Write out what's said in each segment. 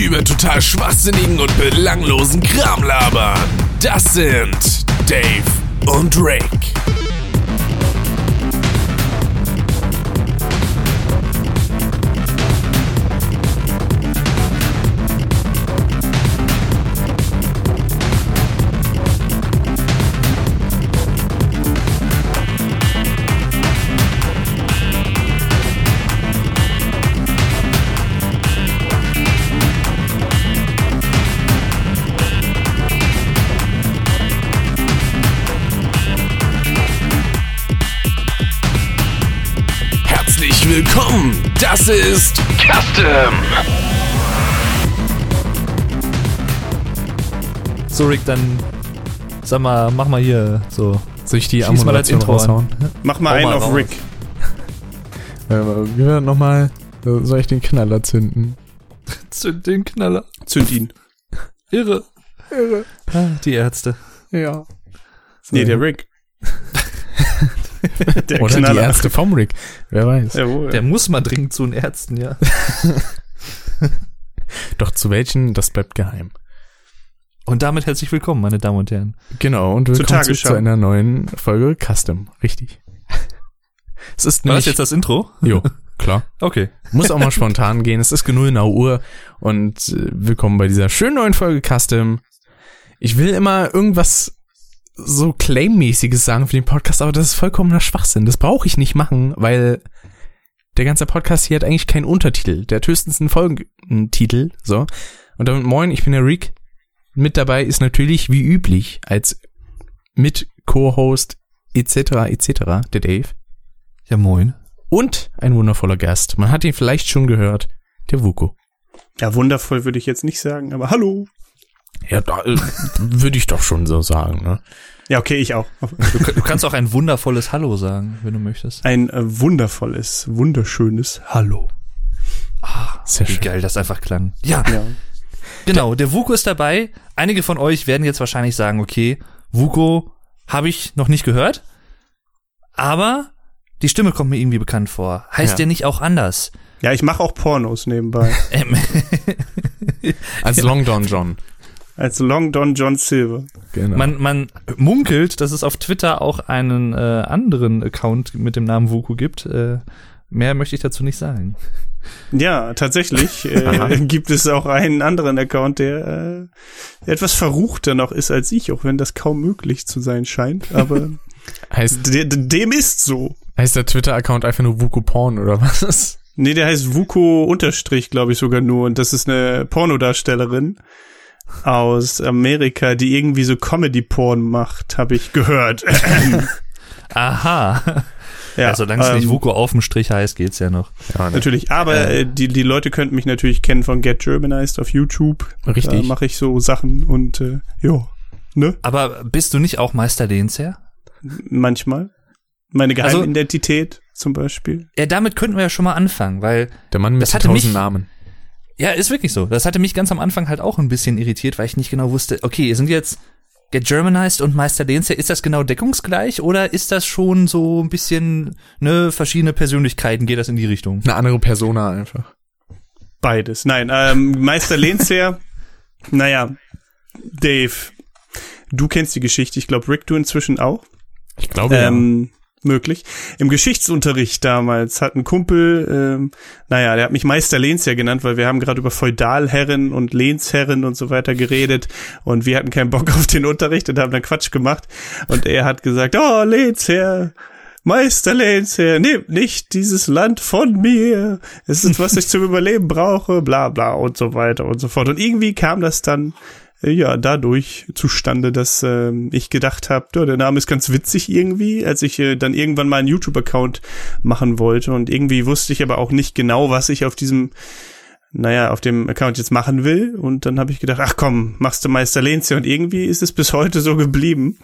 über total schwachsinnigen und belanglosen Kram labern. Das sind Dave und Rick. Das ist Custom. So, Rick, dann sag mal, mach mal hier so. Soll ich die Schieß mal als Intro raushauen? Mach mal Hau einen mal auf raus. Rick. Äh, wie war nochmal? Soll ich den Knaller zünden? Zünd den Knaller. Zünd ihn. Irre. Irre. Ah, die Ärzte. Ja. Nee, der Rick. der Oder die Knaller. Ärzte vom Rick. Wer weiß. Jawohl. Der muss mal dringend zu den Ärzten, ja. Doch zu welchen, das bleibt geheim. Und damit herzlich willkommen, meine Damen und Herren. Genau, und willkommen zu, zu einer neuen Folge Custom. Richtig. Es ist War das nämlich... jetzt das Intro? Jo, klar. Okay. Muss auch mal spontan gehen. Es ist genau 0 Uhr und äh, willkommen bei dieser schönen neuen Folge Custom. Ich will immer irgendwas so Claim-mäßiges sagen für den Podcast, aber das ist vollkommener Schwachsinn. Das brauche ich nicht machen, weil der ganze Podcast hier hat eigentlich keinen Untertitel. Der hat höchstens einen Folgentitel, so. Und damit moin, ich bin der Rick. Mit dabei ist natürlich wie üblich als mit Co-Host etc. etc. der Dave. Ja, moin. Und ein wundervoller Gast. Man hat ihn vielleicht schon gehört. Der Vuko. Ja, wundervoll würde ich jetzt nicht sagen, aber hallo. Ja, da, äh, würde ich doch schon so sagen, ne? Ja, okay, ich auch. Du, du kannst auch ein wundervolles Hallo sagen, wenn du möchtest. Ein äh, wundervolles, wunderschönes Hallo. Sehr Wie schön. geil das einfach klang. Ja, Ja. genau. Der Vuko ist dabei. Einige von euch werden jetzt wahrscheinlich sagen, okay, Vuko habe ich noch nicht gehört. Aber die Stimme kommt mir irgendwie bekannt vor. Heißt Ja. der nicht auch anders? Ja, ich mache auch Pornos nebenbei. Ähm, Als Long Don John. Als Long Don John Silver. Genau. Man, man munkelt, dass es auf Twitter auch einen äh, anderen Account mit dem Namen Vuku gibt. Äh, mehr möchte ich dazu nicht sagen. Ja, tatsächlich äh, gibt es auch einen anderen Account, der äh, etwas verruchter noch ist als ich, auch wenn das kaum möglich zu sein scheint. Aber heißt, de de dem ist so. heißt der Twitter-Account einfach nur Vuko Porn oder was? Nee, der heißt Vuko Unterstrich, glaube ich sogar nur. Und das ist eine Pornodarstellerin aus Amerika, die irgendwie so Comedy-Porn macht, habe ich gehört. Aha. ja, Ja, solange es ähm, nicht Vuko auf dem Strich heißt, geht's ja noch. Ja, ne? Natürlich, aber Äh. äh, die, die Leute könnten mich natürlich kennen von Get Germanized auf YouTube. Da Richtig. mache ich so Sachen und äh, ja, ne? Aber bist du nicht auch Meister Lehnsherr? Manchmal. Meine Also- Geheimidentität zum Beispiel. Ja, damit könnten wir ja schon mal anfangen, weil, Der Mann mit tausend mich- Namen. Ja, ist wirklich so. Das hatte mich ganz am Anfang halt auch ein bisschen irritiert, weil ich nicht genau wusste, okay, sind jetzt Get Germanized und Meister Lehnsherr, ist das genau deckungsgleich oder ist das schon so ein bisschen, ne, verschiedene Persönlichkeiten, geht das in die Richtung? Eine andere Persona einfach. Beides. Nein, ähm, Meister Lehnsherr, naja, Dave, du kennst die Geschichte. Ich glaube, Rick, du inzwischen auch. Ich glaube ähm, möglich. Im Geschichtsunterricht damals hat ein Kumpel, ähm, naja, der hat mich Meister Lehnsherr genannt, weil wir haben gerade über Feudalherren und Lehnsherren und so weiter geredet und wir hatten keinen Bock auf den Unterricht und haben dann Quatsch gemacht und er hat gesagt, oh, Lehnsherr, Meister Lehnsherr, nehmt nicht dieses Land von mir. Es ist, was ich zum Überleben brauche, bla bla und so weiter und so fort. Und irgendwie kam das dann ja dadurch zustande, dass ähm, ich gedacht habe, ja, der Name ist ganz witzig irgendwie, als ich äh, dann irgendwann mal einen YouTube-Account machen wollte und irgendwie wusste ich aber auch nicht genau, was ich auf diesem naja, auf dem Account jetzt machen will. Und dann habe ich gedacht, ach komm, machst du Meister Lehnsherr. Und irgendwie ist es bis heute so geblieben,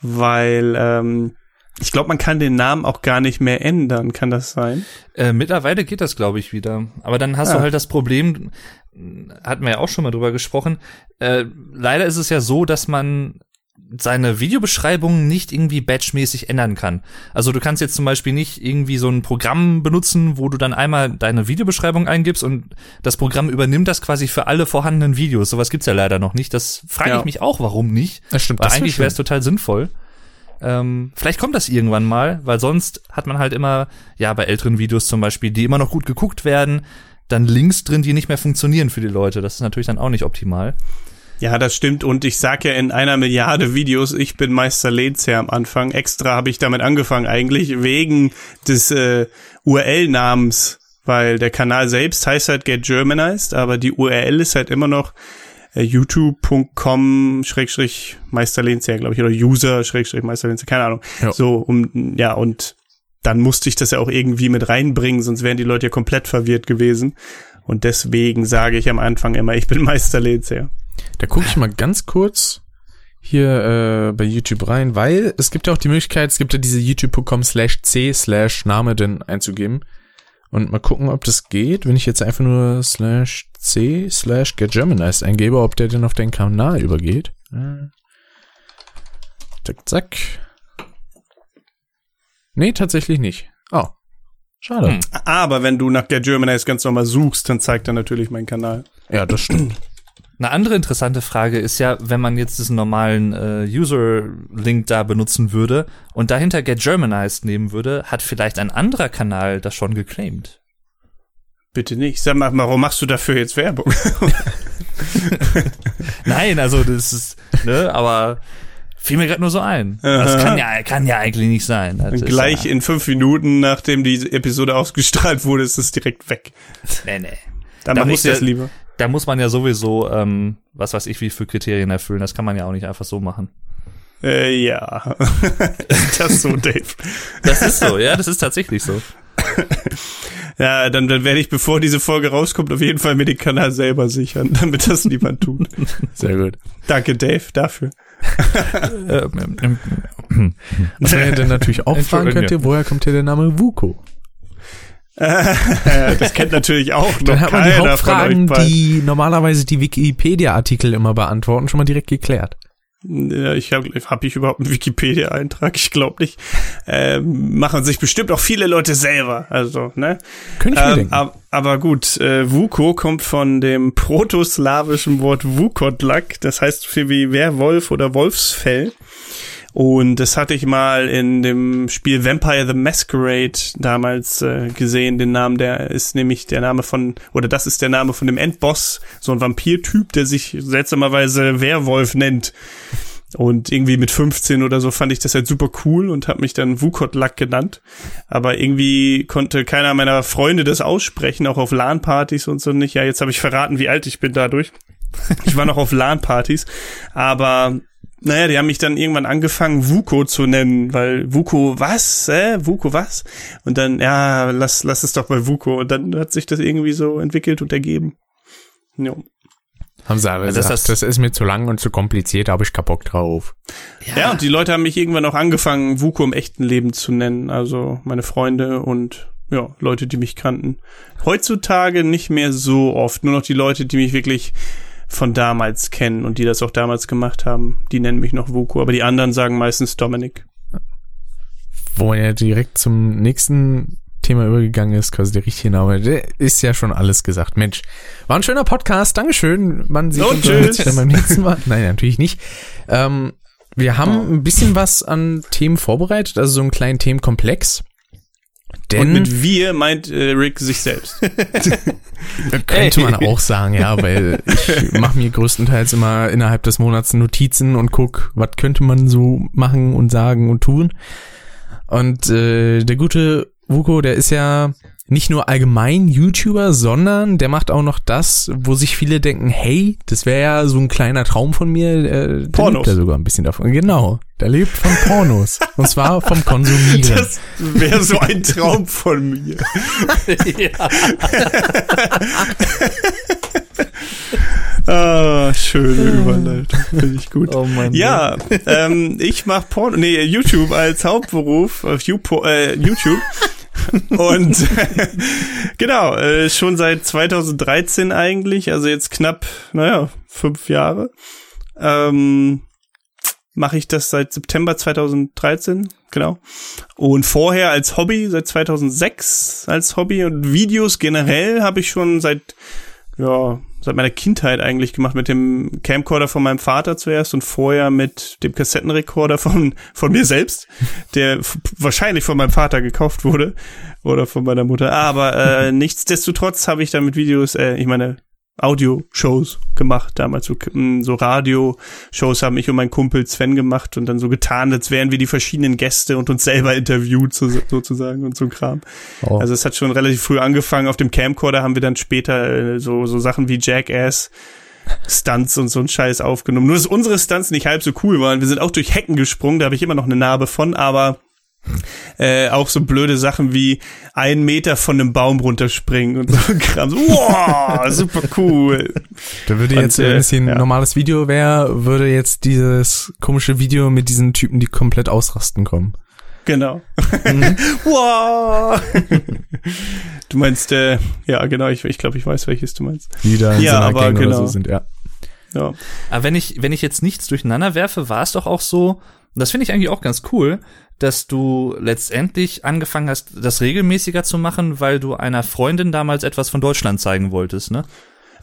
weil ähm, ich glaube, man kann den Namen auch gar nicht mehr ändern. Kann das sein? Äh, mittlerweile geht das, glaube ich, wieder. Aber dann hast Ja. du halt das Problem, hatten wir ja auch schon mal drüber gesprochen. Äh, leider ist es ja so, dass man seine Videobeschreibung nicht irgendwie batchmäßig ändern kann. Also du kannst jetzt zum Beispiel nicht irgendwie so ein Programm benutzen, wo du dann einmal deine Videobeschreibung eingibst und das Programm übernimmt das quasi für alle vorhandenen Videos. Sowas gibt's ja leider noch nicht. Das frage Ja. ich mich auch, warum nicht. Das stimmt, Weil das eigentlich wäre es total sinnvoll. Ähm, vielleicht kommt das irgendwann mal, weil sonst hat man halt immer, ja, bei älteren Videos zum Beispiel, die immer noch gut geguckt werden, dann Links drin, die nicht mehr funktionieren für die Leute. Das ist natürlich dann auch nicht optimal. Ja, das stimmt. Und ich sag ja in einer Milliarde Videos, ich bin Meister Lehnsherr am Anfang. Extra habe ich damit angefangen eigentlich, wegen des äh, URL-Namens. Weil der Kanal selbst heißt halt Get Germanized, aber die URL ist halt immer noch äh, youtube.com schrägstrich Meister Lehnsherr, glaube ich, oder user schrägstrich Meister Lehnsherr, keine Ahnung. Ja. So, um, ja, und dann musste ich das ja auch irgendwie mit reinbringen, sonst wären die Leute ja komplett verwirrt gewesen. Und deswegen sage ich am Anfang immer, ich bin Meister Lehnsherr. Da gucke ich mal ganz kurz hier äh, bei YouTube rein, weil es gibt ja auch die Möglichkeit, es gibt ja diese youtube.com slash c slash Name denn einzugeben. Und mal gucken, ob das geht, wenn ich jetzt einfach nur slash c slash get Germanized eingebe, ob der denn auf den Kanal übergeht. Äh. Zack, zack. Nee, tatsächlich nicht. Oh. Schade. Hm. Aber wenn du nach Get Germanized ganz normal suchst, dann zeigt er natürlich meinen Kanal. Ja, das stimmt. Eine andere interessante Frage ist ja, wenn man jetzt diesen normalen äh, User-Link da benutzen würde und dahinter Get Germanized nehmen würde, hat vielleicht ein anderer Kanal das schon geclaimed. Bitte nicht. Sag mal, warum machst du dafür jetzt Werbung? Nein, also das ist, ne, aber fiel mir gerade nur so ein. Das Aha. kann ja, kann ja eigentlich nicht sein. Das Gleich ja, in fünf Minuten, nachdem die Episode ausgestrahlt wurde, ist es direkt weg. nee, nee. Dann Da mache ich muss ja- das lieber. Da muss man ja sowieso, ähm, was weiß ich, wie für Kriterien erfüllen. Das kann man ja auch nicht einfach so machen. Äh, ja. das ist so, Dave. Das ist so, ja, das ist tatsächlich so. Ja, dann, dann werde ich, bevor diese Folge rauskommt, auf jeden Fall mir den Kanal selber sichern, damit das niemand tut. Sehr gut. Danke, Dave, dafür. Was ihr dann natürlich auch fragen könnt, woher kommt hier der Name Vuko? das kennt natürlich auch noch Dann hat man die Hauptfragen, die normalerweise die Wikipedia-Artikel immer beantworten, schon mal direkt geklärt. Ja, ich habe hab ich überhaupt einen Wikipedia-Eintrag? Ich glaube nicht. Ähm, machen sich bestimmt auch viele Leute selber. Also, ne? Könnte ich mir Ähm, denken. ab, aber gut, äh, Vuko kommt von dem protoslawischen Wort Vukotlak. Das heißt viel wie Werwolf oder Wolfsfell. Und das hatte ich mal in dem Spiel Vampire the Masquerade damals äh, gesehen. Den Namen, der ist nämlich der Name von, oder das ist der Name von dem Endboss, so ein Vampirtyp, der sich seltsamerweise Werwolf nennt. Und irgendwie mit 15 oder so fand ich das halt super cool und habe mich dann Wukotlak genannt. Aber irgendwie konnte keiner meiner Freunde das aussprechen, auch auf LAN-Partys und so nicht. Ja, jetzt habe ich verraten, wie alt ich bin dadurch. Ich war noch auf LAN-Partys, aber naja, die haben mich dann irgendwann angefangen, Vuko zu nennen, weil Vuko was? Äh? Vuko was? Und dann, ja, lass, lass es doch bei Vuko. Und dann hat sich das irgendwie so entwickelt und ergeben. Ja. Haben sie aber das gesagt, hast- das ist mir zu lang und zu kompliziert, da habe ich keinen Bock drauf. Ja. und die Leute haben mich irgendwann auch angefangen, Vuko im echten Leben zu nennen. Also meine Freunde und ja, Leute, die mich kannten. Heutzutage nicht mehr so oft. Nur noch die Leute, die mich wirklich von damals kennen und die das auch damals gemacht haben. Die nennen mich noch Vuko, aber die anderen sagen meistens Dominik. Wo man ja direkt zum nächsten Thema übergegangen ist, quasi der richtige Name, der ist ja schon alles gesagt. Mensch, war ein schöner Podcast, Dankeschön. Man sieht uns dann beim nächsten Mal. Nein, natürlich nicht. Ähm, wir haben ein bisschen was an Themen vorbereitet, also so einen kleinen Themenkomplex. Denn Und mit wir meint äh, Rick sich selbst. Könnte man auch sagen, ja, weil ich mache mir größtenteils immer innerhalb des Monats Notizen und guck, was könnte man so machen und sagen und tun. Und äh, der gute Vuko, der ist ja nicht nur allgemein YouTuber, sondern der macht auch noch das, wo sich viele denken, hey, das wäre ja so ein kleiner Traum von mir. Äh, der Pornos. lebt ja sogar ein bisschen davon. Genau, der lebt von Pornos. und zwar vom Konsumieren. Das wäre so ein Traum von mir. Ah, schöne Überleitung. Finde ich gut. Oh mein Ja, ähm, ich mache Porno, nee, YouTube als Hauptberuf auf Youpo, äh, YouTube. Und genau, äh, schon seit 2013 eigentlich, also jetzt knapp, naja, fünf Jahre. Ähm, mache ich das seit September 2013, genau. Und vorher als Hobby seit 2006 als Hobby und Videos generell habe ich schon seit ja, seit meiner Kindheit eigentlich gemacht mit dem Camcorder von meinem Vater zuerst und vorher mit dem Kassettenrekorder von von mir selbst, der wahrscheinlich von meinem Vater gekauft wurde oder von meiner Mutter. Aber äh, nichtsdestotrotz habe ich dann mit Videos, äh, ich meine Audio-Shows gemacht, damals so, hm, so Radio-Shows haben ich und mein Kumpel Sven gemacht und dann so getan, als wären wir die verschiedenen Gäste und uns selber interviewt so, sozusagen und so ein Kram. Oh. Also es hat schon relativ früh angefangen. Auf dem Camcorder haben wir dann später äh, so, so Sachen wie Jackass Stunts und so ein Scheiß aufgenommen. Nur dass unsere Stunts nicht halb so cool waren. Wir sind auch durch Hecken gesprungen, da habe ich immer noch eine Narbe von, aber äh, auch so blöde Sachen wie einen Meter von einem Baum runterspringen und so Kram. So, wow, super cool. Da würde jetzt, und, äh, wenn es hier ein ja. normales Video wäre, würde jetzt dieses komische Video mit diesen Typen, die komplett ausrasten, kommen. Genau. Mhm. wow. du meinst, äh, ja, genau, ich, ich glaube, ich weiß, welches du meinst. Die da in ja, so aber Gang genau. oder so sind, ja. Ja. Aber wenn ich, wenn ich jetzt nichts durcheinander werfe, war es doch auch so, und das finde ich eigentlich auch ganz cool, dass du letztendlich angefangen hast, das regelmäßiger zu machen, weil du einer Freundin damals etwas von Deutschland zeigen wolltest, ne?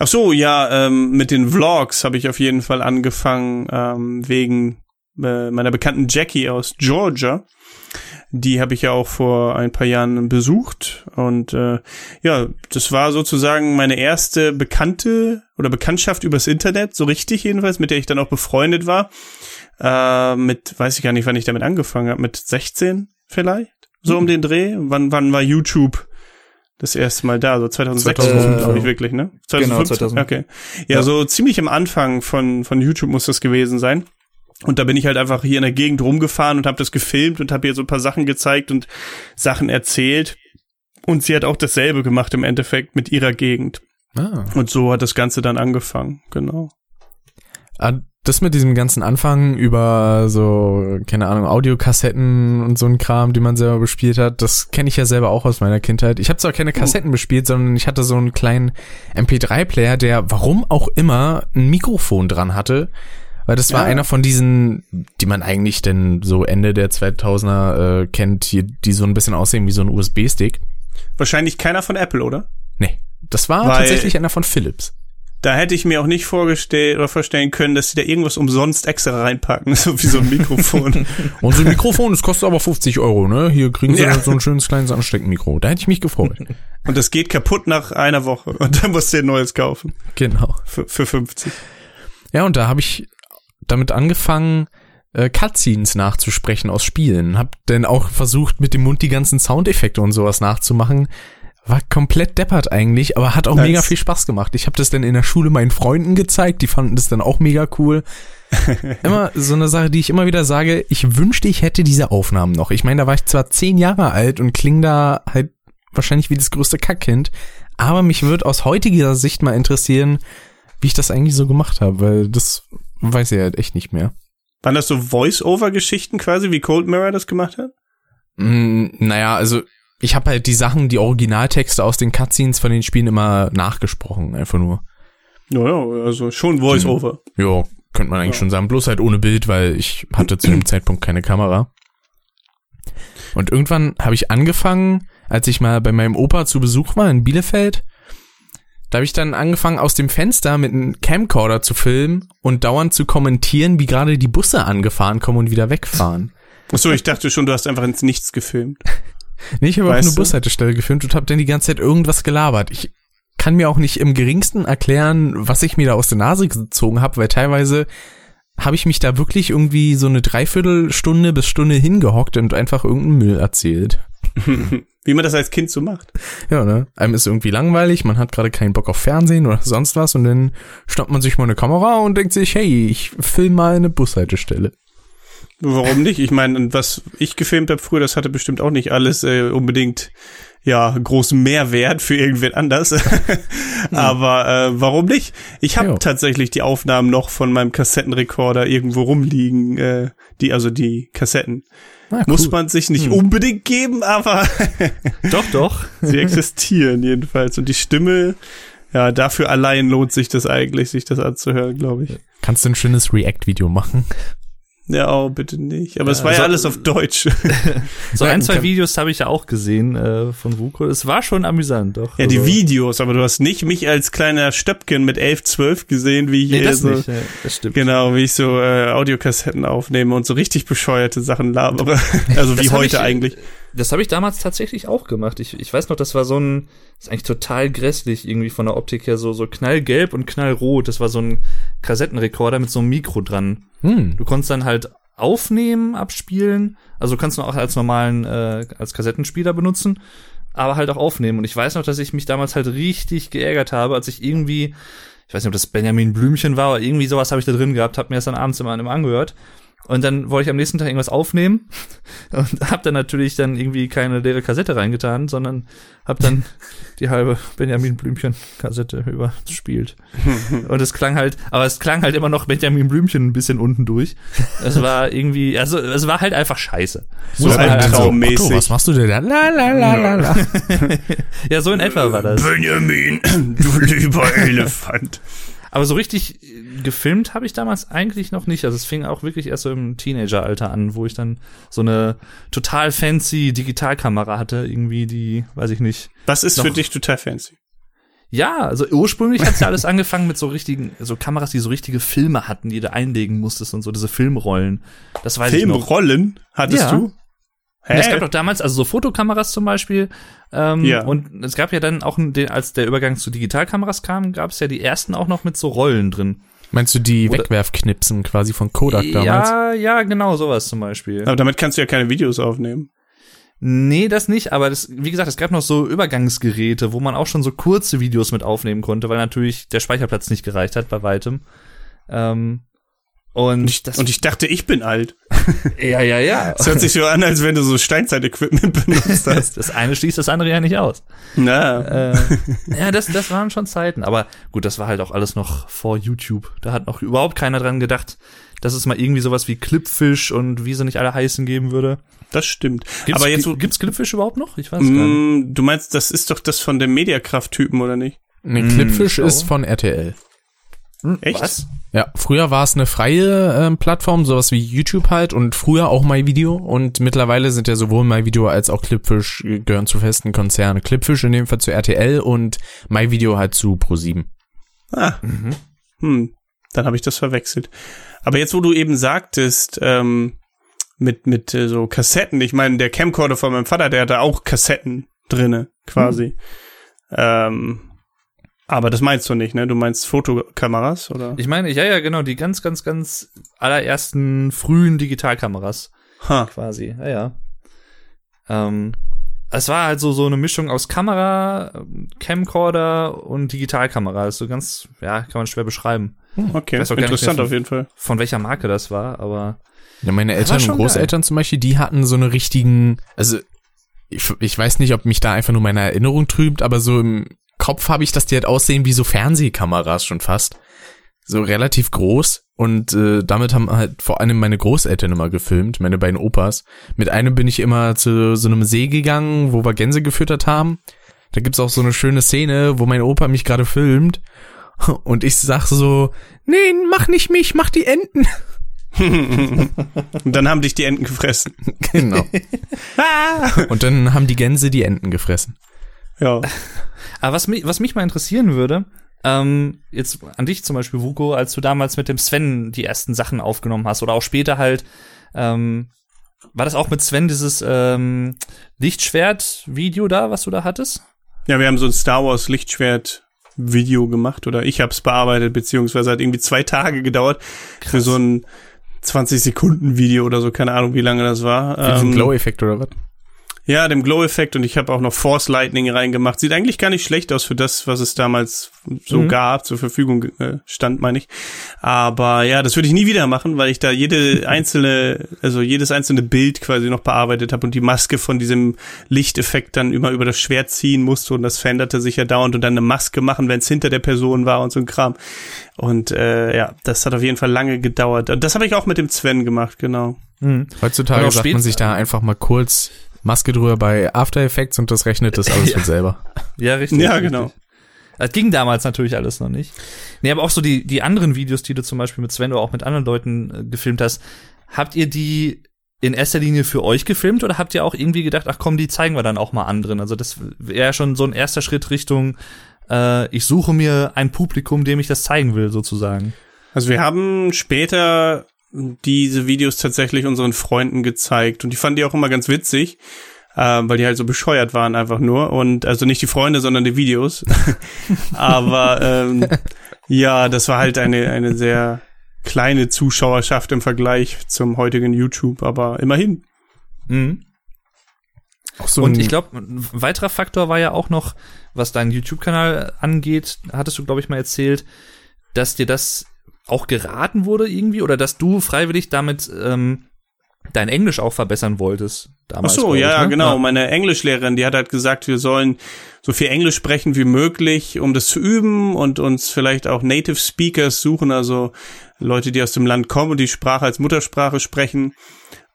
Ach so, ja, ähm, mit den Vlogs habe ich auf jeden Fall angefangen, ähm, wegen äh, meiner bekannten Jackie aus Georgia. Die habe ich ja auch vor ein paar Jahren besucht und äh, ja, das war sozusagen meine erste bekannte oder Bekanntschaft übers Internet, so richtig jedenfalls, mit der ich dann auch befreundet war. Äh, mit, weiß ich gar nicht, wann ich damit angefangen habe, mit 16 vielleicht? So um den Dreh? Wann, wann war YouTube das erste Mal da? So 2006, äh, glaube ich wirklich, ne? 2015? Genau, 2000. Okay. Ja, ja, so ziemlich am Anfang von, von YouTube muss das gewesen sein. Und da bin ich halt einfach hier in der Gegend rumgefahren und habe das gefilmt und habe ihr so ein paar Sachen gezeigt und Sachen erzählt. Und sie hat auch dasselbe gemacht im Endeffekt mit ihrer Gegend. Ah. Und so hat das Ganze dann angefangen, genau. Ah, das mit diesem ganzen Anfang über so, keine Ahnung, Audiokassetten und so ein Kram, die man selber bespielt hat, das kenne ich ja selber auch aus meiner Kindheit. Ich habe zwar keine Kassetten oh. bespielt, sondern ich hatte so einen kleinen MP3-Player, der warum auch immer ein Mikrofon dran hatte. Weil das war ja. einer von diesen, die man eigentlich denn so Ende der 2000er äh, kennt, hier, die so ein bisschen aussehen wie so ein USB-Stick. Wahrscheinlich keiner von Apple, oder? Nee, das war Weil tatsächlich einer von Philips. Da hätte ich mir auch nicht vorgestellt oder vorstellen können, dass sie da irgendwas umsonst extra reinpacken, so wie so ein Mikrofon. Und so ein Mikrofon, das kostet aber 50 Euro, ne? Hier kriegen sie ja. so ein schönes kleines Ansteckmikro. Da hätte ich mich gefreut. Und das geht kaputt nach einer Woche und dann musst du ein neues kaufen. Genau. Für, für 50. Ja, und da habe ich damit angefangen, äh, Cutscenes nachzusprechen aus Spielen. Hab dann auch versucht, mit dem Mund die ganzen Soundeffekte und sowas nachzumachen. War komplett deppert eigentlich, aber hat auch nice. mega viel Spaß gemacht. Ich habe das dann in der Schule meinen Freunden gezeigt, die fanden das dann auch mega cool. immer so eine Sache, die ich immer wieder sage, ich wünschte, ich hätte diese Aufnahmen noch. Ich meine, da war ich zwar zehn Jahre alt und kling da halt wahrscheinlich wie das größte Kackkind, aber mich würde aus heutiger Sicht mal interessieren, wie ich das eigentlich so gemacht habe, weil das weiß ich halt echt nicht mehr. Waren das so Voice-Over-Geschichten quasi, wie Cold Mirror das gemacht hat? Mm, naja, also ich habe halt die Sachen, die Originaltexte aus den Cutscenes von den Spielen immer nachgesprochen, einfach nur. Naja, also schon Voice-Over. Ja, könnte man eigentlich ja. schon sagen. Bloß halt ohne Bild, weil ich hatte zu dem Zeitpunkt keine Kamera. Und irgendwann habe ich angefangen, als ich mal bei meinem Opa zu Besuch war in Bielefeld, da habe ich dann angefangen, aus dem Fenster mit einem Camcorder zu filmen und dauernd zu kommentieren, wie gerade die Busse angefahren kommen und wieder wegfahren. Achso, ich dachte schon, du hast einfach ins Nichts gefilmt. Nee, ich habe auf eine Bushaltestelle gefilmt und habe dann die ganze Zeit irgendwas gelabert. Ich kann mir auch nicht im geringsten erklären, was ich mir da aus der Nase gezogen habe, weil teilweise habe ich mich da wirklich irgendwie so eine Dreiviertelstunde bis Stunde hingehockt und einfach irgendeinen Müll erzählt. Wie man das als Kind so macht. Ja, ne? Einem ist irgendwie langweilig, man hat gerade keinen Bock auf Fernsehen oder sonst was und dann stoppt man sich mal eine Kamera und denkt sich, hey, ich film mal eine Bushaltestelle. Warum nicht? Ich meine, was ich gefilmt habe früher, das hatte bestimmt auch nicht alles äh, unbedingt ja großen Mehrwert für irgendwen anders. Aber äh, warum nicht? Ich habe tatsächlich die Aufnahmen noch von meinem Kassettenrekorder irgendwo rumliegen, äh, die also die Kassetten. Ah, cool. Muss man sich nicht hm. unbedingt geben, aber doch, doch. sie existieren jedenfalls und die Stimme ja, dafür allein lohnt sich das eigentlich, sich das anzuhören, glaube ich. Kannst du ein schönes React-Video machen? Ja, oh, bitte nicht. Aber es war ja so- alles auf Deutsch. So ein, zwei Videos habe ich ja auch gesehen äh, von Vuko. Es war schon amüsant, doch. Ja, die Also- Videos, aber du hast nicht mich als kleiner Stöpken mit 11, 12 gesehen, wie ich Nee, hier das so, nicht. Ja, das stimmt. genau, wie ich so äh, Audiokassetten aufnehme und so richtig bescheuerte Sachen labere. Also wie Das heute ich, eigentlich. Das habe ich damals tatsächlich auch gemacht. Ich, ich weiß noch, das war so ein, das ist eigentlich total grässlich irgendwie von der Optik her, so, so knallgelb und knallrot. Das war so ein Kassettenrekorder mit so einem Mikro dran. Hm. Du konntest dann halt aufnehmen, abspielen. Also du kannst ihn auch als normalen, äh, als Kassettenspieler benutzen, aber halt auch aufnehmen. Und ich weiß noch, dass ich mich damals halt richtig geärgert habe, als ich irgendwie, ich weiß nicht, ob das Benjamin Blümchen war, aber irgendwie sowas habe ich da drin gehabt, habe mir das dann abends immer, immer angehört. Und dann wollte ich am nächsten Tag irgendwas aufnehmen und hab dann natürlich dann irgendwie keine leere Kassette reingetan, sondern hab dann die halbe Benjamin Blümchen Kassette überspielt. Und es klang halt, aber es klang halt immer noch Benjamin Blümchen ein bisschen unten durch. Es war irgendwie, also es war halt einfach scheiße. So halt einfach- albtraummäßig. Otto, was machst du denn da? La, la, la, la, la. Ja, so in etwa war das. Benjamin, du lieber Elefant. Aber so richtig äh, gefilmt habe ich damals eigentlich noch nicht. Also es fing auch wirklich erst so im Teenageralter an, wo ich dann so eine total fancy Digitalkamera hatte, irgendwie die, weiß ich nicht. Was ist für dich total fancy? Ja, also ursprünglich hat's ja alles angefangen mit so richtigen, so Kameras, die so richtige Filme hatten, die du einlegen musstest und so diese Filmrollen. Das weiß ich noch. Filmrollen hattest Ja. du? Hä? Es gab doch damals, also so Fotokameras zum Beispiel. Ähm, Ja. Und es gab ja dann auch, den, als der Übergang zu Digitalkameras kam, gab es ja die ersten auch noch mit so Rollen drin. Meinst du die Oder- Wegwerfknipsen quasi von Kodak damals? Ja, ja, genau, sowas zum Beispiel. Aber damit kannst du ja keine Videos aufnehmen. Nee, das nicht, aber das, wie gesagt, es gab noch so Übergangsgeräte, wo man auch schon so kurze Videos mit aufnehmen konnte, weil natürlich der Speicherplatz nicht gereicht hat bei weitem. Ähm, und, Und ich, das, und ich dachte, ich bin alt. ja, ja, ja. Es hört sich so an, als wenn du so Steinzeit-Equipment benutzt hast. Das eine schließt das andere ja nicht aus. Na, Äh, ja, das, das waren schon Zeiten. Aber gut, das war halt auch alles noch vor YouTube. Da hat noch überhaupt keiner dran gedacht, dass es mal irgendwie sowas wie Clipfish und wie sie nicht alle heißen geben würde. das stimmt. Gibt's, Aber jetzt, gibt's Clipfish überhaupt noch? Ich weiß es gar nicht. Mm, du meinst, das ist doch das von dem Mediakraft-Typen, oder nicht? Nee, Clipfish schau. ist von RTL. Echt? Was? Ja, früher war es eine freie ähm, Plattform, sowas wie YouTube halt und früher auch MyVideo und mittlerweile sind ja sowohl MyVideo als auch Clipfish äh, gehören zu festen Konzernen. Clipfish in dem Fall zu RTL und MyVideo halt zu Pro7. Ah, Mhm. hm, dann habe ich das verwechselt. Aber jetzt, wo du eben sagtest, ähm, mit, mit äh, so Kassetten, ich meine, der Camcorder von meinem Vater, der hatte auch Kassetten drinne, quasi. Ähm, aber das meinst du nicht, ne? Du meinst Fotokameras, oder? Ich meine, ja, ja, genau, die ganz, ganz, ganz allerersten frühen Digitalkameras Ha. quasi. Ja, ja. Ähm, es war halt so, so eine Mischung aus Kamera, Camcorder und Digitalkamera. Das ist so ganz, ja, kann man schwer beschreiben. Okay, gar nicht interessant mehr, auf jeden Fall. Von welcher Marke das war, aber Ja, meine Eltern und Großeltern zum Beispiel, die hatten so eine richtigen, also ich, ich weiß nicht, ob mich da einfach nur meine Erinnerung trübt, aber so im Kopf habe ich, dass die halt aussehen wie so Fernsehkameras schon fast. So relativ groß und äh, damit haben halt vor allem meine Großeltern immer gefilmt, meine beiden Opas. Mit einem bin ich immer zu so einem See gegangen, wo wir Gänse gefüttert haben. Da gibt's auch so eine schöne Szene, wo mein Opa mich gerade filmt und ich sag so, nee, mach nicht mich, mach die Enten. Und dann haben dich die Enten gefressen. Genau. Und dann haben die Gänse die Enten gefressen. Ja. Aber was mich, was mich mal interessieren würde, ähm, jetzt an dich zum Beispiel, Vuko, als du damals mit dem Sven die ersten Sachen aufgenommen hast oder auch später halt, ähm, war das auch mit Sven dieses ähm, Lichtschwert-Video da, was du da hattest? Ja, wir haben so ein Star Wars Lichtschwert Video gemacht oder ich habe es bearbeitet, beziehungsweise hat irgendwie zwei Tage gedauert für so ein 20 Sekunden Video oder so, keine Ahnung, wie lange das war. Für diesen Ähm, Glow-Effekt oder was? Ja, dem Glow-Effekt und ich habe auch noch Force Lightning reingemacht. Sieht eigentlich gar nicht schlecht aus für das, was es damals so Mhm. gab, zur Verfügung äh, stand, meine ich. Aber ja, das würde ich nie wieder machen, weil ich da jede einzelne, also jedes einzelne Bild quasi noch bearbeitet habe und die Maske von diesem Lichteffekt dann immer über das Schwert ziehen musste und das veränderte sich ja dauernd und dann eine Maske machen, wenn es hinter der Person war und so ein Kram. Und äh, ja, das hat auf jeden Fall lange gedauert. Und Das habe ich auch mit dem Sven gemacht, genau. Heutzutage Und auch sagt man sich da einfach mal kurz Maske drüber bei After Effects und das rechnet das alles von selber. Ja, richtig. Ja, richtig. genau. Das ging damals natürlich alles noch nicht. Nee, aber auch so die, die anderen Videos, die du zum Beispiel mit Sven oder auch mit anderen Leuten äh, gefilmt hast, habt ihr die in erster Linie für euch gefilmt oder habt ihr auch irgendwie gedacht, ach komm, die zeigen wir dann auch mal anderen? Also das wäre schon so ein erster Schritt Richtung, äh, ich suche mir ein Publikum, dem ich das zeigen will, sozusagen. Also wir haben später diese Videos tatsächlich unseren Freunden gezeigt und die fanden die auch immer ganz witzig, äh, weil die halt so bescheuert waren einfach nur und also nicht die Freunde, sondern die Videos. Aber ähm, ja, das war halt eine eine sehr kleine Zuschauerschaft im Vergleich zum heutigen YouTube, aber immerhin. Mhm. so Und ich glaube, ein weiterer Faktor war ja auch noch, was deinen YouTube-Kanal angeht, hattest du, glaube ich, mal erzählt, dass dir das auch geraten wurde irgendwie oder dass du freiwillig damit ähm, dein Englisch auch verbessern wolltest. Ach Damals, so, glaub ich, ja, ne? genau. Meine Englischlehrerin, die hat halt gesagt, wir sollen so viel Englisch sprechen wie möglich, um das zu üben und uns vielleicht auch Native Speakers suchen, also Leute, die aus dem Land kommen und die Sprache als Muttersprache sprechen.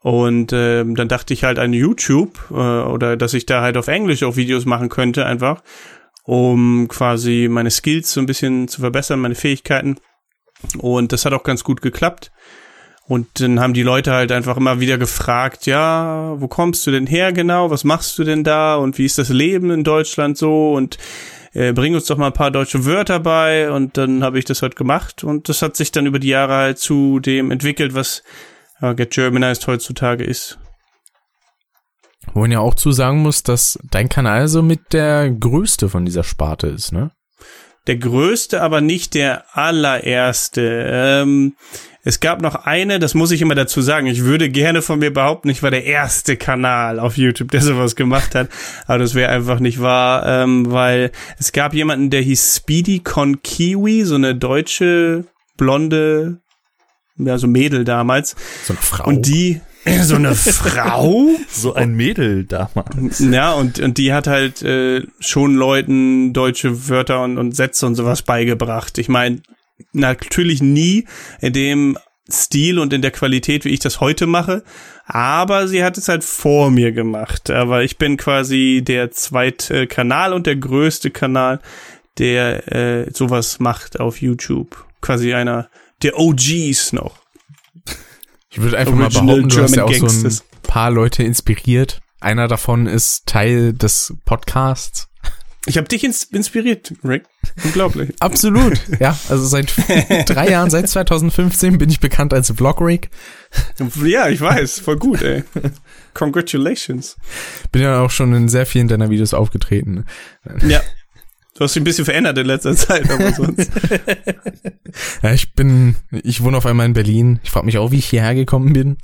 Und ähm, dann dachte ich halt an YouTube äh, oder dass ich da halt auf Englisch auch Videos machen könnte, einfach, um quasi meine Skills so ein bisschen zu verbessern, meine Fähigkeiten. Und das hat auch ganz gut geklappt. Und dann haben die Leute halt einfach immer wieder gefragt, ja, wo kommst du denn her genau? Was machst du denn da? Und wie ist das Leben in Deutschland so? Und äh, bring uns doch mal ein paar deutsche Wörter bei. Und dann habe ich das halt gemacht. Und das hat sich dann über die Jahre halt zu dem entwickelt, was ja, Get Germanized heutzutage ist. Wo man ja auch zu sagen muss, dass dein Kanal so mit der größte von dieser Sparte ist, ne? Der größte, aber nicht der allererste. Ähm, es gab noch eine, das muss ich immer dazu sagen. Ich würde gerne von mir behaupten, ich war der erste Kanal auf YouTube, der sowas gemacht hat. Aber das wäre einfach nicht wahr, ähm, weil es gab jemanden, der hieß Speedy Con Kiwi, so eine deutsche blonde, ja, so Mädel damals. So eine Frau. Und die, so eine Frau? So ein Mädel damals. Ja, und, und die hat halt äh, schon Leuten deutsche Wörter und, und Sätze und sowas beigebracht. Ich meine, natürlich nie in dem Stil und in der Qualität, wie ich das heute mache, aber sie hat es halt vor mir gemacht. Aber ich bin quasi der zweite Kanal und der größte Kanal, der äh, sowas macht auf YouTube. Quasi einer der OGs noch. Ich würde einfach Original mal behaupten, du hast ja auch German so ein Gangsters. paar Leute inspiriert. Einer davon ist Teil des Podcasts. Ich habe dich ins inspiriert, Rick. Unglaublich. Absolut. ja, also seit drei Jahren, seit 2015 bin ich bekannt als Vlogrig. Ja, ich weiß. Voll gut, ey. Congratulations. Bin ja auch schon in sehr vielen deiner Videos aufgetreten. Ja. Du hast dich ein bisschen verändert in letzter Zeit, aber sonst. Ja, ich bin, ich wohne auf einmal in Berlin. Ich frage mich auch, wie ich hierher gekommen bin.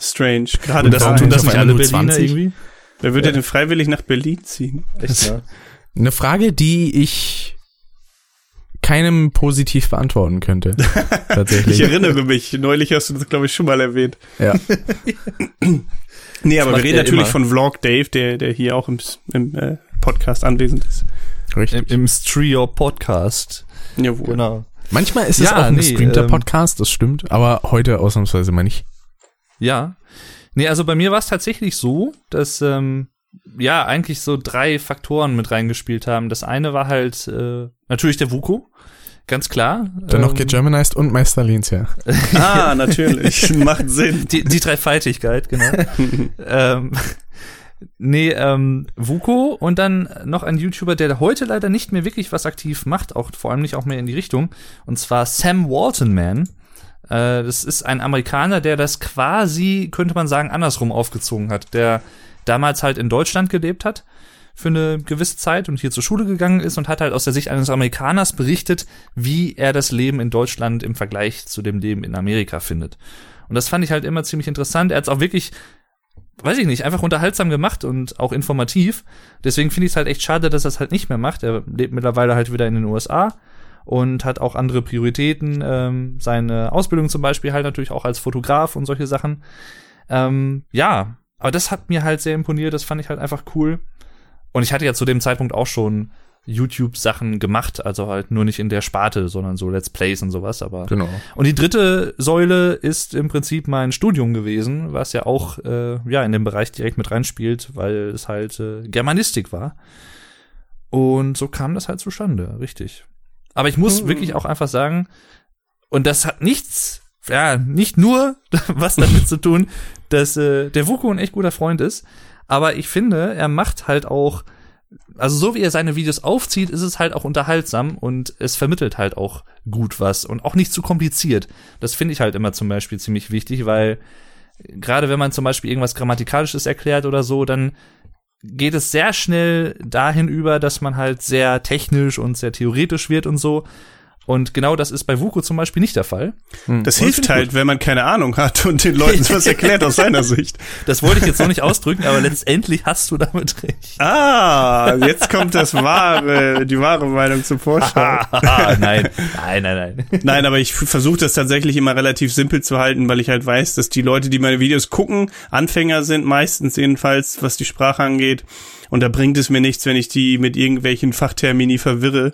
Strange. Gerade das, tun das nicht alle. Berliner 20? irgendwie? Wer würde denn freiwillig nach Berlin ziehen? Echt, ne? Eine Frage, die ich keinem positiv beantworten könnte. Ich Tatsächlich. erinnere mich. Neulich hast du das, glaube ich, schon mal erwähnt. Ja. Nee, aber wir reden natürlich immer. von Vlog Dave, der, der hier auch im, im äh, Podcast anwesend ist. Richtig. Im, im Strio Podcast. Jawohl. Genau. Manchmal ist es Ja, auch ein nee, gestreamter ähm, Podcast, das stimmt, aber heute ausnahmsweise mal nicht. Ja. Nee, also bei mir war es tatsächlich so, dass ähm, ja eigentlich so drei Faktoren mit reingespielt haben. Das eine war halt äh, natürlich der Vuko, ganz klar. Dann noch Ähm, Get Germanized und Meister Lehns, ja. Ah, natürlich. Macht Sinn. die, die Dreifaltigkeit, genau. ähm, nee, ähm, Vuko und dann noch ein YouTuber, der heute leider nicht mehr wirklich was aktiv macht, auch vor allem nicht auch mehr in die Richtung, und zwar Sam Walton Man. Äh, das ist ein Amerikaner, der das quasi, könnte man sagen, andersrum aufgezogen hat, der damals halt in Deutschland gelebt hat für eine gewisse Zeit und hier zur Schule gegangen ist und hat halt aus der Sicht eines Amerikaners berichtet, wie er das Leben in Deutschland im Vergleich zu dem Leben in Amerika findet. Und das fand ich halt immer ziemlich interessant. Er hat es auch wirklich, weiß ich nicht, einfach unterhaltsam gemacht und auch informativ. Deswegen finde ich es halt echt schade, dass er es halt nicht mehr macht. Er lebt mittlerweile halt wieder in den USA und hat auch andere Prioritäten. Ähm, seine Ausbildung zum Beispiel halt natürlich auch als Fotograf und solche Sachen. Ähm, ja, aber das hat mir halt sehr imponiert. Das fand ich halt einfach cool. Und ich hatte ja zu dem Zeitpunkt auch schon YouTube-Sachen gemacht, also halt nur nicht in der Sparte, sondern so Let's Plays und sowas, aber. Genau. Und die dritte Säule ist im Prinzip mein Studium gewesen, was ja auch äh, ja in dem Bereich direkt mit reinspielt, weil es halt äh, Germanistik war. Und so kam das halt zustande, richtig. Aber ich muss wirklich auch einfach sagen, und das hat nichts ja, nicht nur was damit zu tun, dass äh, der Vuko ein echt guter Freund ist, aber ich finde, er macht halt auch, also so wie er seine Videos aufzieht, ist es halt auch unterhaltsam und es vermittelt halt auch gut was und auch nicht zu kompliziert. Das finde ich halt immer zum Beispiel ziemlich wichtig, weil gerade wenn man zum Beispiel irgendwas Grammatikalisches erklärt oder so, dann geht es sehr schnell dahin über, dass man halt sehr technisch und sehr theoretisch wird und so. Und genau das ist bei Vuko zum Beispiel nicht der Fall. Das Und hilft halt, wenn man keine Ahnung hat und den Leuten was erklärt aus seiner Sicht. Das wollte ich jetzt noch nicht ausdrücken, aber letztendlich hast du damit recht. Ah, jetzt kommt das wahre, die wahre Meinung zum Vorschein. nein, nein, nein, nein. Nein, aber ich versuche das tatsächlich immer relativ simpel zu halten, weil ich halt weiß, dass die Leute, die meine Videos gucken, Anfänger sind, meistens jedenfalls, was die Sprache angeht. Und da bringt es mir nichts, wenn ich die mit irgendwelchen Fachtermini verwirre,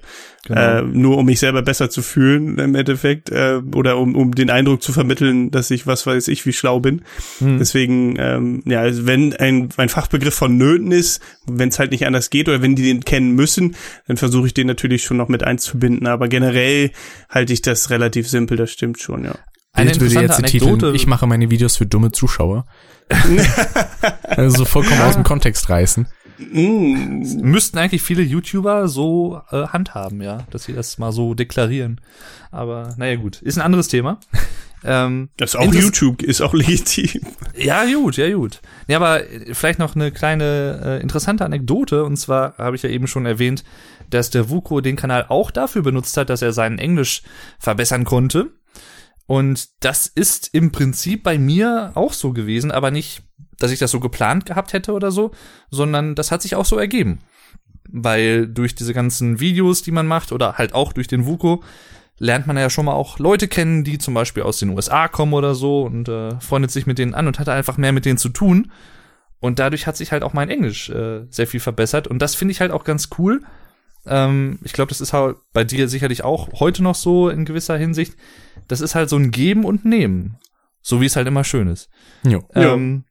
äh, nur um mich selber besser zu fühlen im Endeffekt äh, oder um, um den Eindruck zu vermitteln, dass ich was weiß ich wie schlau bin. Deswegen, ähm, ja, also wenn ein, ein Fachbegriff vonnöten ist, wenn es halt nicht anders geht oder wenn die den kennen müssen, dann versuche ich den natürlich schon noch mit einzubinden. Aber generell halte ich das relativ simpel, das stimmt schon, ja. Eine Bild würde jetzt interessante titeln, Anekdote. ich mache meine Videos für dumme Zuschauer. also so vollkommen aus dem Kontext reißen. Müssten eigentlich viele YouTuber so äh, handhaben, ja, dass sie das mal so deklarieren. Aber naja, gut, ist ein anderes Thema. Ähm, Das ist auch YouTube ist auch legitim. Ja, gut, ja, gut. Ja, aber vielleicht noch eine kleine äh, interessante Anekdote. Und zwar habe ich ja eben schon erwähnt, dass der Vuko den Kanal auch dafür benutzt hat, dass er seinen Englisch verbessern konnte. Und das ist im Prinzip bei mir auch so gewesen, aber nicht, dass ich das so geplant gehabt hätte oder so, sondern das hat sich auch so ergeben. Weil durch diese ganzen Videos, die man macht, oder halt auch durch den Vuko, lernt man ja schon mal auch Leute kennen, die zum Beispiel aus den USA kommen oder so und äh, freundet sich mit denen an und hat einfach mehr mit denen zu tun. Und dadurch hat sich halt auch mein Englisch äh, sehr viel verbessert. Und das finde ich halt auch ganz cool. Ähm, ich glaube, das ist halt bei dir sicherlich auch heute noch so in gewisser Hinsicht. Das ist halt so ein Geben und Nehmen. So wie es halt immer schön ist. Jo. Ja. Ähm,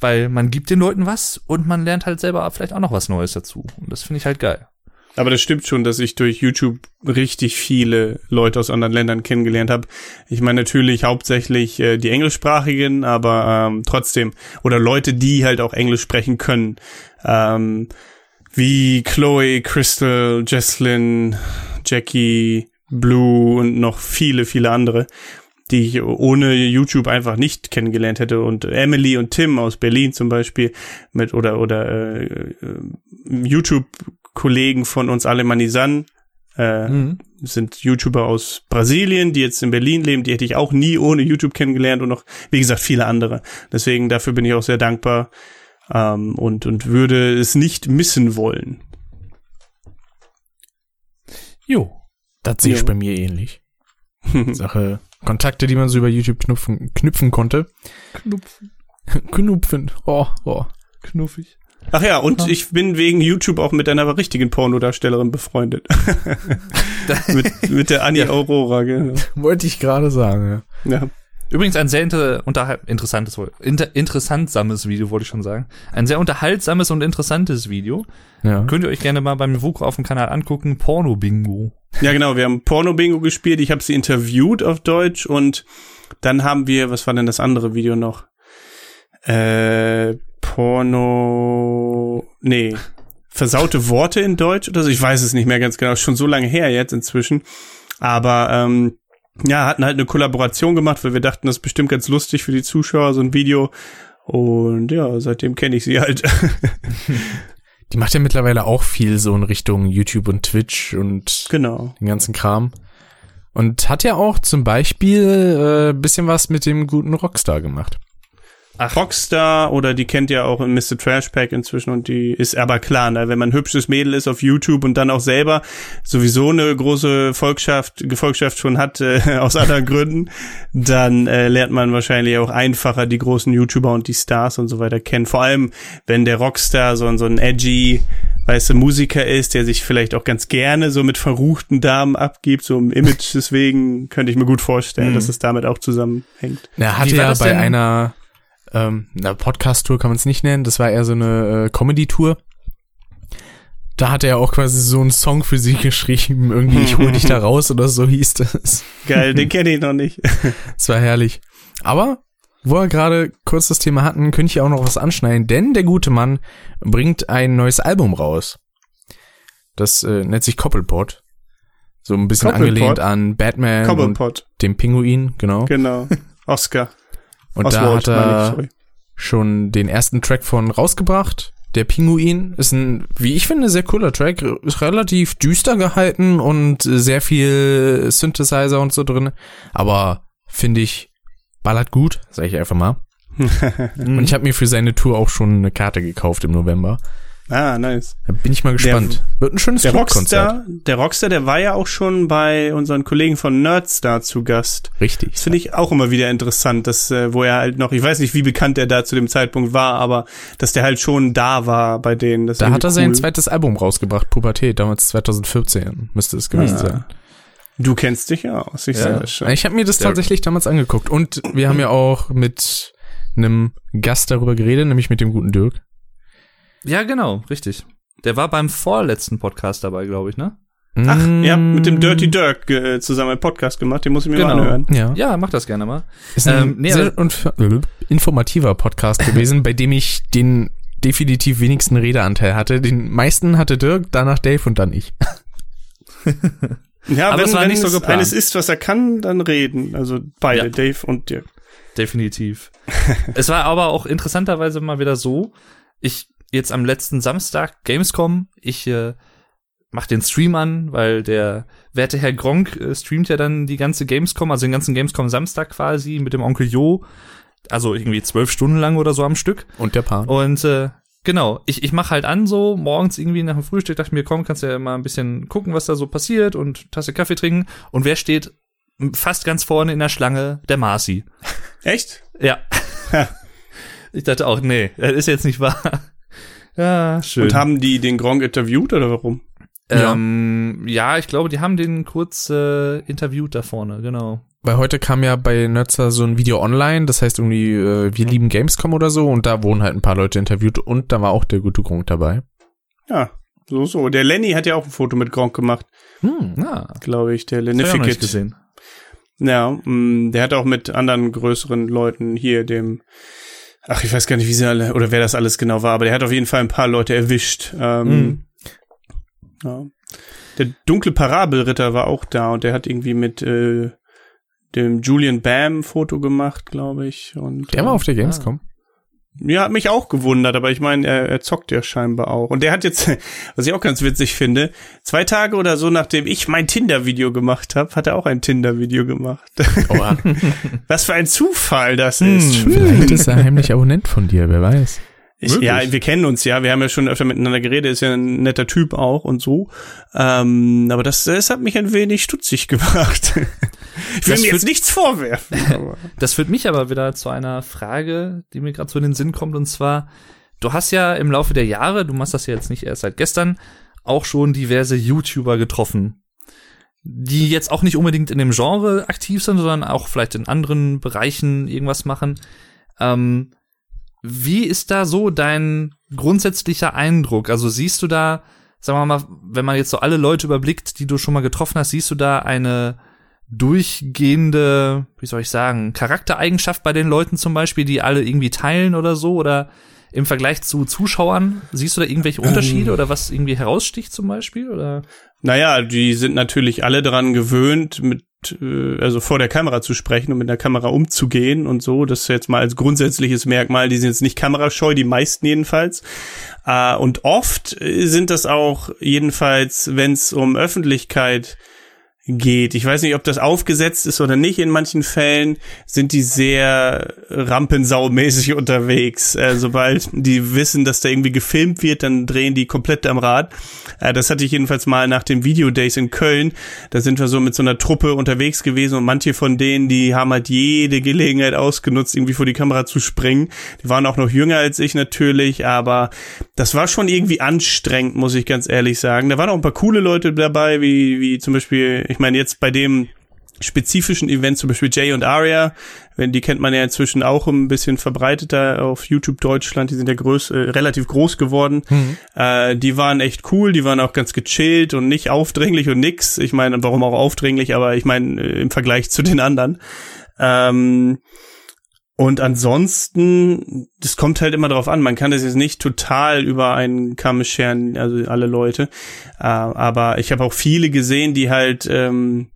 weil man gibt den Leuten was und man lernt halt selber vielleicht auch noch was Neues dazu. Und das finde ich halt geil. Aber das stimmt schon, dass ich durch YouTube richtig viele Leute aus anderen Ländern kennengelernt habe. Ich meine natürlich hauptsächlich äh, die englischsprachigen, aber ähm, trotzdem oder Leute, die halt auch Englisch sprechen können, ähm, wie Chloe, Crystal, Jesslyn, Jackie, Blue und noch viele, viele andere, die ich ohne YouTube einfach nicht kennengelernt hätte. Und Emily und Tim aus Berlin zum Beispiel mit oder oder äh, äh, YouTube-Kollegen von uns Alemanisan äh, sind YouTuber aus Brasilien, die jetzt in Berlin leben, die hätte ich auch nie ohne YouTube kennengelernt und noch, wie gesagt, viele andere. Deswegen dafür bin ich auch sehr dankbar ähm, und, und würde es nicht missen wollen. Jo. Das sehe ich bei mir ähnlich. Sache Kontakte, die man so über YouTube knüpfen, knüpfen konnte. Knupfen, Knupfen. Oh, oh. knuffig. Ach ja, und ich bin wegen YouTube auch mit einer richtigen Pornodarstellerin befreundet. mit, mit der Annie Aurora, genau. Wollte ich gerade sagen, ja. Ja. Übrigens ein sehr inter unterhal- interessantes, inter interessantsames Video, wollte ich schon sagen. Ein sehr unterhaltsames und interessantes Video. Ja. Könnt ihr euch gerne mal beim Vuko auf dem Kanal angucken. Porno Bingo. Ja, genau, wir haben Porno-Bingo gespielt, ich habe sie interviewt auf Deutsch und dann haben wir, was war denn das andere Video noch? Äh, Porno, nee, versaute Worte in Deutsch oder so, ich weiß es nicht mehr ganz genau, schon so lange her jetzt inzwischen, aber ähm, ja, hatten halt eine Kollaboration gemacht, weil wir dachten, das ist bestimmt ganz lustig für die Zuschauer, so ein Video und ja, seitdem kenne ich sie halt. Die macht ja mittlerweile auch viel so in Richtung YouTube und Twitch und genau. den ganzen Kram. Und hat ja auch zum Beispiel äh, bisschen was mit dem guten Rockstar gemacht. Rockstar oder die kennt ja auch Mr. Trashpack inzwischen und die ist aber klar, ne, wenn man ein hübsches Mädel ist auf YouTube und dann auch selber sowieso eine große Volkschaft, Gefolgschaft schon hat, äh, aus anderen Gründen, dann äh, lernt man wahrscheinlich auch einfacher die großen YouTuber und die Stars und so weiter kennen. Vor allem, wenn der Rockstar so, ein so ein edgy, weißt du, Musiker ist, der sich vielleicht auch ganz gerne so mit verruchten Damen abgibt, so im Image, deswegen könnte ich mir gut vorstellen, dass es damit auch zusammenhängt. Er hatte ja bei denn? einer ähm, na, Podcast-Tour kann man es nicht nennen, das war eher so eine äh, Comedy-Tour. Da hat er auch quasi so einen Song für sie geschrieben, irgendwie Ich hol dich da raus oder so hieß das. Geil, den kenne ich noch nicht. Es war herrlich. Aber, wo wir gerade kurz das Thema hatten, könnte ich auch noch was anschneiden, denn der gute Mann bringt ein neues Album raus. Das äh, nennt sich Koppelpot. So ein bisschen Koppelpot? angelehnt an Batman und Cobblepot, dem Pinguin, genau. genau. Oscar. Und da Oswald, hat ich, er schon den ersten Track von rausgebracht. Der Pinguin ist ein, wie ich finde, sehr cooler Track. Ist relativ düster gehalten und sehr viel Synthesizer und so drin. Aber finde ich, ballert gut, sag ich einfach mal. Und ich habe mir für seine Tour auch schon eine Karte gekauft im November. Ah, nice. Da bin ich mal gespannt. Wird ein schönes Der. Rockstar, der Rockstar, der war ja auch schon bei unseren Kollegen von Nerdstar zu Gast. Richtig. Das finde ich auch immer wieder interessant, dass, äh, wo er halt noch, ich weiß nicht, wie bekannt er da zu dem Zeitpunkt war, aber dass der halt schon da war bei denen. Da hat er irgendwie sein cool. zweites Album rausgebracht, Pubertät, damals 2014 müsste es gewesen Ah. sein. Du kennst dich ja aus, ich Ja. sehe das schon. Ich habe mir das Der- tatsächlich damals angeguckt und wir haben ja auch mit einem Gast darüber geredet, nämlich mit dem guten Dirk. Ja, genau, richtig. Der war beim vorletzten Podcast dabei, glaube ich, ne? Ach, ja, mit dem Mm, Dirty Dirk äh, zusammen einen Podcast gemacht, den muss ich mir Genau. mal anhören. Ja, Ja, mach das gerne mal. ist ein ähm, nee, sehr informativer Podcast gewesen, bei dem ich den definitiv wenigsten Redeanteil hatte. Den meisten hatte Dirk, danach Dave und dann ich. Ja, Aber wenn, es war wenn nicht so es geplant. eines ist, was er kann, dann reden. Also beide, Ja. Dave und Dirk. Definitiv. es war aber auch interessanterweise mal wieder so, ich jetzt am letzten Samstag Gamescom, ich äh, mach den Stream an, weil der werte Herr Gronk äh, streamt ja dann die ganze Gamescom, also den ganzen Gamescom Samstag quasi mit dem Onkel Jo, also irgendwie zwölf Stunden lang oder so am Stück. Und der Paar. Und äh, genau, ich, ich mache halt an so, morgens irgendwie nach dem Frühstück dachte ich mir, komm, kannst ja mal ein bisschen gucken, was da so passiert und Tasse Kaffee trinken. Und wer steht fast ganz vorne in der Schlange? Der Marci. Echt? Ja. ich dachte auch, nee, das ist jetzt nicht wahr. Ja, schön. Und haben die den Gronk interviewt oder warum? ähm, ja. ich glaube, die haben den kurz äh, interviewt da vorne, genau. Weil heute kam ja bei Nerdster so ein Video online, das heißt irgendwie, äh, wir lieben Gamescom oder so, und da wurden halt ein paar Leute interviewt und da war auch der gute Grund dabei. Ja, so, so. Der Lenny hat ja auch ein Foto mit Gronk gemacht, Hm. Ja, glaube ich, der hab ich gesehen. Ja, mh, der hat auch mit anderen größeren Leuten hier dem, ach, ich weiß gar nicht, wie sie alle, oder wer das alles genau war, aber der hat auf jeden Fall ein paar Leute erwischt. Ähm, Mhm. ja. Der dunkle Parabelritter war auch da und der hat irgendwie mit äh, dem Julian Bam Foto gemacht, glaube ich. Und, Der war äh, auf der Gamescom. Ja, hat mich auch gewundert, aber ich meine, er, er zockt ja scheinbar auch. Und der hat jetzt, was ich auch ganz witzig finde, zwei Tage oder so, nachdem ich mein Tinder-Video gemacht habe, hat er auch ein Tinder-Video gemacht. Oha. Was für ein Zufall das Hm, ist. vielleicht ist er heimlich Abonnent von dir, wer weiß. Ich, ja, wir kennen uns ja, wir haben ja schon öfter miteinander geredet, ist ja ein netter Typ auch und so. Ähm, aber das, das hat mich ein wenig stutzig gemacht. Ich will Das mir jetzt nichts vorwerfen. Das führt mich aber wieder zu einer Frage, die mir gerade so in den Sinn kommt, und zwar, du hast ja im Laufe der Jahre, du machst das ja jetzt nicht erst seit gestern, auch schon diverse YouTuber getroffen, die jetzt auch nicht unbedingt in dem Genre aktiv sind, sondern auch vielleicht in anderen Bereichen irgendwas machen. Ähm, wie ist da so dein grundsätzlicher Eindruck? Also siehst du da, sagen wir mal, wenn man jetzt so alle Leute überblickt, die du schon mal getroffen hast, siehst du da eine durchgehende, wie soll ich sagen, Charaktereigenschaft bei den Leuten zum Beispiel, die alle irgendwie teilen oder so? Oder im Vergleich zu Zuschauern, siehst du da irgendwelche Unterschiede oder was irgendwie heraussticht zum Beispiel? Oder? Naja, die sind natürlich alle daran gewöhnt, mit äh, also vor der Kamera zu sprechen und mit der Kamera umzugehen und so. Das jetzt mal als grundsätzliches Merkmal. Die sind jetzt nicht kamerascheu, die meisten jedenfalls. Äh, und oft sind das auch jedenfalls, wenn es um Öffentlichkeit geht. Ich weiß nicht, ob das aufgesetzt ist oder nicht. In manchen Fällen sind die sehr rampensaumäßig unterwegs. Äh, sobald die wissen, dass da irgendwie gefilmt wird, dann drehen die komplett am Rad. Äh, das hatte ich jedenfalls mal nach den Video Days in Köln. Da sind wir so mit so einer Truppe unterwegs gewesen und manche von denen, die haben halt jede Gelegenheit ausgenutzt, irgendwie vor die Kamera zu springen. Die waren auch noch jünger als ich natürlich, aber das war schon irgendwie anstrengend, muss ich ganz ehrlich sagen. Da waren auch ein paar coole Leute dabei, wie, wie zum Beispiel, ich meine jetzt bei dem spezifischen Events, zum Beispiel Jay und Aria, wenn die kennt man ja inzwischen auch ein bisschen verbreiteter auf YouTube Deutschland, die sind ja groß, äh, relativ groß geworden. Mhm. Äh, die waren echt cool, die waren auch ganz gechillt und nicht aufdringlich und nix. Ich meine, warum auch aufdringlich, aber ich meine äh, im Vergleich zu den anderen. Ähm, und ansonsten, das kommt halt immer drauf an. Man kann das jetzt nicht total über einen Kamm scheren, also alle Leute. Äh, aber ich habe auch viele gesehen, die halt ähm,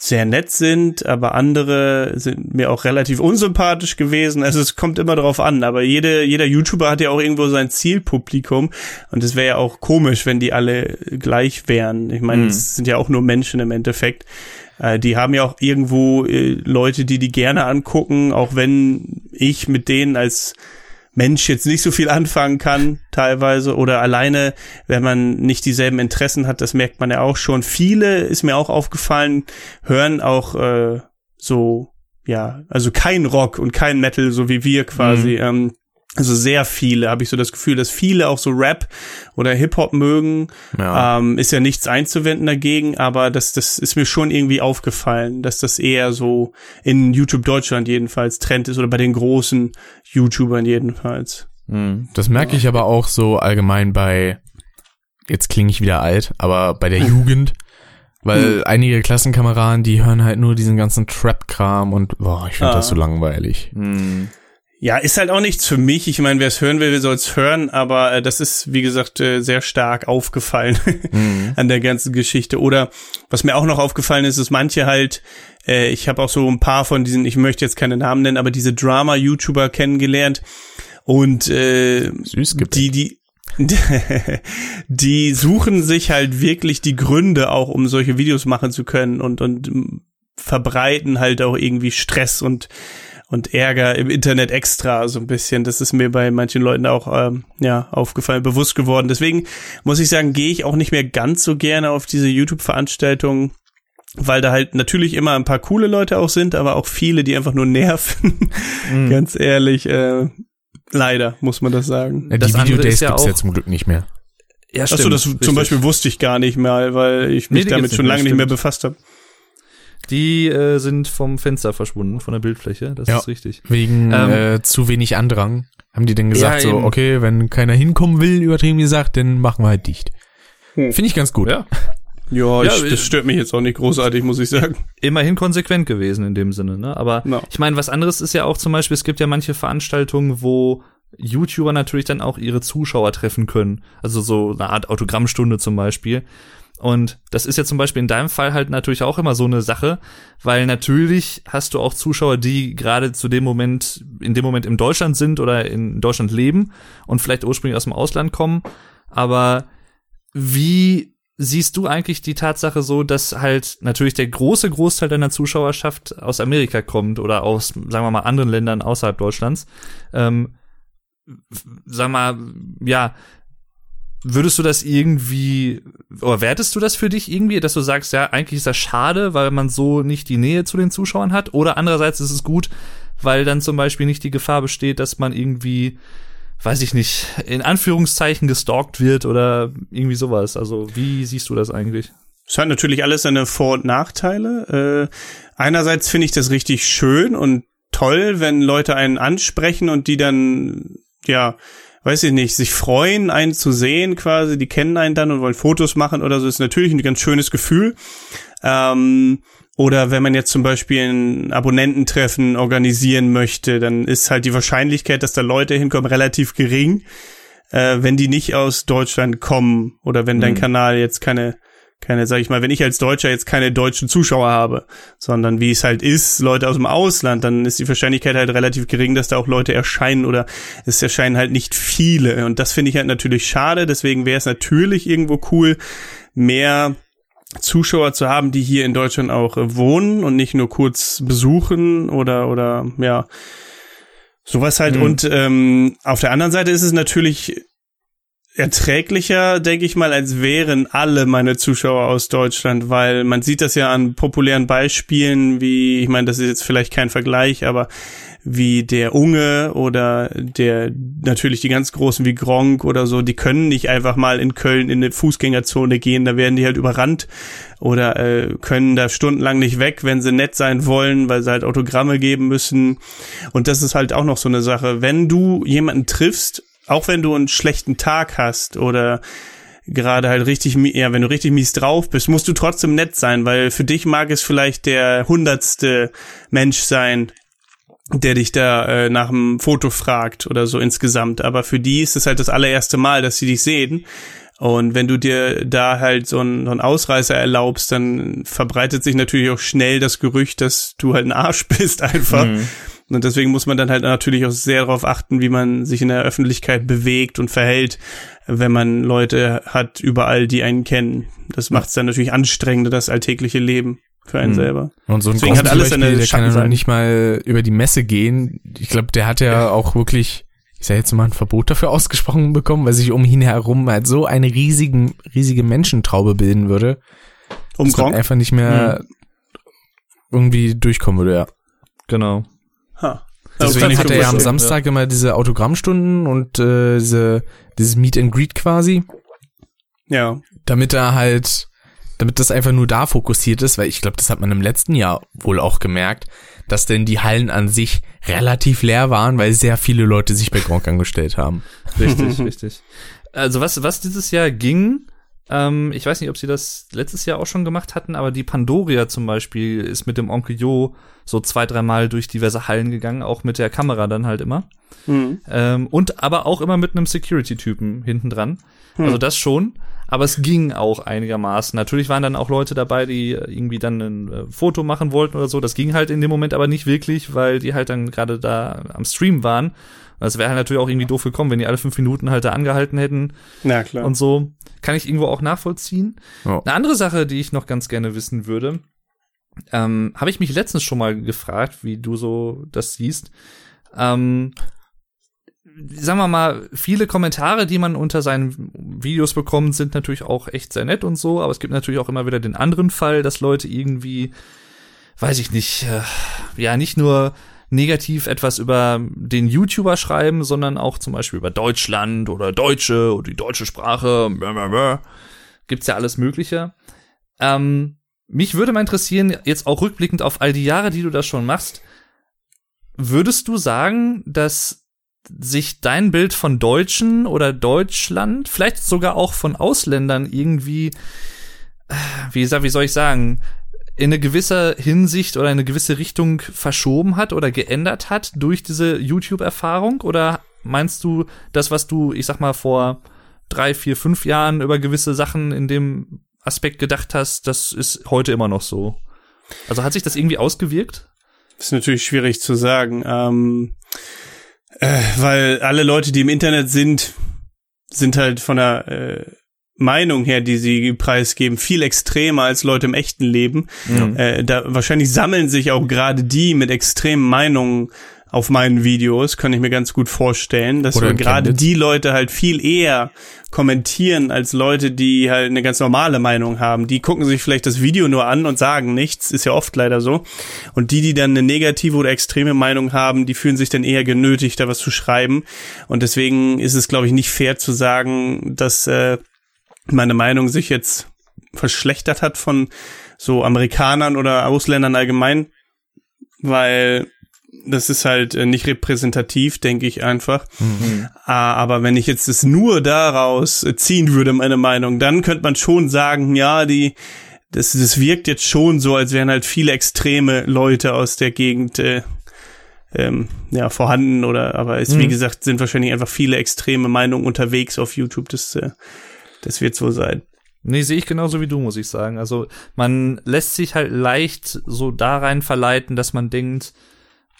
sehr nett sind, aber andere sind mir auch relativ unsympathisch gewesen. Also es kommt immer drauf an. Aber jede, jeder YouTuber hat ja auch irgendwo sein Zielpublikum. Und es wäre ja auch komisch, wenn die alle gleich wären. Ich meine, Mhm. es sind ja auch nur Menschen im Endeffekt. Äh, die haben ja auch irgendwo äh, Leute, die die gerne angucken, auch wenn ich mit denen als Mensch jetzt nicht so viel anfangen kann, teilweise, oder alleine, wenn man nicht dieselben Interessen hat, das merkt man ja auch schon. Viele, ist mir auch aufgefallen, hören auch äh, so, ja, also kein Rock und kein Metal, so wie wir quasi. Ähm, also sehr viele, habe ich so das Gefühl, dass viele auch so Rap oder Hip-Hop mögen. Ja. Ähm, ist ja nichts einzuwenden dagegen, aber das, das ist mir schon irgendwie aufgefallen, dass das eher so in YouTube Deutschland jedenfalls Trend ist oder bei den großen YouTubern jedenfalls. Mhm. Das merke ich aber auch so allgemein bei, jetzt klinge ich wieder alt, aber bei der Jugend, weil einige Klassenkameraden, die hören halt nur diesen ganzen Trap-Kram und boah, ich finde Ah. das so langweilig. Mhm. Ja, ist halt auch nichts für mich. Ich meine, wer es hören will, soll es hören, aber äh, das ist, wie gesagt, äh, sehr stark aufgefallen Mhm. an der ganzen Geschichte. Oder was mir auch noch aufgefallen ist, ist manche halt, äh, ich habe auch so ein paar von diesen, ich möchte jetzt keine Namen nennen, aber diese Drama-YouTuber kennengelernt und äh, Süß die, die, die suchen sich halt wirklich die Gründe auch, um solche Videos machen zu können und, und verbreiten halt auch irgendwie Stress und, und Ärger im Internet extra so ein bisschen. Das ist mir bei manchen Leuten auch, ähm, ja, aufgefallen, bewusst geworden. Deswegen muss ich sagen, gehe ich auch nicht mehr ganz so gerne auf diese YouTube-Veranstaltungen, weil da halt natürlich immer ein paar coole Leute auch sind, aber auch viele, die einfach nur nerven. Mhm. ganz ehrlich, äh, leider muss man das sagen. Ja, Das die andere Videodays ist ja gibt's ja zum Glück nicht mehr. Ja, Achso, das richtig. zum Beispiel wusste ich gar nicht mal, weil ich mich Nee, damit schon nicht mehr, lange nicht mehr stimmt. befasst habe. Die äh, sind vom Fenster verschwunden, von der Bildfläche. Das Ja. ist richtig. Wegen Ähm, äh, zu wenig Andrang. Haben die denn gesagt, Ja, so, eben. okay, wenn keiner hinkommen will, übertrieben gesagt, dann machen wir halt dicht. Hm. Finde ich ganz gut. Ja. Ja, Ja, ich, äh, das stört mich jetzt auch nicht großartig, muss ich sagen. Immerhin konsequent gewesen in dem Sinne, ne? Aber Ja. ich meine, was anderes ist ja auch zum Beispiel, es gibt ja manche Veranstaltungen, wo YouTuber natürlich dann auch ihre Zuschauer treffen können. Also so eine Art Autogrammstunde zum Beispiel. Und das ist ja zum Beispiel in deinem Fall halt natürlich auch immer so eine Sache, weil natürlich hast du auch Zuschauer, die gerade zu dem Moment, in dem Moment in Deutschland sind oder in Deutschland leben und vielleicht ursprünglich aus dem Ausland kommen. Aber wie siehst du eigentlich die Tatsache so, dass halt natürlich der große Großteil deiner Zuschauerschaft aus Amerika kommt oder aus, sagen wir mal, anderen Ländern außerhalb Deutschlands? Ähm, sag mal, ja, würdest du das irgendwie, oder wertest du das für dich irgendwie, dass du sagst, ja, eigentlich ist das schade, weil man so nicht die Nähe zu den Zuschauern hat? Oder andererseits ist es gut, weil dann zum Beispiel nicht die Gefahr besteht, dass man irgendwie, weiß ich nicht, in Anführungszeichen gestalkt wird oder irgendwie sowas. Also, wie siehst du das eigentlich? Es hat natürlich alles seine Vor- und Nachteile. Äh, einerseits finde ich das richtig schön und toll, wenn Leute einen ansprechen und die dann, ja, weiß ich nicht, sich freuen, einen zu sehen quasi, die kennen einen dann und wollen Fotos machen oder so, ist natürlich ein ganz schönes Gefühl. Ähm, oder wenn man jetzt zum Beispiel ein Abonnententreffen organisieren möchte, dann ist halt die Wahrscheinlichkeit, dass da Leute hinkommen, relativ gering, äh, wenn die nicht aus Deutschland kommen oder wenn dein Mhm. Kanal jetzt keine keine, sag ich mal, wenn ich als Deutscher jetzt keine deutschen Zuschauer habe, sondern wie es halt ist, Leute aus dem Ausland, dann ist die Wahrscheinlichkeit halt relativ gering, dass da auch Leute erscheinen oder es erscheinen halt nicht viele. Und das finde ich halt natürlich schade. Deswegen wäre es natürlich irgendwo cool, mehr Zuschauer zu haben, die hier in Deutschland auch äh, wohnen und nicht nur kurz besuchen oder oder ja sowas halt. Mhm. Und ähm, auf der anderen Seite ist es natürlich erträglicher, denke ich mal, als wären alle meine Zuschauer aus Deutschland, weil man sieht das ja an populären Beispielen, wie, ich meine, das ist jetzt vielleicht kein Vergleich, aber wie der Unge oder der natürlich die ganz großen wie Gronk oder so, die können nicht einfach mal in Köln in eine Fußgängerzone gehen, da werden die halt überrannt oder äh, können da stundenlang nicht weg, wenn sie nett sein wollen, weil sie halt Autogramme geben müssen. Und das ist halt auch noch so eine Sache. Wenn du jemanden triffst, auch wenn du einen schlechten Tag hast oder gerade halt richtig, ja, wenn du richtig mies drauf bist, musst du trotzdem nett sein, weil für dich mag es vielleicht der hundertste Mensch sein, der dich da äh, nach einem Foto fragt oder so insgesamt. Aber für die ist es halt das allererste Mal, dass sie dich sehen. Und wenn du dir da halt so einen, so einen Ausreißer erlaubst, dann verbreitet sich natürlich auch schnell das Gerücht, dass du halt ein Arsch bist einfach. Mhm. Und deswegen muss man dann halt natürlich auch sehr darauf achten, wie man sich in der Öffentlichkeit bewegt und verhält, wenn man Leute hat überall, die einen kennen. Das macht es dann natürlich anstrengender, das alltägliche Leben für einen mhm. selber. Und so ein Deswegen hat alles Beispiel, der kann ja nicht mal über die Messe gehen. Ich glaube, der hat ja, ja, auch wirklich, ich sag jetzt mal, ein Verbot dafür ausgesprochen bekommen, weil sich um ihn herum halt so eine riesigen, riesige Menschentraube bilden würde. Um dass man einfach nicht mehr mhm. irgendwie durchkommen würde, ja. Genau. Ha. Deswegen hat er ja am Samstag ja. immer diese Autogrammstunden und äh, diese, dieses Meet and Greet quasi. Ja. Damit er halt, damit das einfach nur da fokussiert ist, weil ich glaube, das hat man im letzten Jahr wohl auch gemerkt, dass denn die Hallen an sich relativ leer waren, weil sehr viele Leute sich bei Gronk angestellt haben. Richtig, richtig. Also was, was dieses Jahr ging, ähm, ich weiß nicht, ob sie das letztes Jahr auch schon gemacht hatten, aber die Pandoria zum Beispiel ist mit dem Onkel Jo so zwei, dreimal durch diverse Hallen gegangen, auch mit der Kamera dann halt immer. Mhm. Ähm, und aber auch immer mit einem Security-Typen hinten dran. Mhm. Also das schon. Aber es ging auch einigermaßen. Natürlich waren dann auch Leute dabei, die irgendwie dann ein äh, Foto machen wollten oder so. Das ging halt in dem Moment aber nicht wirklich, weil die halt dann gerade da am Stream waren. Das wäre halt natürlich auch irgendwie doof gekommen, wenn die alle fünf Minuten halt da angehalten hätten. Na klar. Und so. Kann ich irgendwo auch nachvollziehen. Oh. Eine andere Sache, die ich noch ganz gerne wissen würde, ähm, habe ich mich letztens schon mal gefragt, wie du so das siehst. Ähm, sagen wir mal, viele Kommentare, die man unter seinen Videos bekommt, sind natürlich auch echt sehr nett und so, aber es gibt natürlich auch immer wieder den anderen Fall, dass Leute irgendwie, weiß ich nicht, äh, ja, nicht nur negativ etwas über den YouTuber schreiben, sondern auch zum Beispiel über Deutschland oder Deutsche oder die deutsche Sprache. Gibt's ja alles Mögliche. Ähm, mich würde mal interessieren, jetzt auch rückblickend auf all die Jahre, die du das schon machst, würdest du sagen, dass sich dein Bild von Deutschen oder Deutschland, vielleicht sogar auch von Ausländern irgendwie, äh, wie, wie soll ich sagen, in eine gewisse Hinsicht oder in eine gewisse Richtung verschoben hat oder geändert hat durch diese YouTube-Erfahrung? Oder meinst du, das, was du, ich sag mal, vor drei, vier, fünf Jahren über gewisse Sachen in dem Aspekt gedacht hast, das ist heute immer noch so? Also hat sich das irgendwie ausgewirkt? Ist natürlich schwierig zu sagen, ähm, äh, weil alle Leute, die im Internet sind, sind halt von der äh, Meinung her, die sie preisgeben, viel extremer als Leute im echten Leben. Mhm. Äh, da wahrscheinlich sammeln sich auch gerade die mit extremen Meinungen auf meinen Videos, kann ich mir ganz gut vorstellen, dass gerade die Leute halt viel eher kommentieren als Leute, die halt eine ganz normale Meinung haben. Die gucken sich vielleicht das Video nur an und sagen nichts, ist ja oft leider so. Und die, die dann eine negative oder extreme Meinung haben, die fühlen sich dann eher genötigt, da was zu schreiben. Und deswegen ist es, glaube ich, nicht fair zu sagen, dass äh, meine Meinung sich jetzt verschlechtert hat von so Amerikanern oder Ausländern allgemein, weil das ist halt äh, nicht repräsentativ, denke ich einfach. Mhm. Ah, aber wenn ich jetzt es nur daraus ziehen würde, meine Meinung, dann könnte man schon sagen, ja, die, das, das wirkt jetzt schon so, als wären halt viele extreme Leute aus der Gegend äh, ähm, ja, vorhanden oder aber es, mhm. wie gesagt, sind wahrscheinlich einfach viele extreme Meinungen unterwegs auf YouTube. Das äh, das wird so sein. Nee, sehe ich genauso wie du, muss ich sagen. Also man lässt sich halt leicht so da rein verleiten, dass man denkt,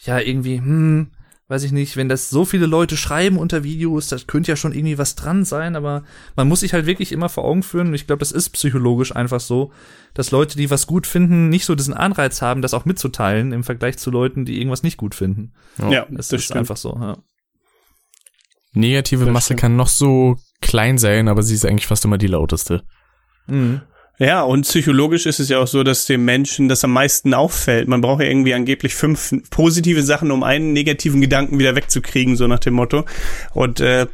ja, irgendwie, hm, weiß ich nicht, wenn das so viele Leute schreiben unter Videos, das könnte ja schon irgendwie was dran sein, aber man muss sich halt wirklich immer vor Augen führen, und ich glaube, das ist psychologisch einfach so, dass Leute, die was gut finden, nicht so diesen Anreiz haben, das auch mitzuteilen, im Vergleich zu Leuten, die irgendwas nicht gut finden. Ja, das, das ist stimmt. einfach so, ja. Negative das Masse stimmt. kann noch so klein sein, aber sie ist eigentlich fast immer die lauteste. Mhm. Ja, und psychologisch ist es ja auch so, dass dem Menschen das am meisten auffällt. Man braucht ja irgendwie angeblich fünf positive Sachen, um einen negativen Gedanken wieder wegzukriegen, so nach dem Motto. Und äh,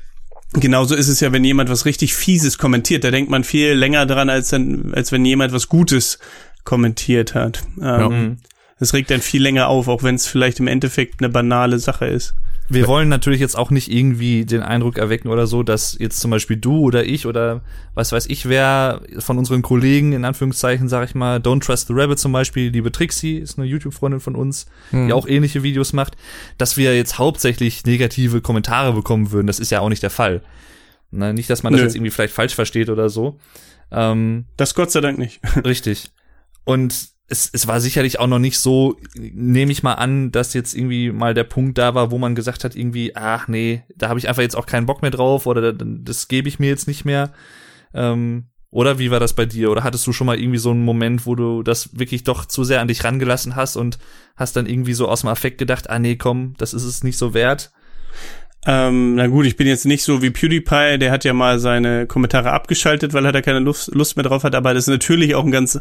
genauso ist es ja, wenn jemand was richtig Fieses kommentiert. Da denkt man viel länger dran, als, dann, als wenn jemand was Gutes kommentiert hat. Ja. Ähm, Es regt dann viel länger auf, auch wenn es vielleicht im Endeffekt eine banale Sache ist. Wir wollen natürlich jetzt auch nicht irgendwie den Eindruck erwecken oder so, dass jetzt zum Beispiel du oder ich oder was weiß ich wer von unseren Kollegen, in Anführungszeichen, sag ich mal, Don't Trust the Rabbit zum Beispiel, liebe Trixie, ist eine YouTube-Freundin von uns, die auch ähnliche Videos macht, dass wir jetzt hauptsächlich negative Kommentare bekommen würden. Das ist ja auch nicht der Fall. Na, nicht, dass man das Nö. jetzt irgendwie vielleicht falsch versteht oder so. Ähm, Das Gott sei Dank nicht. Richtig. Und es, es war sicherlich auch noch nicht so, nehme ich mal an, dass jetzt irgendwie mal der Punkt da war, wo man gesagt hat, irgendwie, ach nee, da habe ich einfach jetzt auch keinen Bock mehr drauf oder das, gebe ich mir jetzt nicht mehr. Ähm, oder wie war das bei dir? Oder hattest du schon mal irgendwie so einen Moment, wo du das wirklich doch zu sehr an dich rangelassen hast und hast dann irgendwie so aus dem Affekt gedacht, ah nee, komm, das ist es nicht so wert? Ähm, na gut, ich bin jetzt nicht so wie PewDiePie, der hat ja mal seine Kommentare abgeschaltet, weil er da keine Lust, Lust mehr drauf hat, aber das ist natürlich auch ein ganz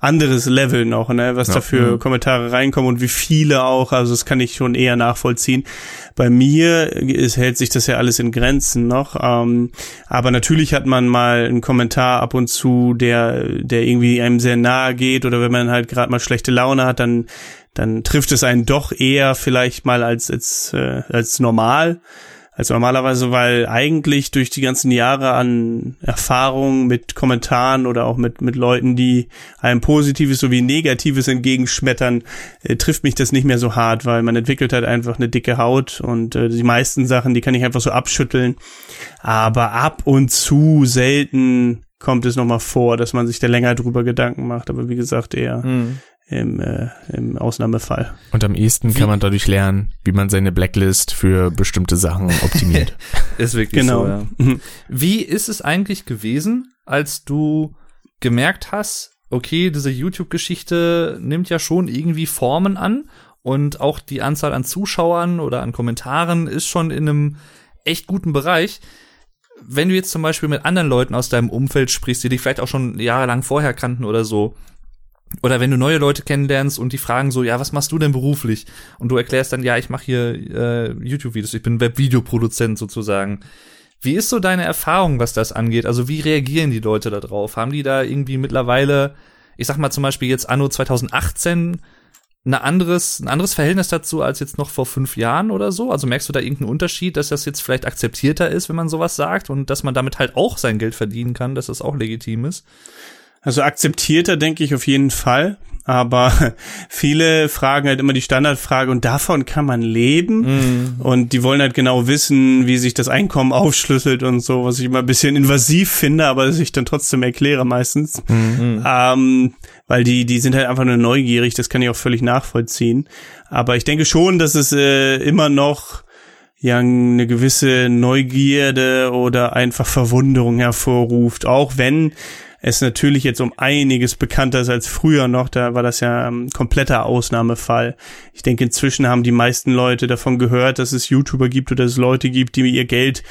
anderes Level noch, ne, was Ja. da für Kommentare reinkommen und wie viele auch, also das kann ich schon eher nachvollziehen. Bei mir ist, hält sich das ja alles in Grenzen noch, ähm, aber natürlich hat man mal einen Kommentar ab und zu, der, der irgendwie einem sehr nahe geht oder wenn man halt gerade mal schlechte Laune hat, dann dann trifft es einen doch eher vielleicht mal als als äh, als normal als normalerweise, weil eigentlich durch die ganzen Jahre an Erfahrung mit Kommentaren oder auch mit mit Leuten, die einem Positives sowie Negatives entgegenschmettern, äh, trifft mich das nicht mehr so hart, weil man entwickelt halt einfach eine dicke Haut und äh, die meisten Sachen, die kann ich einfach so abschütteln. Aber ab und zu selten kommt es nochmal vor, dass man sich da länger drüber Gedanken macht. Aber wie gesagt, eher im, äh, im Ausnahmefall. Und am ehesten kann man dadurch lernen, wie man seine Blacklist für bestimmte Sachen optimiert. Ist wirklich Genau. so, ja. Mhm. Wie ist es eigentlich gewesen, als du gemerkt hast, okay, diese YouTube-Geschichte nimmt ja schon irgendwie Formen an und auch die Anzahl an Zuschauern oder an Kommentaren ist schon in einem echt guten Bereich. Wenn du jetzt zum Beispiel mit anderen Leuten aus deinem Umfeld sprichst, die dich vielleicht auch schon jahrelang vorher kannten oder so, oder wenn du neue Leute kennenlernst und die fragen so, ja, was machst du denn beruflich? Und du erklärst dann, ja, ich mache hier äh, YouTube-Videos, ich bin Webvideoproduzent sozusagen. Wie ist so deine Erfahrung, was das angeht? Also wie reagieren die Leute da drauf? Haben die da irgendwie mittlerweile, ich sag mal zum Beispiel jetzt anno 2018, ein anderes, ein anderes Verhältnis dazu als jetzt noch vor fünf Jahren oder so? Also merkst du da irgendeinen Unterschied, dass das jetzt vielleicht akzeptierter ist, wenn man sowas sagt und dass man damit halt auch sein Geld verdienen kann, dass das auch legitim ist? Also akzeptierter denke ich auf jeden Fall. Aber viele fragen halt immer die Standardfrage und davon kann man leben. Und die wollen halt genau wissen, wie sich das Einkommen aufschlüsselt und so, was ich immer ein bisschen invasiv finde, aber das ich dann trotzdem erkläre meistens. Ähm, weil die, die sind halt einfach nur neugierig, das kann ich auch völlig nachvollziehen. Aber ich denke schon, dass es äh, immer noch ja eine gewisse Neugierde oder einfach Verwunderung hervorruft, auch wenn es natürlich jetzt um einiges bekannter ist als früher noch, da war das ja ein kompletter Ausnahmefall. Ich denke, inzwischen haben die meisten Leute davon gehört, dass es YouTuber gibt oder es Leute gibt, die ihr Geld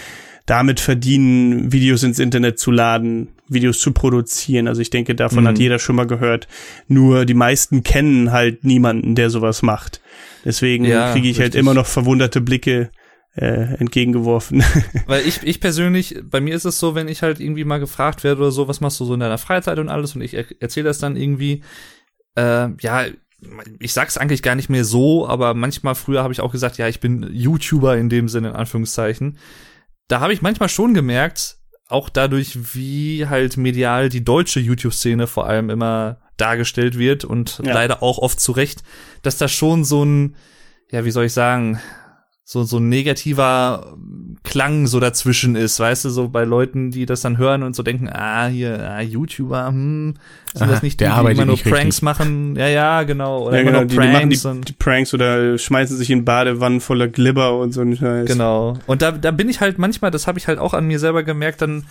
damit verdienen, Videos ins Internet zu laden, Videos zu produzieren. Also ich denke, davon hat jeder schon mal gehört. Nur die meisten kennen halt niemanden, der sowas macht. Deswegen Ja, kriege ich halt richtig. immer noch verwunderte Blicke äh, entgegengeworfen. Weil ich, ich persönlich, bei mir ist es so, wenn ich halt irgendwie mal gefragt werde oder so, was machst du so in deiner Freizeit und alles und ich er erzähle das dann irgendwie, äh, ja, ich sag's eigentlich gar nicht mehr so, aber manchmal früher habe ich auch gesagt, ja, ich bin YouTuber in dem Sinne, in Anführungszeichen. Da habe ich manchmal schon gemerkt, auch dadurch, wie halt medial die deutsche YouTube-Szene vor allem immer dargestellt wird und Ja. leider auch oft zu Recht, dass da schon so ein, ja, wie soll ich sagen, so, so ein negativer Klang so dazwischen ist, weißt du, so bei Leuten, die das dann hören und so denken, ah, hier, ah, YouTuber, hm, sind Aha, das nicht die, der die immer nur Pranks richtig. machen? Ja, ja, genau. Oder ja, immer genau, nur die, die machen Pranks die, und die Pranks oder schmeißen sich in Badewannen voller Glibber und so ein Scheiß. Genau. Und da, da bin ich halt manchmal, das habe ich halt auch an mir selber gemerkt, dann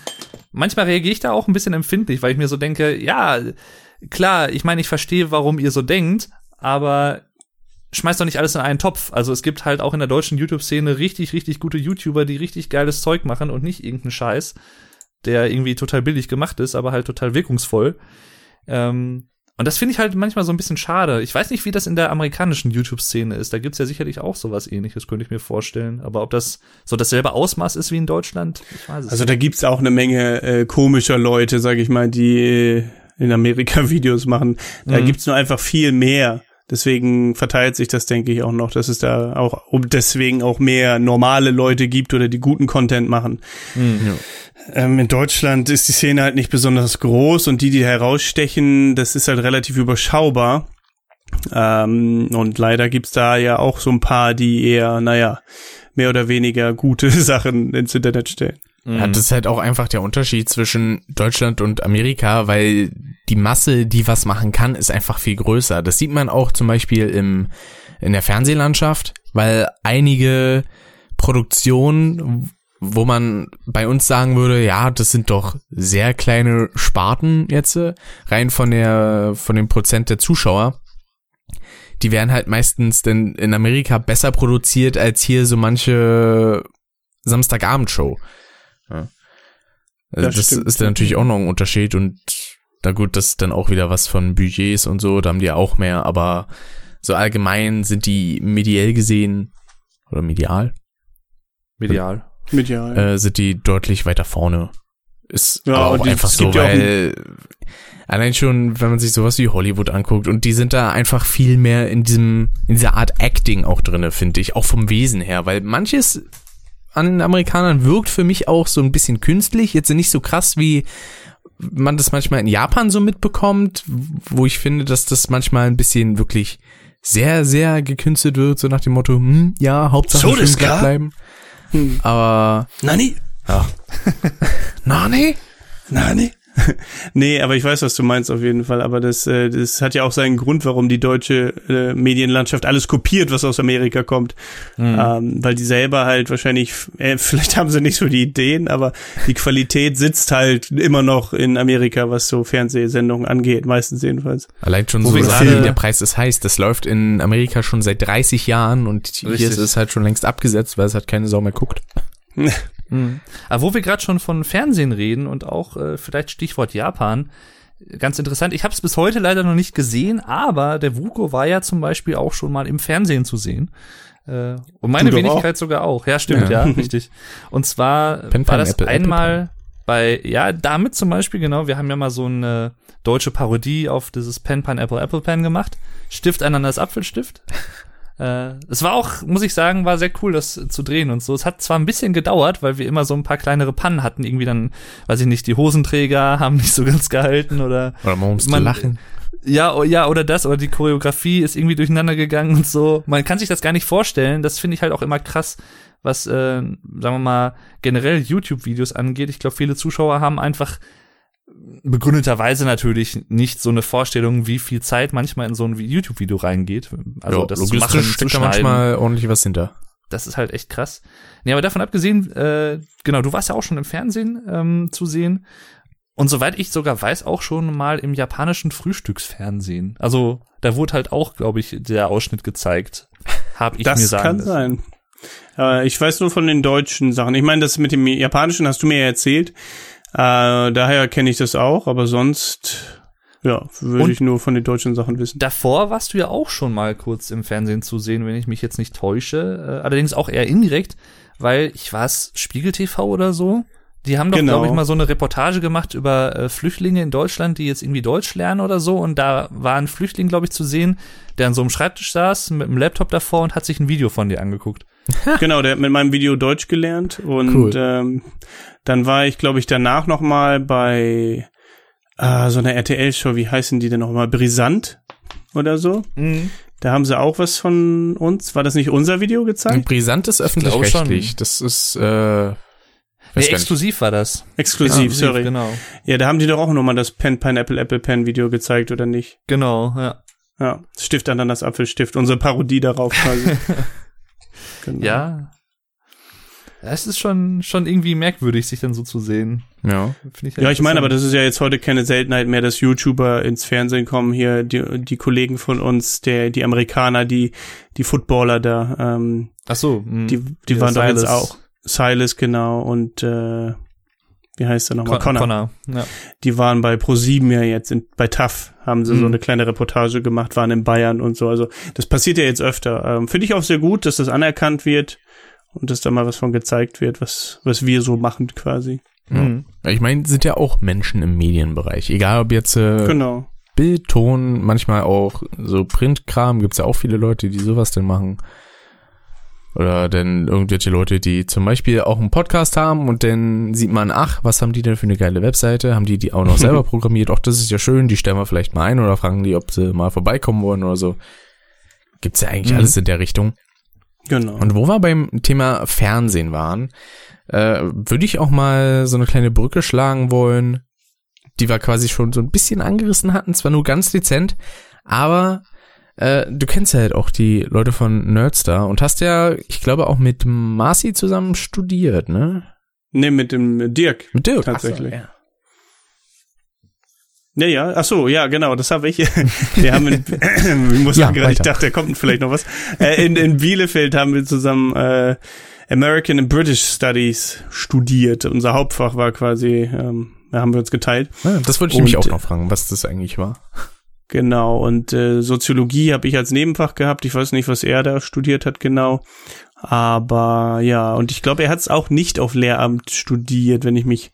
manchmal reagiere ich da auch ein bisschen empfindlich, weil ich mir so denke, ja, klar, ich meine, ich verstehe, warum ihr so denkt, aber schmeißt doch nicht alles in einen Topf. Also es gibt halt auch in der deutschen YouTube-Szene richtig, richtig gute YouTuber, die richtig geiles Zeug machen und nicht irgendeinen Scheiß, der irgendwie total billig gemacht ist, aber halt total wirkungsvoll. Ähm, und das finde ich halt manchmal so ein bisschen schade. Ich weiß nicht, wie das in der amerikanischen YouTube-Szene ist. Da gibt's ja sicherlich auch sowas ähnliches, könnte ich mir vorstellen. Aber ob das so dasselbe Ausmaß ist wie in Deutschland, ich weiß es Also da gibt's auch eine Menge äh, komischer Leute, sag ich mal, die äh, in Amerika Videos machen. Da Mhm. gibt's nur einfach viel mehr. Deswegen verteilt sich das, denke ich, auch noch, dass es da auch um deswegen auch mehr normale Leute gibt oder die guten Content machen. Mhm. Ähm, in Deutschland ist die Szene halt nicht besonders groß und die, die herausstechen, das ist halt relativ überschaubar. Ähm, und leider gibt's da ja auch so ein paar, die eher, naja, mehr oder weniger gute Sachen ins Internet stellen. Ja, das ist halt auch einfach der Unterschied zwischen Deutschland und Amerika, weil die Masse, die was machen kann, ist einfach viel größer. Das sieht man auch zum Beispiel im, in der Fernsehlandschaft, weil einige Produktionen, wo man bei uns sagen würde, ja, das sind doch sehr kleine Sparten jetzt, rein von der, von dem Prozent der Zuschauer. Die werden halt meistens denn in Amerika besser produziert als hier so manche Samstagabendshow. Also Das das, ist dann natürlich auch noch ein Unterschied und na gut, das ist dann auch wieder was von Budgets und so, da haben die ja auch mehr, aber so allgemein sind die mediell gesehen oder medial, Medial. Medial. äh, sind die deutlich weiter vorne. Ist Ja, aber auch die- einfach so, gibt ja auch weil allein schon, wenn man sich sowas wie Hollywood anguckt und die sind da einfach viel mehr in diesem, in dieser Art Acting auch drinne, finde ich, auch vom Wesen her, weil manches an den Amerikanern wirkt für mich auch so ein bisschen künstlich, jetzt nicht so krass wie man das manchmal in Japan so mitbekommt, wo ich finde, dass das manchmal ein bisschen wirklich sehr, sehr gekünstelt wird, so nach dem Motto, hm, ja, Hauptsache So schön bleiben. Hm. Aber, Nani? ja. Nani? Nani? nee, aber ich weiß, was du meinst auf jeden Fall. Aber das, äh, das hat ja auch seinen Grund, warum die deutsche äh, Medienlandschaft alles kopiert, was aus Amerika kommt. Ähm, weil die selber halt wahrscheinlich, äh, vielleicht haben sie nicht so die Ideen, aber die Qualität sitzt halt immer noch in Amerika, was so Fernsehsendungen angeht, meistens jedenfalls. Allein schon Wo so gerade- wie der Preis ist heiß. Das läuft in Amerika schon seit 30 Jahren und hier Richtig. ist es halt schon längst abgesetzt, weil es halt keine Sau mehr guckt. Mhm. Aber wo wir gerade schon von Fernsehen reden und auch äh, vielleicht Stichwort Japan, ganz interessant. Ich habe es bis heute leider noch nicht gesehen, aber der Vuko war ja zum Beispiel auch schon mal im Fernsehen zu sehen. Äh, und meine Wenigkeit sogar auch. Ja, stimmt, ja, richtig. Und zwar Pen, war das Apple, einmal bei, ja, damit zum Beispiel, genau, wir haben ja mal so eine deutsche Parodie auf dieses Pen, Pan, Apple, Apple Pen gemacht. Stift einander das Apfelstift. Äh, es war auch, muss ich sagen, war sehr cool, das zu drehen und so. Es hat zwar ein bisschen gedauert, weil wir immer so ein paar kleinere Pannen hatten. Irgendwie dann, weiß ich nicht, die Hosenträger haben nicht so ganz gehalten oder Oder man muss lachen. ja, o- ja, oder das, oder die Choreografie ist irgendwie durcheinander gegangen und so. Man kann sich das gar nicht vorstellen. Das finde ich halt auch immer krass, was, äh, sagen wir mal, generell YouTube-Videos angeht. Ich glaube, viele Zuschauer haben einfach begründeterweise natürlich nicht so eine Vorstellung, wie viel Zeit manchmal in so ein YouTube-Video reingeht. Also ja, das zu logistisch machen, zu steckt da manchmal ordentlich was hinter. das ist halt echt krass. Nee, aber davon abgesehen, äh, genau, du warst ja auch schon im Fernsehen ähm, zu sehen. Und soweit ich sogar weiß, auch schon mal im japanischen Frühstücksfernsehen. Also da wurde halt auch, glaube ich, der Ausschnitt gezeigt. Hab ich mir das sagen kann lassen. sein. Äh, ich weiß nur von den deutschen Sachen. Ich meine, das mit dem japanischen hast du mir ja erzählt. Äh, daher kenne ich das auch, aber sonst, ja, würde ich nur von den deutschen Sachen wissen. Davor warst du ja auch schon mal kurz im Fernsehen zu sehen, wenn ich mich jetzt nicht täusche. Äh, allerdings auch eher indirekt, weil ich war es Spiegel TV oder so. Die haben doch, Genau. glaube ich, mal so eine Reportage gemacht über äh, Flüchtlinge in Deutschland, die jetzt irgendwie Deutsch lernen oder so. Und da war ein Flüchtling, glaube ich, zu sehen, der an so einem Schreibtisch saß mit einem Laptop davor und hat sich ein Video von dir angeguckt. genau, der hat mit meinem Video Deutsch gelernt und Cool. ähm, dann war ich, glaube ich, danach noch mal bei äh, so einer RTL-Show, wie heißen die denn noch mal? Brisant oder so. Da haben sie auch was von uns. War das nicht unser Video gezeigt? Brisant ist öffentlich-rechtlich. schon. Das ist, äh, Nee, exklusiv war das. Exklusiv, sorry. Genau. Ja, da haben die doch auch noch mal das Pen Pineapple Apple Pen Video gezeigt, oder nicht? Genau, ja. Ja, Stift an das Apfelstift, unsere Parodie darauf quasi. genau. Ja. Es ist schon, schon irgendwie merkwürdig, sich dann so zu sehen. Ja. Ich Ja, ich meine, aber das ist ja jetzt heute keine Seltenheit mehr, dass YouTuber ins Fernsehen kommen. Hier die, die Kollegen von uns, der, die Amerikaner, die, die Footballer da, ähm, Ach so, mh. die, die Ja, waren doch jetzt auch. Silas, genau, und äh, wie heißt er nochmal? Con Connor. Connor. Ja. Die waren bei ProSieben ja jetzt in, bei TAF, haben sie so Mhm. eine kleine Reportage gemacht, waren in Bayern und so. Also das passiert ja jetzt öfter. Ähm, Finde ich auch sehr gut, dass das anerkannt wird und dass da mal was von gezeigt wird, was, was wir so machen quasi. Mhm. Ja, Ich meine, sind ja auch Menschen im Medienbereich. Egal ob jetzt äh, Genau. Bild, Ton, manchmal auch so Printkram, gibt's ja auch viele Leute, die sowas denn machen. Oder denn irgendwelche Leute, die zum Beispiel auch einen Podcast haben und dann sieht man, ach, was haben die denn für eine geile Webseite? Haben die die auch noch selber programmiert? Ach, das ist ja schön, die stellen wir vielleicht mal ein oder fragen die, ob sie mal vorbeikommen wollen oder so. Gibt's ja eigentlich Mhm. alles in der Richtung. Genau. Und wo wir beim Thema Fernsehen waren, äh, würde ich auch mal so eine kleine Brücke schlagen wollen, die wir quasi schon so ein bisschen angerissen hatten, zwar nur ganz dezent, aber äh, du kennst ja halt auch die Leute von Nerdstar und hast ja, ich glaube, auch mit Marci zusammen studiert, ne? Nee, mit dem Dirk. Mit Dirk. Tatsächlich. So, ja. Ja, ja, ach so, ja, genau, das habe ich. Wir haben in, ich muss Ja, gerade, ich dachte, da kommt vielleicht noch was. Äh, in, in Bielefeld haben wir zusammen äh, American and British Studies studiert. Unser Hauptfach war quasi, ähm, da haben wir uns geteilt. Ja, das wollte ich nämlich Und- auch noch fragen, was das eigentlich war. Genau, und äh, Soziologie habe ich als Nebenfach gehabt. Ich weiß nicht, was er da studiert hat genau. Aber ja, und ich glaube, er hat es auch nicht auf Lehramt studiert, wenn ich mich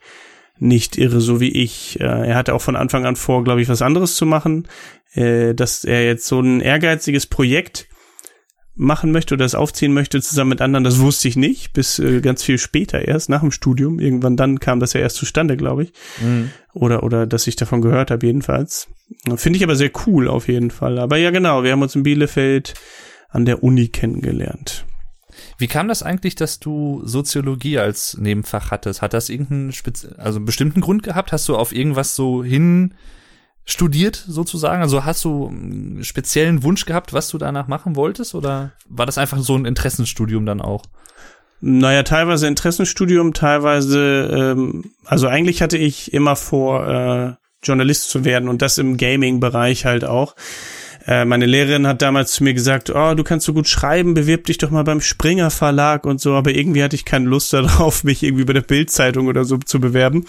nicht irre, so wie ich. Äh, er hatte auch von Anfang an vor, glaube ich, was anderes zu machen. Äh, dass er jetzt so ein ehrgeiziges Projekt machen möchte oder das aufziehen möchte zusammen mit anderen, das wusste ich nicht, bis äh, ganz viel später erst, nach dem Studium. Irgendwann dann kam das ja erst zustande, glaube ich Mhm. oder oder dass ich davon gehört habe jedenfalls. Finde ich aber sehr cool auf jeden Fall. Aber ja genau, wir haben uns in Bielefeld an der Uni kennengelernt. Wie kam das eigentlich, dass du Soziologie als Nebenfach hattest? Hat das irgendeinen also einen bestimmten Grund gehabt? Hast du auf irgendwas so hin studiert sozusagen? Also hast du einen speziellen Wunsch gehabt, was du danach machen wolltest? Oder war das einfach so ein Interessenstudium dann auch? Naja, teilweise Interessenstudium, teilweise, ähm, also eigentlich hatte ich immer vor, äh, Journalist zu werden und das im Gaming-Bereich halt auch. Äh, meine Lehrerin hat damals zu mir gesagt, oh, du kannst so gut schreiben, bewirb dich doch mal beim Springer Verlag und so, aber irgendwie hatte ich keine Lust darauf, mich irgendwie bei der Bildzeitung oder so zu bewerben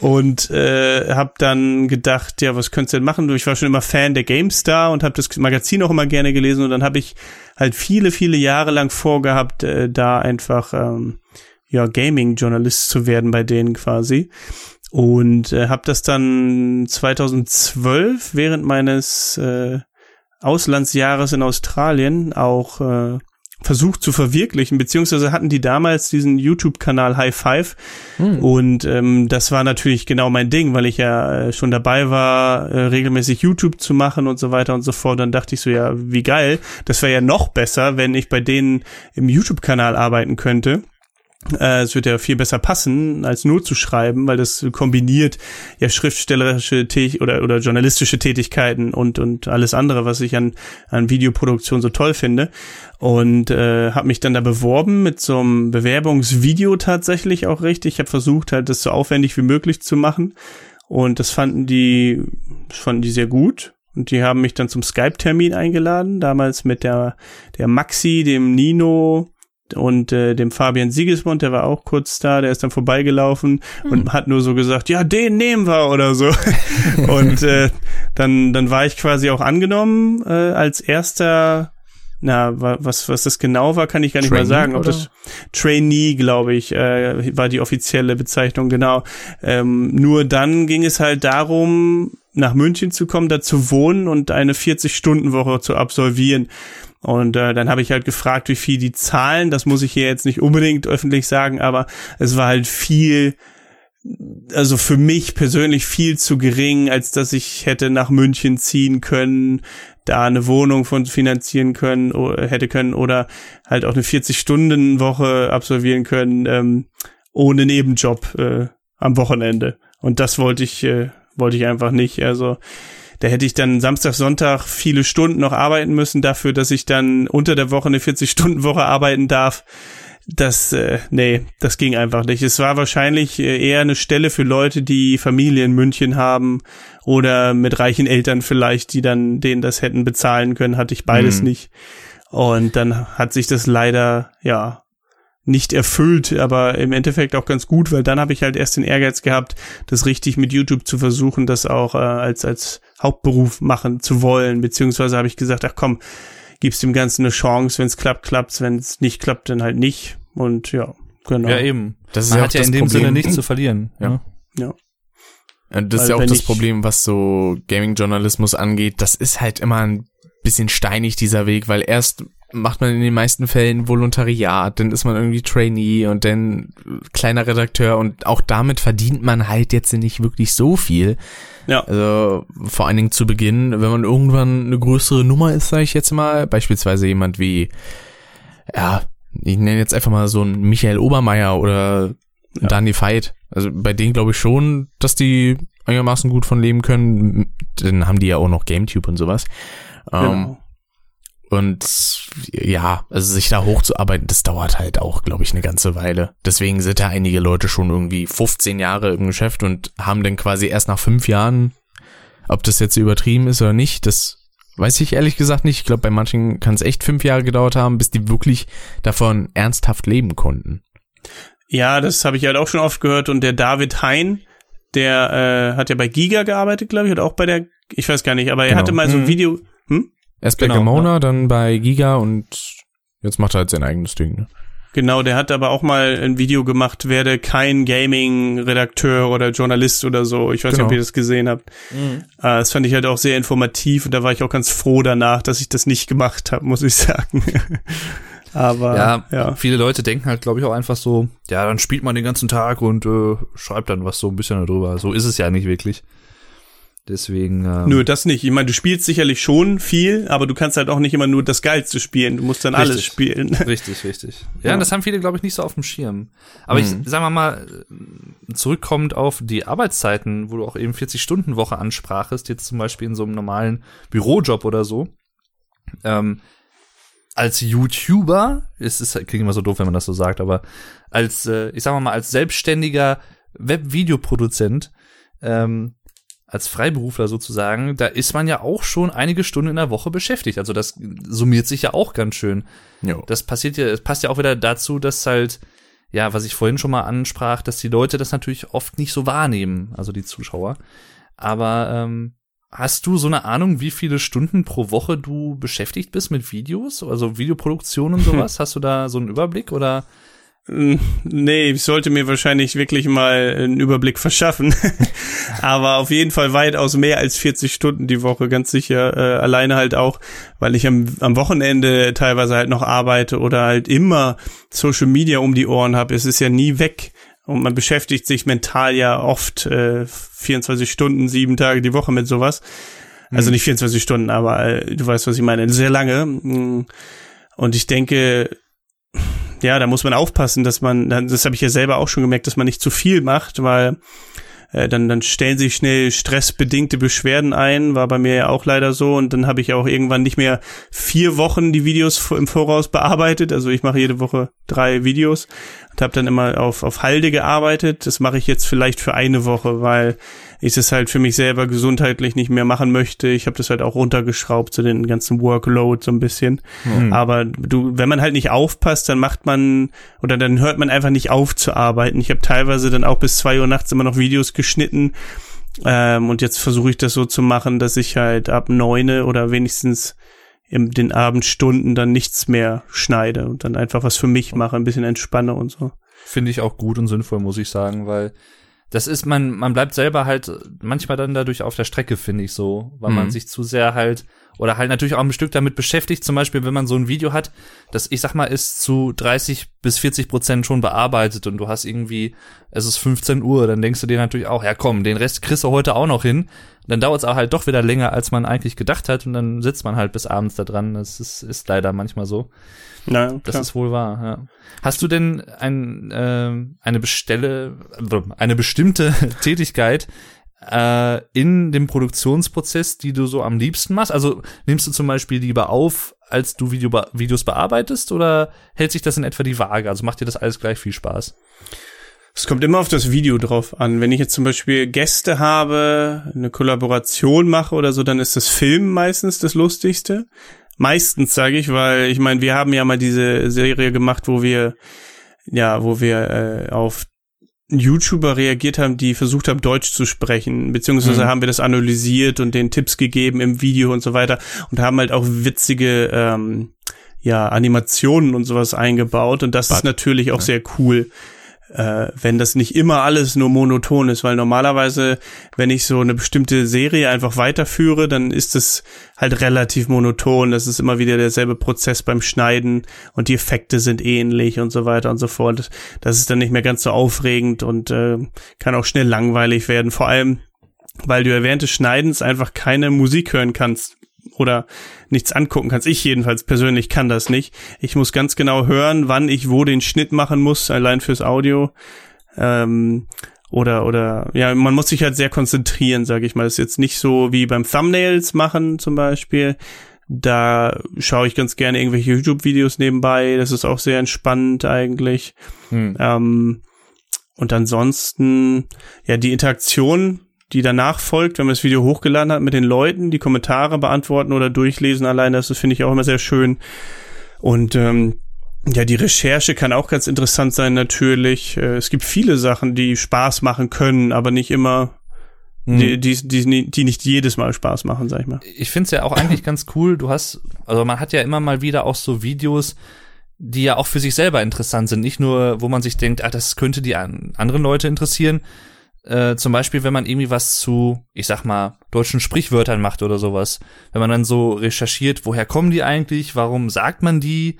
und äh, habe dann gedacht, ja, was könntest du denn machen? Ich war schon immer Fan der GameStar und habe das Magazin auch immer gerne gelesen und dann habe ich halt viele, viele Jahre lang vorgehabt, äh, da einfach ähm, ja Gaming-Journalist zu werden bei denen quasi und äh, habe das dann 2012 während meines äh, Auslandsjahres in Australien auch äh, versucht zu verwirklichen, beziehungsweise hatten die damals diesen YouTube-Kanal High Five und ähm, das war natürlich genau mein Ding, weil ich ja äh, schon dabei war, äh, regelmäßig YouTube zu machen und so weiter und so fort. Dann dachte ich so, ja, wie geil, das wäre ja noch besser, wenn ich bei denen im YouTube-Kanal arbeiten könnte. Äh, es wird ja viel besser passen, als nur zu schreiben, weil das kombiniert ja schriftstellerische Tä oder, oder journalistische Tätigkeiten und, und alles andere, was ich an, an Videoproduktion so toll finde. Und äh, habe mich dann da beworben mit so einem Bewerbungsvideo tatsächlich auch richtig. Ich habe versucht, halt das so aufwendig wie möglich zu machen. Und das fanden die, das fanden die sehr gut. Und die haben mich dann zum Skype-Termin eingeladen, damals mit der, der Maxi, dem Nino, und äh, dem Fabian Siegesmund, der war auch kurz da, der ist dann vorbeigelaufen und hat nur so gesagt, ja, den nehmen wir oder so. und äh, dann, dann war ich quasi auch angenommen äh, als erster, na, wa- was, was das genau war, kann ich gar nicht mal Trainee, sagen. Ob oder? das Trainee, glaube ich, äh, war die offizielle Bezeichnung, genau. Ähm, nur dann ging es halt darum, nach München zu kommen, da zu wohnen und eine 40-Stunden-Woche zu absolvieren. Und äh, dann habe ich halt gefragt, wie viel die zahlen. Das muss ich hier jetzt nicht unbedingt öffentlich sagen, aber es war halt viel, also für mich persönlich viel zu gering, als dass ich hätte nach München ziehen können, da eine Wohnung von finanzieren können, hätte können oder halt auch eine 40-Stunden-Woche absolvieren können, ähm, ohne Nebenjob äh, am Wochenende. Und das wollte ich, äh, wollte ich einfach nicht. Also da hätte ich dann Samstag, Sonntag viele Stunden noch arbeiten müssen dafür, dass ich dann unter der Woche eine 40-Stunden-Woche arbeiten darf. das, äh, nee, das ging einfach nicht. Es war wahrscheinlich äh, eher eine Stelle für Leute, die Familie in München haben oder mit reichen Eltern vielleicht, die dann denen das hätten bezahlen können, hatte ich beides Mhm. nicht. Und dann hat sich das leider, ja, nicht erfüllt, aber im Endeffekt auch ganz gut, weil dann habe ich halt erst den Ehrgeiz gehabt, das richtig mit YouTube zu versuchen, das auch äh, als als Hauptberuf machen zu wollen, beziehungsweise habe ich gesagt, ach komm, gibst dem Ganzen eine Chance, wenn es klappt, klappt's, wenn es nicht klappt, dann halt nicht und ja, genau. Ja, eben. Das ist Man ja hat auch ja das in dem Problem. Sinne nichts zu verlieren. Ja. ne? Äh, Das ist Weil ja auch das Problem, was so Gaming-Journalismus angeht. Das ist halt immer ein bisschen steinig, dieser Weg, weil erst macht man in den meisten Fällen Volontariat, dann ist man irgendwie Trainee und dann kleiner Redakteur und auch damit verdient man halt jetzt nicht wirklich so viel. Ja. Also vor allen Dingen zu Beginn, wenn man irgendwann eine größere Nummer ist, sage ich jetzt mal, beispielsweise jemand wie, ja, ich nenne jetzt einfach mal so einen Michael Obermeier oder Ja. Dani Veit. Also bei denen glaube ich schon, dass die einigermaßen gut von leben können. Dann haben die ja auch noch GameTube und sowas. Ähm, Genau. Und ja, also sich da hochzuarbeiten, das dauert halt auch, glaube ich, eine ganze Weile. Deswegen sind da einige Leute schon irgendwie 15 Jahre im Geschäft und haben dann quasi erst nach fünf Jahren, ob das jetzt übertrieben ist oder nicht, das weiß ich ehrlich gesagt nicht. Ich glaube, bei manchen kann es echt fünf Jahre gedauert haben, bis die wirklich davon ernsthaft leben konnten. Ja, das habe ich halt auch schon oft gehört. Und der David Hein, der äh, hat ja bei Giga gearbeitet, glaube ich, oder auch bei der, ich weiß gar nicht, aber er Genau. hatte mal so ein Mhm. Video. Hm? Erst bei Genau, Gamona, dann bei Giga und jetzt macht er halt sein eigenes Ding. Ne? Genau, der hat aber auch mal ein Video gemacht, werde kein Gaming-Redakteur oder Journalist oder so. Ich weiß nicht, Genau. ob ihr das gesehen habt. Äh, das fand ich halt auch sehr informativ und da war ich auch ganz froh danach, dass ich das nicht gemacht habe, muss ich sagen. aber Ja, ja. viele Leute denken halt, glaube ich, auch einfach so, ja, dann spielt man den ganzen Tag und äh, schreibt dann was so ein bisschen darüber. So ist es ja nicht wirklich. Deswegen. Ähm, Nö, das nicht. Ich meine, du spielst sicherlich schon viel, aber du kannst halt auch nicht immer nur das Geilste spielen. Du musst dann alles Richtig. spielen. Richtig, richtig. Ja, Ja. das haben viele, glaube ich, nicht so auf dem Schirm. Aber Mhm. ich, sagen wir mal, äh, zurückkommend auf die Arbeitszeiten, wo du auch eben 40-Stunden-Woche ansprachest, jetzt zum Beispiel in so einem normalen Bürojob oder so. Ähm, als YouTuber, es ist, klingt immer so doof, wenn man das so sagt, aber als, äh, ich sag mal, als selbstständiger Webvideoproduzent, ähm, als Freiberufler sozusagen, da ist man ja auch schon einige Stunden in der Woche beschäftigt. Also das summiert sich ja auch ganz schön Jo. das passiert ja, es passt ja auch wieder dazu, dass halt, ja, was ich vorhin schon mal ansprach, dass die Leute das natürlich oft nicht so wahrnehmen, also die Zuschauer. Aber ähm, hast du so eine Ahnung, wie viele Stunden pro Woche du beschäftigt bist mit Videos, also Videoproduktion und sowas? Hast du da so einen Überblick oder? Nee, ich sollte mir wahrscheinlich wirklich mal einen Überblick verschaffen. Aber auf jeden Fall weitaus mehr als 40 Stunden die Woche, ganz sicher. Äh, alleine halt auch, weil ich am, am Wochenende teilweise halt noch arbeite oder halt immer Social Media um die Ohren habe. Es ist ja nie weg. Und man beschäftigt sich mental ja oft äh, 24 Stunden, sieben Tage die Woche mit sowas. Also nicht 24 Stunden, aber äh, du weißt, was ich meine. Sehr lange. Mm. Und ich denke, ja, da muss man aufpassen, dass man, das habe ich ja selber auch schon gemerkt, dass man nicht zu viel macht, weil äh, dann, dann stellen sich schnell stressbedingte Beschwerden ein, war bei mir ja auch leider so. Und dann habe ich auch irgendwann nicht mehr vier Wochen die Videos im Voraus bearbeitet, also ich mache jede Woche drei Videos und habe dann immer auf, auf Halde gearbeitet, das mache ich jetzt vielleicht für eine Woche, weil ich es halt für mich selber gesundheitlich nicht mehr machen möchte, ich habe das halt auch runtergeschraubt, so den ganzen Workload so ein bisschen aber du, wenn man halt nicht aufpasst, dann macht man oder dann hört man einfach nicht auf zu arbeiten. Ich habe teilweise dann auch bis zwei Uhr nachts immer noch Videos geschnitten. Ähm, und jetzt versuche ich das so zu machen, dass ich halt ab neune oder wenigstens in den Abendstunden dann nichts mehr schneide und dann einfach was für mich mache, ein bisschen entspanne und so. Finde ich auch gut und sinnvoll, muss ich sagen, weil das ist, man, man bleibt selber halt manchmal dann dadurch auf der Strecke, finde ich so, weil man Mhm. sich zu sehr halt, oder halt natürlich auch ein Stück damit beschäftigt, zum Beispiel, wenn man so ein Video hat, das, ich sag mal, ist zu 30 bis 40 Prozent schon bearbeitet und du hast irgendwie, es ist 15 Uhr, dann denkst du dir natürlich auch, ja komm, den Rest kriegst du heute auch noch hin. Dann dauert es auch halt doch wieder länger, als man eigentlich gedacht hat und dann sitzt man halt bis abends da dran. Das ist, ist leider manchmal so. Na, Das klar. ist wohl wahr, ja. Hast du denn ein, ähm, eine bestelle, eine bestimmte Tätigkeit äh, in dem Produktionsprozess, die du so am liebsten machst? Also nimmst du zum Beispiel lieber auf, als du Video Videos bearbeitest oder hält sich das in etwa die Waage? Also macht dir das alles gleich viel Spaß? Es kommt immer auf das Video drauf an. Wenn ich jetzt zum Beispiel Gäste habe, eine Kollaboration mache oder so, dann ist das Film meistens das Lustigste. Meistens sage ich, weil ich meine, wir haben ja mal diese Serie gemacht, wo wir ja, wo wir äh, auf YouTuber reagiert haben, die versucht haben, Deutsch zu sprechen, beziehungsweise mhm. haben wir das analysiert und den Tipps gegeben im Video und so weiter und haben halt auch witzige ähm, ja, Animationen und sowas eingebaut und das But, ist natürlich auch ja. sehr cool äh, wenn das nicht immer alles nur monoton ist, weil normalerweise, wenn ich so eine bestimmte Serie einfach weiterführe, dann ist es halt relativ monoton. Das ist immer wieder derselbe Prozess beim Schneiden und die Effekte sind ähnlich und so weiter und so fort. Das ist dann nicht mehr ganz so aufregend und äh, kann auch schnell langweilig werden. Vor allem, weil du des Schneidens einfach keine Musik hören kannst oder nichts angucken kannst. Ich jedenfalls persönlich kann das nicht. Ich muss ganz genau hören, wann ich wo den Schnitt machen muss, allein fürs Audio. Ähm, oder oder ja, man muss sich halt sehr konzentrieren, sage ich mal. Das ist jetzt nicht so wie beim Thumbnails machen zum Beispiel. Da schaue ich ganz gerne irgendwelche YouTube-Videos nebenbei. Das ist auch sehr entspannend eigentlich. Hm. Ähm, und ansonsten, ja, die Interaktion die danach folgt, wenn man das Video hochgeladen hat, mit den Leuten, die Kommentare beantworten oder durchlesen allein, das finde ich auch immer sehr schön. Und ähm, ja, die Recherche kann auch ganz interessant sein natürlich. Äh, es gibt viele Sachen, die Spaß machen können, aber nicht immer mhm. die, die, die, die nicht jedes Mal Spaß machen, sag ich mal. Ich finde es ja auch eigentlich ganz cool. Du hast, also man hat ja immer mal wieder auch so Videos, die ja auch für sich selber interessant sind. Nicht nur, wo man sich denkt, ah, das könnte die anderen Leute interessieren, äh, zum Beispiel, wenn man irgendwie was zu, ich sag mal, deutschen Sprichwörtern macht oder sowas. Wenn man dann so recherchiert, woher kommen die eigentlich, warum sagt man die?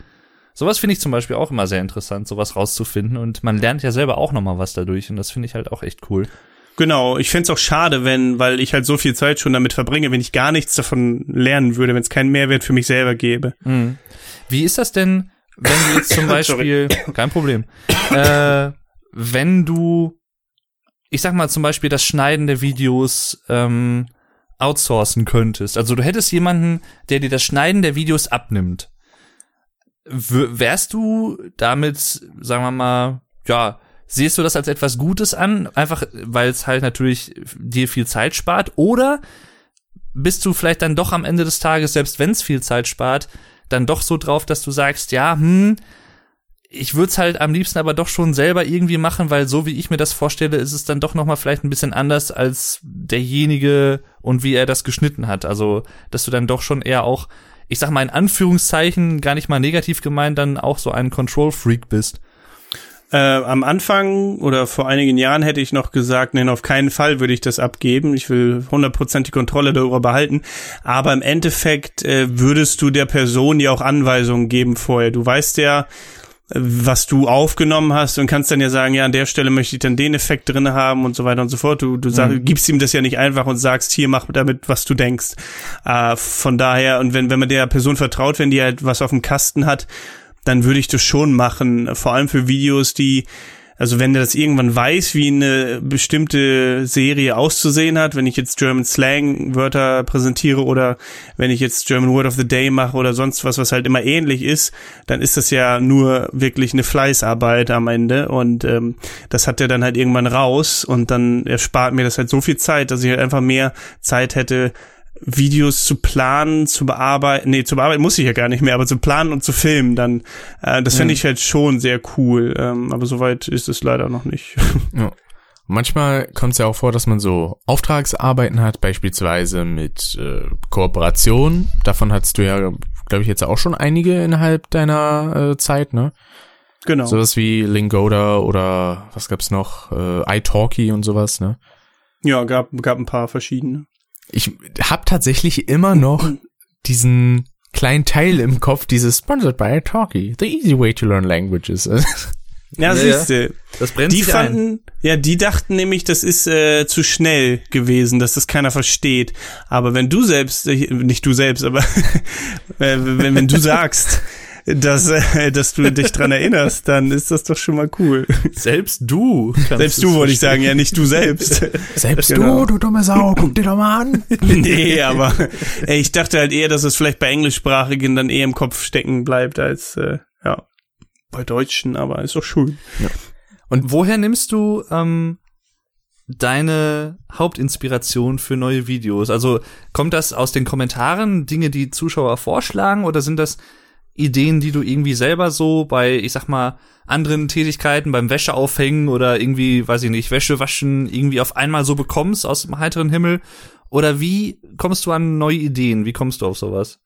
Sowas finde ich zum Beispiel auch immer sehr interessant, sowas rauszufinden. Und man lernt ja selber auch nochmal was dadurch. Und das finde ich halt auch echt cool. Genau, ich fände es auch schade, wenn, weil ich halt so viel Zeit schon damit verbringe, wenn ich gar nichts davon lernen würde, wenn es keinen Mehrwert für mich selber gäbe. Mhm. Wie ist das denn, wenn du jetzt zum Beispiel, kein Problem, äh, wenn du ich sag mal zum Beispiel das Schneiden der Videos ähm, outsourcen könntest. Also du hättest jemanden, der dir das Schneiden der Videos abnimmt. W wärst du damit, sagen wir mal, ja, siehst du das als etwas Gutes an, einfach weil es halt natürlich dir viel Zeit spart? Oder bist du vielleicht dann doch am Ende des Tages, selbst wenn es viel Zeit spart, dann doch so drauf, dass du sagst, ja, hm, ich würde es halt am liebsten aber doch schon selber irgendwie machen, weil so wie ich mir das vorstelle, ist es dann doch noch mal vielleicht ein bisschen anders als derjenige und wie er das geschnitten hat. Also, dass du dann doch schon eher auch, ich sag mal in Anführungszeichen, gar nicht mal negativ gemeint, dann auch so ein Control-Freak bist. Äh, am Anfang oder vor einigen Jahren hätte ich noch gesagt, nein, auf keinen Fall würde ich das abgeben. Ich will hundertprozentig Kontrolle darüber behalten. Aber im Endeffekt äh, würdest du der Person ja auch Anweisungen geben vorher. Du weißt ja, was du aufgenommen hast und kannst dann ja sagen, ja, an der Stelle möchte ich dann den Effekt drin haben und so weiter und so fort. Du, du sag, mhm. gibst ihm das ja nicht einfach und sagst, hier, mach damit, was du denkst. Äh, von daher, und wenn, wenn man der Person vertraut, wenn die halt was auf dem Kasten hat, dann würde ich das schon machen. Vor allem für Videos, die also wenn er das irgendwann weiß, wie eine bestimmte Serie auszusehen hat, wenn ich jetzt German Slang Wörter präsentiere oder wenn ich jetzt German Word of the Day mache oder sonst was, was halt immer ähnlich ist, dann ist das ja nur wirklich eine Fleißarbeit am Ende und ähm, das hat er dann halt irgendwann raus und dann erspart mir das halt so viel Zeit, dass ich halt einfach mehr Zeit hätte, Videos zu planen, zu bearbeiten, nee, zu bearbeiten muss ich ja gar nicht mehr, aber zu planen und zu filmen, dann, äh, das finde mhm. ich halt schon sehr cool, ähm, aber soweit ist es leider noch nicht. Ja. Manchmal kommt es ja auch vor, dass man so Auftragsarbeiten hat, beispielsweise mit äh, Kooperation. Davon hattest du ja, glaube ich, jetzt auch schon einige innerhalb deiner äh, Zeit, ne? Genau. Sowas wie Lingoda oder was gab's noch? Äh, iTalki und sowas, ne? Ja, gab, gab ein paar verschiedene ich habe tatsächlich immer noch diesen kleinen Teil im Kopf, dieses Sponsored by Talkie, the easy way to learn languages. Ja, ja siehst du. Das brennt die fanden, ein. ja, die dachten nämlich, das ist äh, zu schnell gewesen, dass das keiner versteht. Aber wenn du selbst, äh, nicht du selbst, aber äh, wenn, wenn du sagst, dass, äh, dass du dich dran erinnerst, dann ist das doch schon mal cool. Selbst du. kannst Selbst du wollte ich sagen, ja nicht du selbst. Selbst Genau. du, du dumme Sau, guck dir doch mal an. nee, aber ey, ich dachte halt eher, dass es vielleicht bei Englischsprachigen dann eher im Kopf stecken bleibt als äh, ja bei Deutschen, aber ist doch schön. Und woher nimmst du ähm, deine Hauptinspiration für neue Videos? Also kommt das aus den Kommentaren, Dinge, die Zuschauer vorschlagen, oder sind das Ideen, die du irgendwie selber so bei, ich sag mal, anderen Tätigkeiten, beim Wäscheaufhängen oder irgendwie, weiß ich nicht, Wäsche waschen, irgendwie auf einmal so bekommst aus dem heiteren Himmel? Oder wie kommst du an neue Ideen? Wie kommst du auf sowas?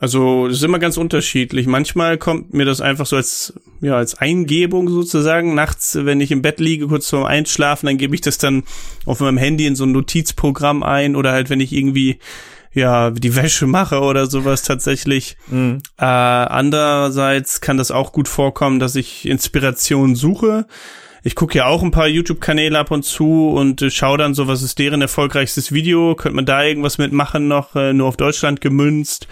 Also das ist immer ganz unterschiedlich. Manchmal kommt mir das einfach so als ja als Eingebung sozusagen nachts, wenn ich im Bett liege kurz vorm Einschlafen, dann gebe ich das dann auf meinem Handy in so ein Notizprogramm ein oder halt wenn ich irgendwie ja die Wäsche mache oder sowas tatsächlich. Mhm. Äh, andererseits kann das auch gut vorkommen, dass ich Inspiration suche. Ich gucke ja auch ein paar YouTube-Kanäle ab und zu und äh, schaue dann so, was ist deren erfolgreichstes Video, könnte man da irgendwas mitmachen noch, äh, nur auf Deutschland gemünzt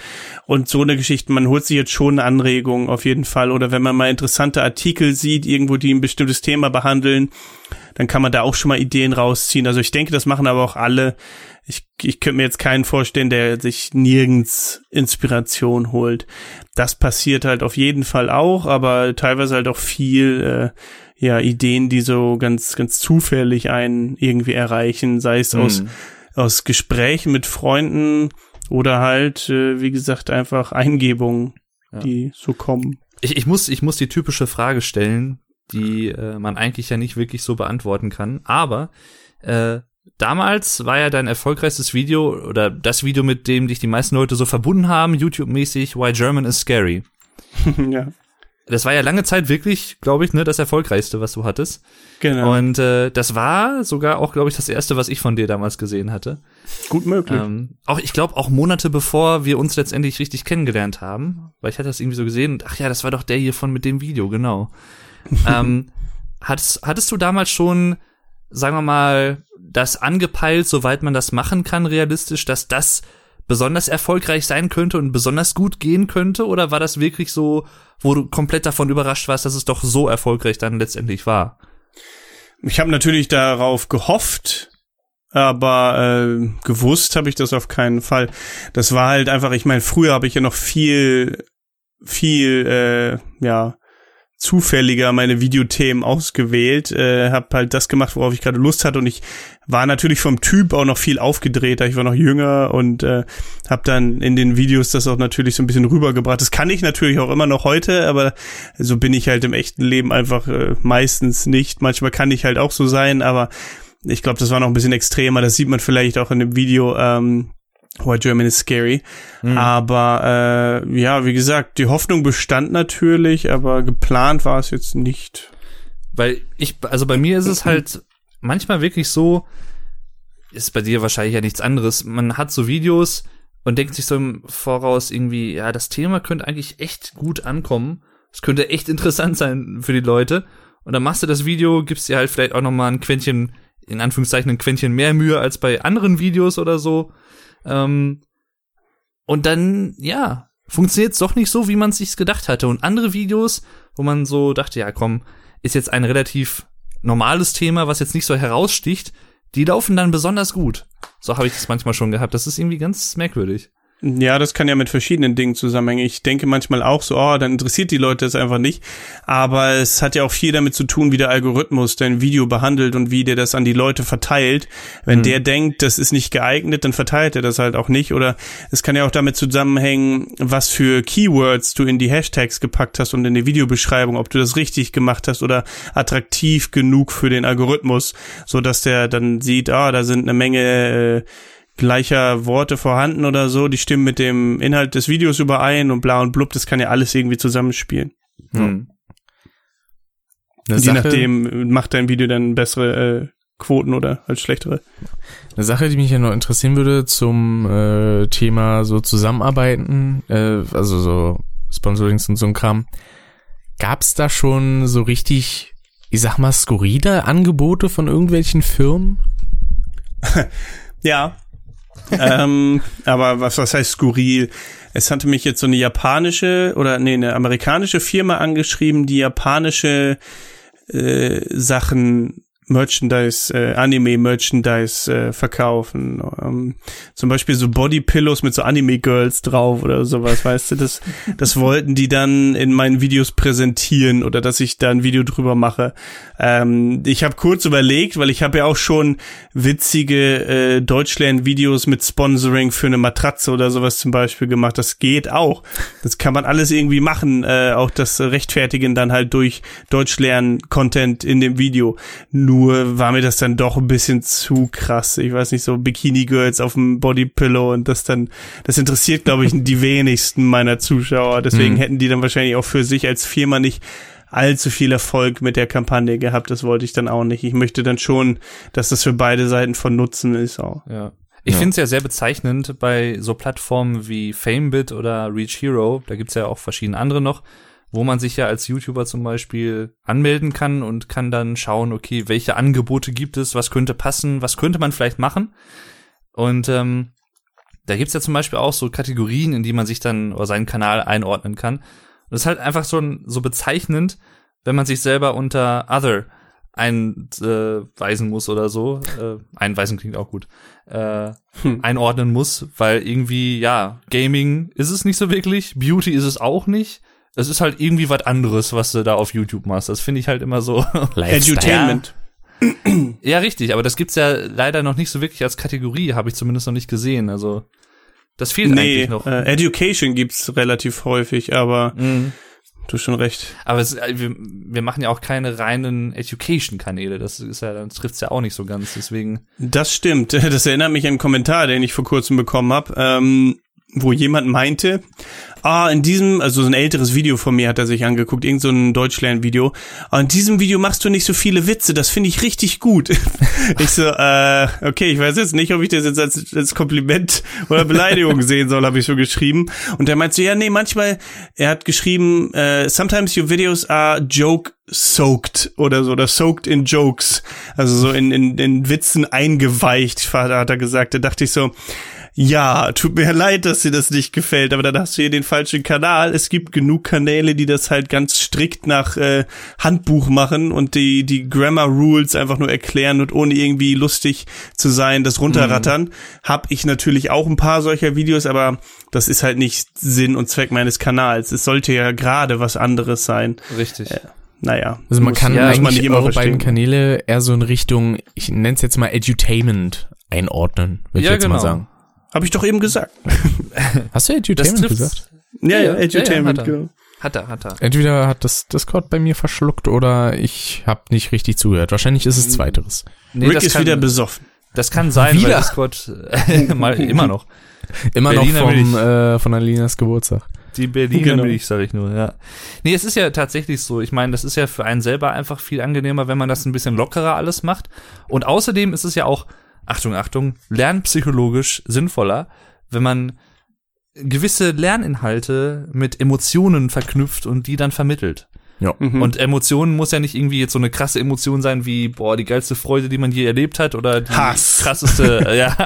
und so eine Geschichte. Man holt sich jetzt schon eine Anregung auf jeden Fall oder wenn man mal interessante Artikel sieht, irgendwo die ein bestimmtes Thema behandeln, dann kann man da auch schon mal Ideen rausziehen. Also ich denke, das machen aber auch alle. Ich, ich könnte mir jetzt keinen vorstellen, der sich nirgends Inspiration holt. Das passiert halt auf jeden Fall auch, aber teilweise halt auch viel, äh, ja, Ideen, die so ganz, ganz zufällig einen irgendwie erreichen, sei es aus, Mhm. aus Gesprächen mit Freunden oder halt, äh, wie gesagt, einfach Eingebungen, Ja. die so kommen. Ich, ich, muss, ich muss die typische Frage stellen, die äh, man eigentlich ja nicht wirklich so beantworten kann. Aber äh, damals war ja dein erfolgreichstes Video oder das Video, mit dem dich die meisten Leute so verbunden haben, YouTube-mäßig, Why German is Scary. ja, Das war ja lange Zeit wirklich, glaube ich, ne, das erfolgreichste, was du hattest. genau. Und äh, das war sogar auch, glaube ich, das erste, was ich von dir damals gesehen hatte. Gut möglich. Ähm, auch ich glaube auch Monate bevor wir uns letztendlich richtig kennengelernt haben, weil ich hatte das irgendwie so gesehen und ach ja, das war doch der hier von mit dem Video, genau. ähm, hattest, hattest du damals schon, sagen wir mal, das angepeilt, soweit man das machen kann, realistisch, dass das besonders erfolgreich sein könnte und besonders gut gehen könnte? Oder war das wirklich so, wo du komplett davon überrascht warst, dass es doch so erfolgreich dann letztendlich war? Ich habe natürlich darauf gehofft, aber äh, gewusst habe ich das auf keinen Fall. Das war halt einfach, ich meine, früher habe ich ja noch viel, viel, äh, ja, zufälliger meine Videothemen ausgewählt, äh, habe halt das gemacht, worauf ich gerade Lust hatte und ich war natürlich vom Typ auch noch viel aufgedrehter, ich war noch jünger und äh, habe dann in den Videos das auch natürlich so ein bisschen rübergebracht. Das kann ich natürlich auch immer noch heute, aber so bin ich halt im echten Leben einfach äh, meistens nicht. Manchmal kann ich halt auch so sein, aber ich glaube, das war noch ein bisschen extremer. Das sieht man vielleicht auch in dem Video ähm, Why German is Scary. Aber äh, ja, wie gesagt, die Hoffnung bestand natürlich, aber geplant war es jetzt nicht. Weil ich, also bei mir ist es halt manchmal wirklich so, ist bei dir wahrscheinlich ja nichts anderes. Man hat so Videos und denkt sich so im Voraus irgendwie, ja, das Thema könnte eigentlich echt gut ankommen. Es könnte echt interessant sein für die Leute. Und dann machst du das Video, gibst dir halt vielleicht auch noch mal ein Quäntchen, in Anführungszeichen ein Quäntchen mehr Mühe als bei anderen Videos oder so. Ähm, und dann, ja, funktioniert es doch nicht so, wie man es gedacht hatte. Und andere Videos, wo man so dachte, ja, komm, ist jetzt ein relativ normales Thema, was jetzt nicht so heraussticht, die laufen dann besonders gut. So habe ich das manchmal schon gehabt. Das ist irgendwie ganz merkwürdig. Ja, das kann ja mit verschiedenen Dingen zusammenhängen. Ich denke manchmal auch so, oh, dann interessiert die Leute das einfach nicht. Aber es hat ja auch viel damit zu tun, wie der Algorithmus dein Video behandelt und wie der das an die Leute verteilt. Wenn der denkt, das ist nicht geeignet, dann verteilt er das halt auch nicht. Oder es kann ja auch damit zusammenhängen, was für Keywords du in die Hashtags gepackt hast und in die Videobeschreibung, ob du das richtig gemacht hast oder attraktiv genug für den Algorithmus, so dass der dann sieht, ah, da sind eine Menge äh, gleicher Worte vorhanden oder so, die stimmen mit dem Inhalt des Videos überein und bla und blub, das kann ja alles irgendwie zusammenspielen. Hm. Je Sache, nachdem macht dein Video dann bessere äh, Quoten oder halt schlechtere. Eine Sache, die mich ja noch interessieren würde zum äh, Thema so Zusammenarbeiten, äh, also so Sponsorings und so ein Kram. Gab's da schon so richtig, ich sag mal, skurrile Angebote von irgendwelchen Firmen? Ja, ähm, aber was, was heißt skurril? Es hatte mich jetzt so eine japanische oder nee, eine amerikanische Firma angeschrieben, die japanische äh, Sachen Merchandise, äh, Anime-Merchandise äh, verkaufen. Ähm, zum Beispiel so Bodypillows mit so Anime-Girls drauf oder sowas, weißt du? Das, das wollten die dann in meinen Videos präsentieren oder dass ich da ein Video drüber mache. Ähm, ich habe kurz überlegt, weil ich habe ja auch schon witzige äh, Deutschlern-Videos mit Sponsoring für eine Matratze oder sowas zum Beispiel gemacht. Das geht auch. Das kann man alles irgendwie machen. Äh, auch das Rechtfertigen dann halt durch Deutschlern-Content in dem Video. Nur nur war mir das dann doch ein bisschen zu krass. Ich weiß nicht, so Bikini-Girls auf dem Bodypillow und das dann, das interessiert, glaube ich, die wenigsten meiner Zuschauer. Deswegen mhm. hätten die dann wahrscheinlich auch für sich als Firma nicht allzu viel Erfolg mit der Kampagne gehabt. Das wollte ich dann auch nicht. Ich möchte dann schon, dass das für beide Seiten von Nutzen ist auch. Ja. Ich ja. finde es ja sehr bezeichnend bei so Plattformen wie Famebit oder Reach Hero, da gibt's ja auch verschiedene andere noch, wo man sich ja als YouTuber zum Beispiel anmelden kann und kann dann schauen, okay, welche Angebote gibt es, was könnte passen, was könnte man vielleicht machen. Und ähm, da gibt's ja zum Beispiel auch so Kategorien, in die man sich dann oder seinen Kanal einordnen kann. Und das ist halt einfach so, so bezeichnend, wenn man sich selber unter Other einweisen muss oder so. Äh, einweisen klingt auch gut. Äh, hm. Einordnen muss, weil irgendwie, ja, Gaming ist es nicht so wirklich, Beauty ist es auch nicht es ist halt irgendwie was anderes, was du da auf YouTube machst. Das finde ich halt immer so. Edutainment. Ja, richtig, aber das gibt's ja leider noch nicht so wirklich als Kategorie, habe ich zumindest noch nicht gesehen. Also das fehlt nee, eigentlich noch. Äh, Education gibt's relativ häufig, aber mhm. du hast schon recht. Aber es, äh, wir, wir machen ja auch keine reinen Education-Kanäle. Das ist ja, dann trifft's ja auch nicht so ganz. Deswegen. Das stimmt. Das erinnert mich an einen Kommentar, den ich vor kurzem bekommen habe. Ähm, wo jemand meinte, ah, in diesem, also so ein älteres Video von mir hat er sich angeguckt, irgend so ein Deutschlern-Video, ah, in diesem Video machst du nicht so viele Witze, das finde ich richtig gut. ich so, äh, okay, ich weiß jetzt nicht, ob ich das jetzt als, als Kompliment oder Beleidigung sehen soll, habe ich so geschrieben. Und er meinte so, ja, nee, manchmal, er hat geschrieben, äh, sometimes your videos are joke soaked oder so, oder soaked in jokes, also so in, in, in Witzen eingeweicht, hat er gesagt. Da dachte ich so, ja, tut mir leid, dass dir das nicht gefällt, aber dann hast du hier den falschen Kanal. Es gibt genug Kanäle, die das halt ganz strikt nach äh, Handbuch machen und die die Grammar Rules einfach nur erklären und ohne irgendwie lustig zu sein, das runterrattern. Mhm. Hab ich natürlich auch ein paar solcher Videos, aber das ist halt nicht Sinn und Zweck meines Kanals. Es sollte ja gerade was anderes sein. Richtig. Äh, naja. Also man muss, kann ja, eigentlich man nicht immer eure beiden Kanäle eher so in Richtung, ich nenne es jetzt mal Edutainment einordnen, würde ja, ich jetzt genau. mal sagen. Habe ich doch eben gesagt. Hast du Edutainment gesagt? Ja, ja, Edutainment, ja, ja, genau. Hat er, hat er. Entweder hat das Discord bei mir verschluckt oder ich habe nicht richtig zugehört. Wahrscheinlich ist es zweiteres. Nee, Rick ist kann, wieder besoffen. Das kann sein, wieder? weil Discord äh, mal immer noch. Immer Berliner noch vom, äh, von Alinas Geburtstag. Die Berliner genau. Milch, sag ich nur, ja. Nee, es ist ja tatsächlich so. Ich meine, das ist ja für einen selber einfach viel angenehmer, wenn man das ein bisschen lockerer alles macht. Und außerdem ist es ja auch Achtung, Achtung, lernpsychologisch sinnvoller, wenn man gewisse Lerninhalte mit Emotionen verknüpft und die dann vermittelt. Ja. Mhm. Und Emotionen muss ja nicht irgendwie jetzt so eine krasse Emotion sein wie, boah, die geilste Freude, die man je erlebt hat oder die Hass. krasseste, äh, ja,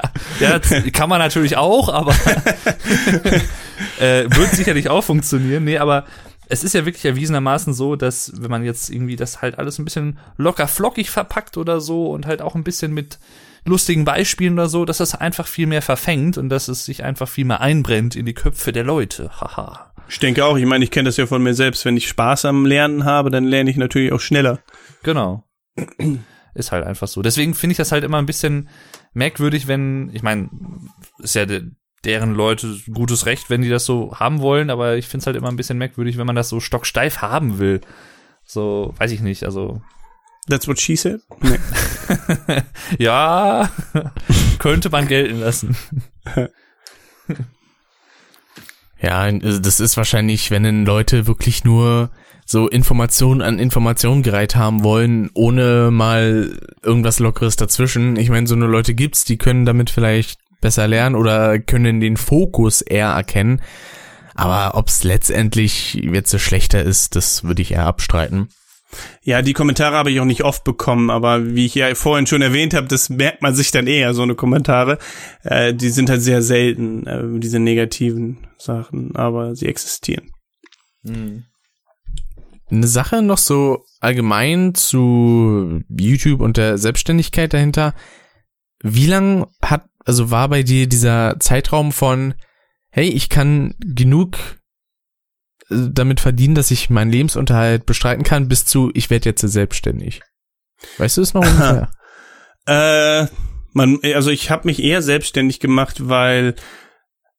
ja, kann man natürlich auch, aber äh, wird sicherlich auch funktionieren. Nee, aber es ist ja wirklich erwiesenermaßen so, dass wenn man jetzt irgendwie das halt alles ein bisschen locker flockig verpackt oder so und halt auch ein bisschen mit lustigen Beispielen oder so, dass das einfach viel mehr verfängt und dass es sich einfach viel mehr einbrennt in die Köpfe der Leute. Haha. Ich denke auch, ich meine, ich kenne das ja von mir selbst. Wenn ich Spaß am Lernen habe, dann lerne ich natürlich auch schneller. Genau. Ist halt einfach so. Deswegen finde ich das halt immer ein bisschen merkwürdig, wenn, ich meine, ist ja de, deren Leute gutes Recht, wenn die das so haben wollen, aber ich finde es halt immer ein bisschen merkwürdig, wenn man das so stocksteif haben will. So, weiß ich nicht, also That's what she said? Nee. ja, könnte man gelten lassen. ja, also das ist wahrscheinlich, wenn Leute wirklich nur so Informationen an Informationen gereiht haben wollen, ohne mal irgendwas Lockeres dazwischen. Ich meine, so eine Leute gibt's, die können damit vielleicht besser lernen oder können den Fokus eher erkennen. Aber ob's letztendlich jetzt so schlechter ist, das würde ich eher abstreiten. Ja, die Kommentare habe ich auch nicht oft bekommen, aber wie ich ja vorhin schon erwähnt habe, das merkt man sich dann eher, so eine Kommentare. Äh, die sind halt sehr selten, äh, diese negativen Sachen, aber sie existieren. Eine Sache noch so allgemein zu YouTube und der Selbstständigkeit dahinter. Wie lang hat, also war bei dir dieser Zeitraum von, hey, ich kann genug damit verdienen, dass ich meinen Lebensunterhalt bestreiten kann, bis zu, ich werde jetzt selbstständig. Weißt du es noch ungefähr? Äh, man, also ich habe mich eher selbstständig gemacht, weil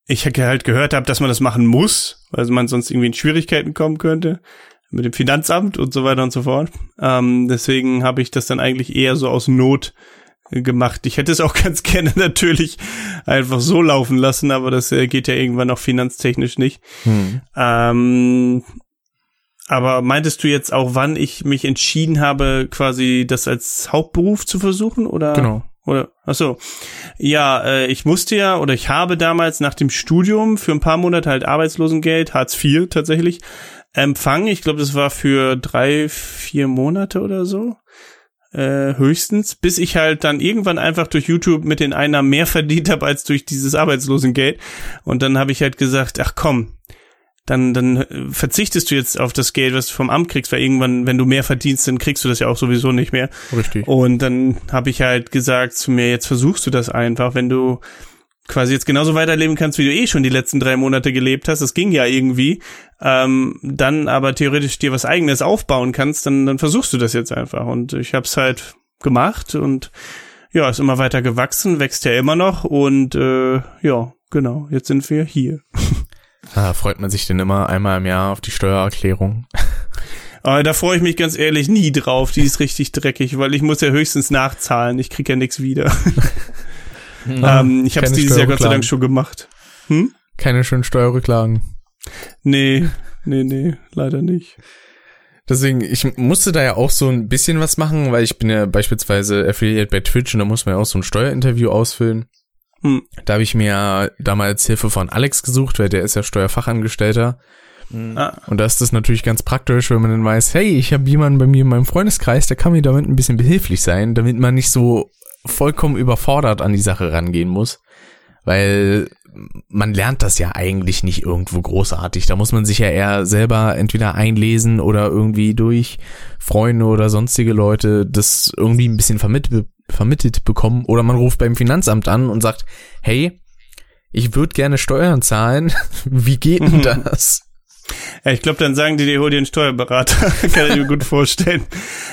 ich halt gehört habe, dass man das machen muss, weil man sonst irgendwie in Schwierigkeiten kommen könnte mit dem Finanzamt und so weiter und so fort. Ähm, deswegen habe ich das dann eigentlich eher so aus Not gemacht. Ich hätte es auch ganz gerne natürlich einfach so laufen lassen, aber das äh, geht ja irgendwann auch finanztechnisch nicht. Hm. Ähm, aber meintest du jetzt auch, wann ich mich entschieden habe, quasi das als Hauptberuf zu versuchen, oder? Genau. Oder, ach so. Ja, äh, ich musste ja, oder ich habe damals nach dem Studium für ein paar Monate halt Arbeitslosengeld, Hartz IV tatsächlich, empfangen. Ich glaube, das war für drei, vier Monate oder so. Äh, höchstens, bis ich halt dann irgendwann einfach durch YouTube mit den Einnahmen mehr verdient habe als durch dieses Arbeitslosengeld. Und dann habe ich halt gesagt, ach komm, dann, dann äh, verzichtest du jetzt auf das Geld, was du vom Amt kriegst, weil irgendwann, wenn du mehr verdienst, dann kriegst du das ja auch sowieso nicht mehr. Richtig. Und dann habe ich halt gesagt zu mir, jetzt versuchst du das einfach, wenn du quasi jetzt genauso weiterleben kannst, wie du eh schon die letzten drei Monate gelebt hast, das ging ja irgendwie, ähm, dann aber theoretisch dir was eigenes aufbauen kannst, dann, dann versuchst du das jetzt einfach. Und ich habe es halt gemacht und ja, ist immer weiter gewachsen, wächst ja immer noch und äh, ja, genau, jetzt sind wir hier. Ah, freut man sich denn immer einmal im Jahr auf die Steuererklärung? Aber da freue ich mich ganz ehrlich nie drauf, die ist richtig dreckig, weil ich muss ja höchstens nachzahlen, ich krieg ja nichts wieder. ähm, ich habe es dieses Jahr Gott sei. Dank schon gemacht. Hm? Keine schönen Steuerrücklagen. Nee, nee, nee, leider nicht. Deswegen, ich musste da ja auch so ein bisschen was machen, weil ich bin ja beispielsweise Affiliate bei Twitch und da muss man ja auch so ein Steuerinterview ausfüllen. Hm. Da habe ich mir damals Hilfe von Alex gesucht, weil der ist ja Steuerfachangestellter. Ah, Und da ist das natürlich ganz praktisch, wenn man dann weiß, hey, ich habe jemanden bei mir in meinem Freundeskreis, der kann mir damit ein bisschen behilflich sein, damit man nicht so vollkommen überfordert an die Sache rangehen muss. Weil man lernt das ja eigentlich nicht irgendwo großartig. Da muss man sich ja eher selber entweder einlesen oder irgendwie durch Freunde oder sonstige Leute das irgendwie ein bisschen vermittelt, vermittelt bekommen. Oder man ruft beim Finanzamt an und sagt, hey, ich würde gerne Steuern zahlen. Wie geht denn das? Ja, ich glaube, dann sagen die dir, hol dir einen Steuerberater. Kann ich mir gut vorstellen.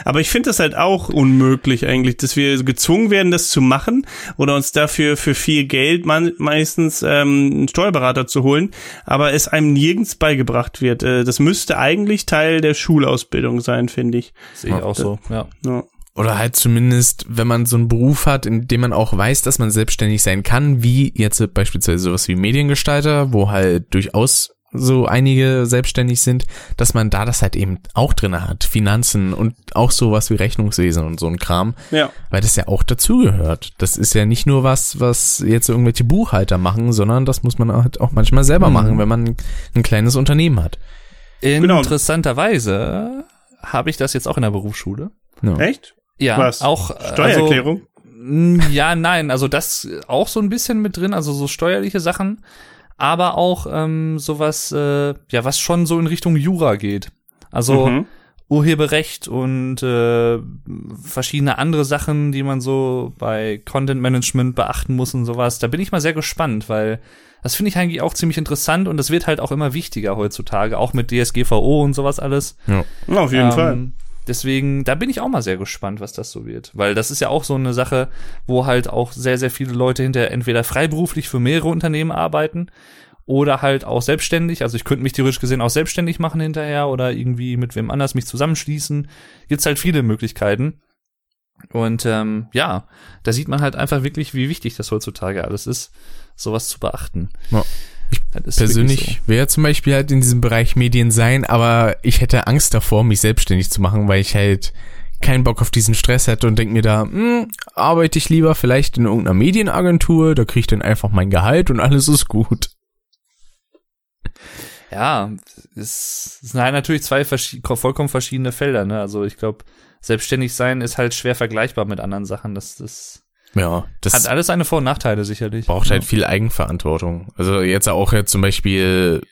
Aber ich finde das halt auch unmöglich eigentlich, dass wir gezwungen werden, das zu machen oder uns dafür für viel Geld man, meistens ähm, einen Steuerberater zu holen, aber es einem nirgends beigebracht wird. Äh, das müsste eigentlich Teil der Schulausbildung sein, finde ich. Sehe ich auch so, ja. Ja. Oder halt zumindest, wenn man so einen Beruf hat, in dem man auch weiß, dass man selbstständig sein kann, wie jetzt beispielsweise sowas wie Mediengestalter, wo halt durchaus so einige selbstständig sind, dass man da das halt eben auch drin hat. Finanzen und auch sowas wie Rechnungswesen und so ein Kram, Ja. weil das ja auch dazugehört. Das ist ja nicht nur was, was jetzt irgendwelche Buchhalter machen, sondern das muss man halt auch manchmal selber Mhm. machen, wenn man ein kleines Unternehmen hat. Genau. Interessanterweise habe ich das jetzt auch in der Berufsschule. Ja. Echt? Ja, Was? auch äh, Steuererklärung? Also, ja, nein, also das auch so ein bisschen mit drin, also so steuerliche Sachen, aber auch ähm, sowas, äh, ja, was schon so in Richtung Jura geht. Also Mhm. Urheberrecht und äh, verschiedene andere Sachen, die man so bei Content Management beachten muss und sowas. Da bin ich mal sehr gespannt, weil das finde ich eigentlich auch ziemlich interessant und das wird halt auch immer wichtiger heutzutage, auch mit DSGVO und sowas alles. Ja. Auf jeden Ähm, Fall. Deswegen, da bin ich auch mal sehr gespannt, was das so wird. Weil das ist ja auch so eine Sache, wo halt auch sehr, sehr viele Leute hinter entweder freiberuflich für mehrere Unternehmen arbeiten oder halt auch selbstständig. Also ich könnte mich theoretisch gesehen auch selbstständig machen hinterher oder irgendwie mit wem anders mich zusammenschließen. Gibt's halt viele Möglichkeiten. Und ähm, ja, da sieht man halt einfach wirklich, wie wichtig das heutzutage alles ist, sowas zu beachten. Ja. Persönlich wäre zum Beispiel halt in diesem Bereich Medien sein, aber ich hätte Angst davor, mich selbstständig zu machen, weil ich halt keinen Bock auf diesen Stress hätte und denke mir da, hm, arbeite ich lieber vielleicht in irgendeiner Medienagentur, da kriege ich dann einfach mein Gehalt und alles ist gut. Ja, es sind halt natürlich zwei verschi vollkommen verschiedene Felder, ne? Also ich glaube, selbstständig sein ist halt schwer vergleichbar mit anderen Sachen. Das, das Ja, das hat alles seine Vor- und Nachteile sicherlich. braucht halt ja. viel Eigenverantwortung. Also jetzt auch jetzt zum Beispiel,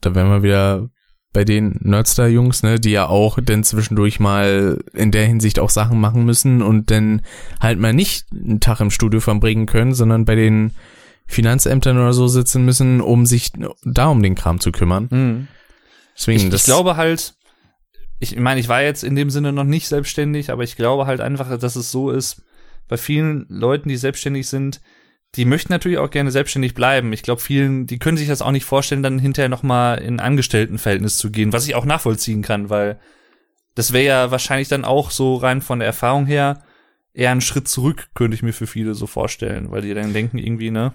da wären wir wieder bei den Nerdstar-Jungs, ne, die ja auch dann zwischendurch mal in der Hinsicht auch Sachen machen müssen und dann halt mal nicht einen Tag im Studio verbringen können, sondern bei den Finanzämtern oder so sitzen müssen, um sich da um den Kram zu kümmern. Mhm. Deswegen, Ich, das ich glaube halt, ich meine, ich war jetzt in dem Sinne noch nicht selbstständig, aber ich glaube halt einfach, dass es so ist, bei vielen Leuten, die selbstständig sind, die möchten natürlich auch gerne selbstständig bleiben. Ich glaube, vielen, die können sich das auch nicht vorstellen, dann hinterher nochmal in Angestelltenverhältnis zu gehen, was ich auch nachvollziehen kann, weil das wäre ja wahrscheinlich dann auch so rein von der Erfahrung her eher ein Schritt zurück, könnte ich mir für viele so vorstellen, weil die dann denken irgendwie, ne?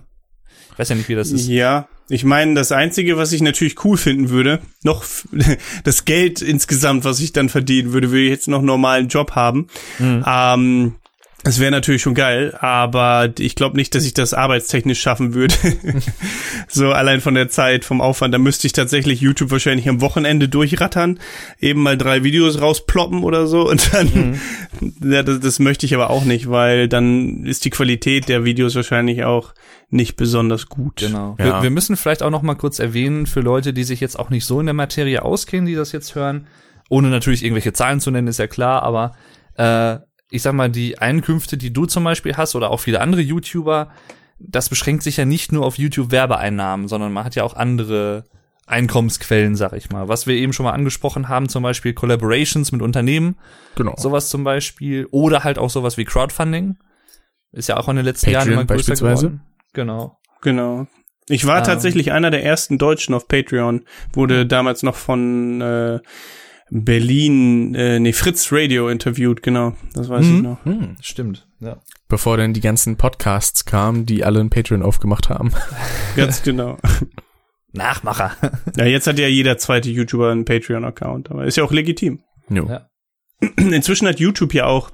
Ich weiß ja nicht, wie das ist. Ja, ich meine, das Einzige, was ich natürlich cool finden würde, noch das Geld insgesamt, was ich dann verdienen würde, würde ich jetzt noch einen normalen Job haben. Mhm. Ähm, das wäre natürlich schon geil, aber ich glaube nicht, dass ich das arbeitstechnisch schaffen würde. so allein von der Zeit, vom Aufwand, da müsste ich tatsächlich YouTube wahrscheinlich am Wochenende durchrattern, eben mal drei Videos rausploppen oder so und dann, ja, das, das möchte ich aber auch nicht, weil dann ist die Qualität der Videos wahrscheinlich auch nicht besonders gut. Genau. Ja. Wir, wir müssen vielleicht auch noch mal kurz erwähnen für Leute, die sich jetzt auch nicht so in der Materie auskennen, die das jetzt hören, ohne natürlich irgendwelche Zahlen zu nennen, ist ja klar, aber äh, ich sag mal, die Einkünfte, die du zum Beispiel hast oder auch viele andere YouTuber, das beschränkt sich ja nicht nur auf YouTube-Werbeeinnahmen, sondern man hat ja auch andere Einkommensquellen, sag ich mal. Was wir eben schon mal angesprochen haben, zum Beispiel Collaborations mit Unternehmen, genau. sowas zum Beispiel, oder halt auch sowas wie Crowdfunding. Ist ja auch in den letzten Jahren Patreon immer größer beispielsweise. geworden. Genau. Genau. Ich war Ähm. tatsächlich einer der ersten Deutschen auf Patreon, wurde damals noch von äh, Berlin, äh, nee, Fritz Radio interviewt, genau. Das weiß ich Mhm. noch. Hm. Stimmt, ja. Bevor dann die ganzen Podcasts kamen, die alle ein Patreon aufgemacht haben. Ganz genau. Nachmacher. Ja, jetzt hat ja jeder zweite YouTuber einen Patreon-Account, aber ist ja auch legitim. Jo. Ja. Inzwischen hat YouTube ja auch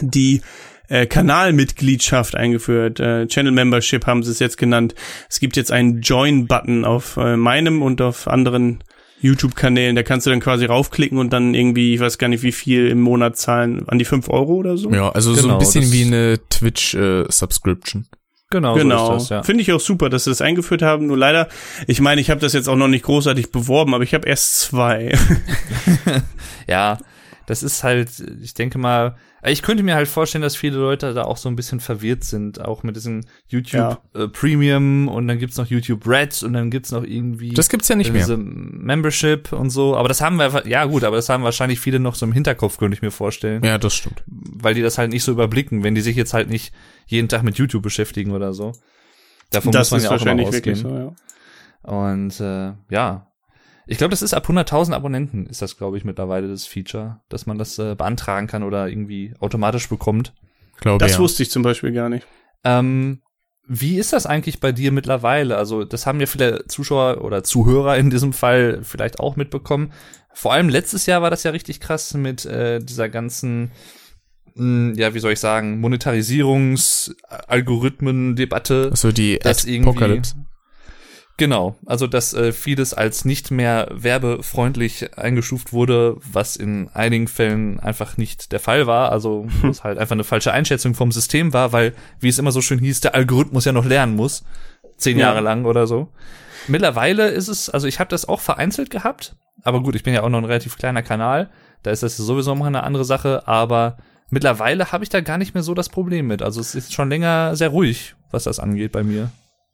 die äh, Kanalmitgliedschaft eingeführt. Äh, Channel Membership haben sie es jetzt genannt. Es gibt jetzt einen Join-Button auf äh, meinem und auf anderen YouTube-Kanälen. Da kannst du dann quasi raufklicken und dann irgendwie, ich weiß gar nicht, wie viel im Monat zahlen. An die fünf Euro oder so? Ja, also so Genau, ein bisschen wie eine Twitch-Subscription. Genau, Genau. so ja. Finde ich auch super, dass sie das eingeführt haben. Nur leider, ich meine, ich habe das jetzt auch noch nicht großartig beworben, aber ich habe erst zwei. Ja, das ist halt, ich denke mal, ich könnte mir halt vorstellen, dass viele Leute da auch so ein bisschen verwirrt sind, auch mit diesem YouTube äh, Premium und dann gibt's noch YouTube Red und dann gibt's noch irgendwie Das gibt's ja nicht mehr. diese Membership und so, aber das haben wir, ja gut, aber das haben wahrscheinlich viele noch so im Hinterkopf, könnte ich mir vorstellen, Ja, das stimmt. weil die das halt nicht so überblicken, wenn die sich jetzt halt nicht jeden Tag mit YouTube beschäftigen oder so. Davon das muss man ja auch immer wahrscheinlich ausgehen. so, ja. Und äh, ja, ich glaube, das ist ab 100.000 Abonnenten ist das, glaube ich, mittlerweile das Feature, dass man das äh, beantragen kann oder irgendwie automatisch bekommt. Glaube Das ja. wusste ich zum Beispiel gar nicht. Ähm, wie ist das eigentlich bei dir mittlerweile? Also das haben ja viele Zuschauer oder Zuhörer in diesem Fall vielleicht auch mitbekommen. Vor allem letztes Jahr war das ja richtig krass mit äh, dieser ganzen, mh, ja, wie soll ich sagen, Monetarisierungs-Algorithmen-Debatte. Also die Apocalypse. Genau, also dass äh, vieles als nicht mehr werbefreundlich eingestuft wurde, was in einigen Fällen einfach nicht der Fall war, also was halt einfach eine falsche Einschätzung vom System war, weil, wie es immer so schön hieß, der Algorithmus ja noch lernen muss, zehn Ja. Jahre lang oder so. Mittlerweile ist es, also ich habe das auch vereinzelt gehabt, aber gut, ich bin ja auch noch ein relativ kleiner Kanal, da ist das sowieso mal eine andere Sache, aber mittlerweile habe ich da gar nicht mehr so das Problem mit. Also es ist schon länger sehr ruhig, was das angeht bei mir.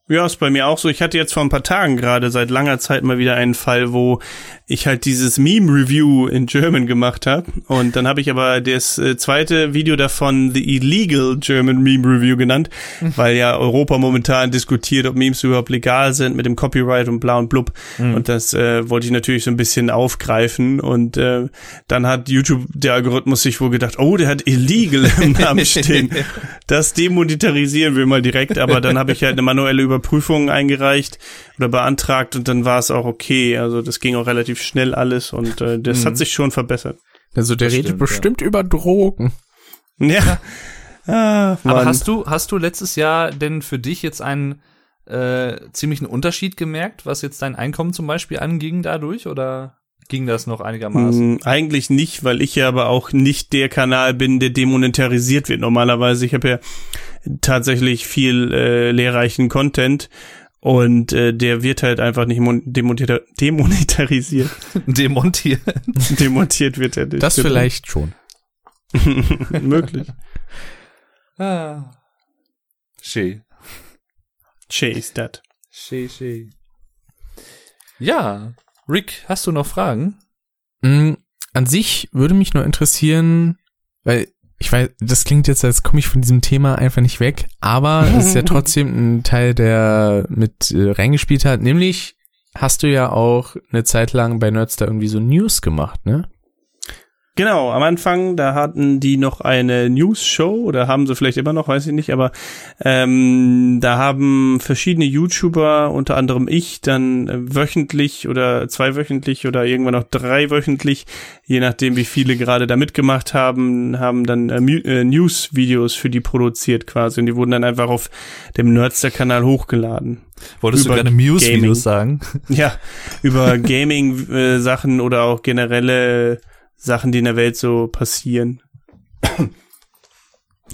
Ja, ist bei mir auch so. Ich hatte jetzt vor ein paar Tagen gerade seit langer Zeit mal wieder einen Fall, wo ich halt dieses Meme-Review in German gemacht habe. Und dann habe ich aber das äh, zweite Video davon The Illegal German Meme Review genannt, weil ja Europa momentan diskutiert, ob Memes überhaupt legal sind mit dem Copyright und bla und blub. Und das äh, wollte ich natürlich so ein bisschen aufgreifen. Und äh, dann hat YouTube, der Algorithmus, sich wohl gedacht, oh, der hat Illegal im Namen stehen. Das demonetarisieren wir mal direkt, aber dann habe ich halt eine manuelle Überprüfung eingereicht oder beantragt und dann war es auch okay. Also das ging auch relativ schnell alles und äh, das Mhm. hat sich schon verbessert. Also der Das redet stimmt, bestimmt über Drogen. Ja. Ah, Aber hast du, hast du letztes Jahr denn für dich jetzt ein, äh, ziemlich einen Unterschied gemerkt, was jetzt dein Einkommen zum Beispiel anging dadurch oder ging das noch einigermaßen? Mm, Eigentlich nicht, weil ich ja aber auch nicht der Kanal bin, der demonetarisiert wird. Normalerweise, ich habe ja tatsächlich viel äh, lehrreichen Content und äh, der wird halt einfach nicht mon- demoneta demonetarisiert. Demontiert. Demontiert wird er nicht. Das Genau. vielleicht schon. Möglich. Ah. Schön. Chase that. Schön, schön. Ja, Rick, hast du noch Fragen? Mm, an sich würde mich nur interessieren, weil ich weiß, das klingt jetzt, als komme ich von diesem Thema einfach nicht weg, aber es ist ja trotzdem ein Teil, der mit äh, reingespielt hat. Nämlich hast du ja auch eine Zeit lang bei Nerdstar irgendwie so News gemacht, ne? Genau, am Anfang, da hatten die noch eine News-Show oder haben sie vielleicht immer noch, weiß ich nicht, aber ähm, da haben verschiedene YouTuber, unter anderem ich, dann äh, wöchentlich oder zweiwöchentlich oder irgendwann noch dreiwöchentlich, je nachdem wie viele gerade da mitgemacht haben, haben dann äh, äh, News-Videos für die produziert quasi und die wurden dann einfach auf dem Nerdster-Kanal hochgeladen. Wolltest Über du gerne. Muse-Videos sagen? Ja, über Gaming-Sachen oder auch generelle Sachen, die in der Welt so passieren.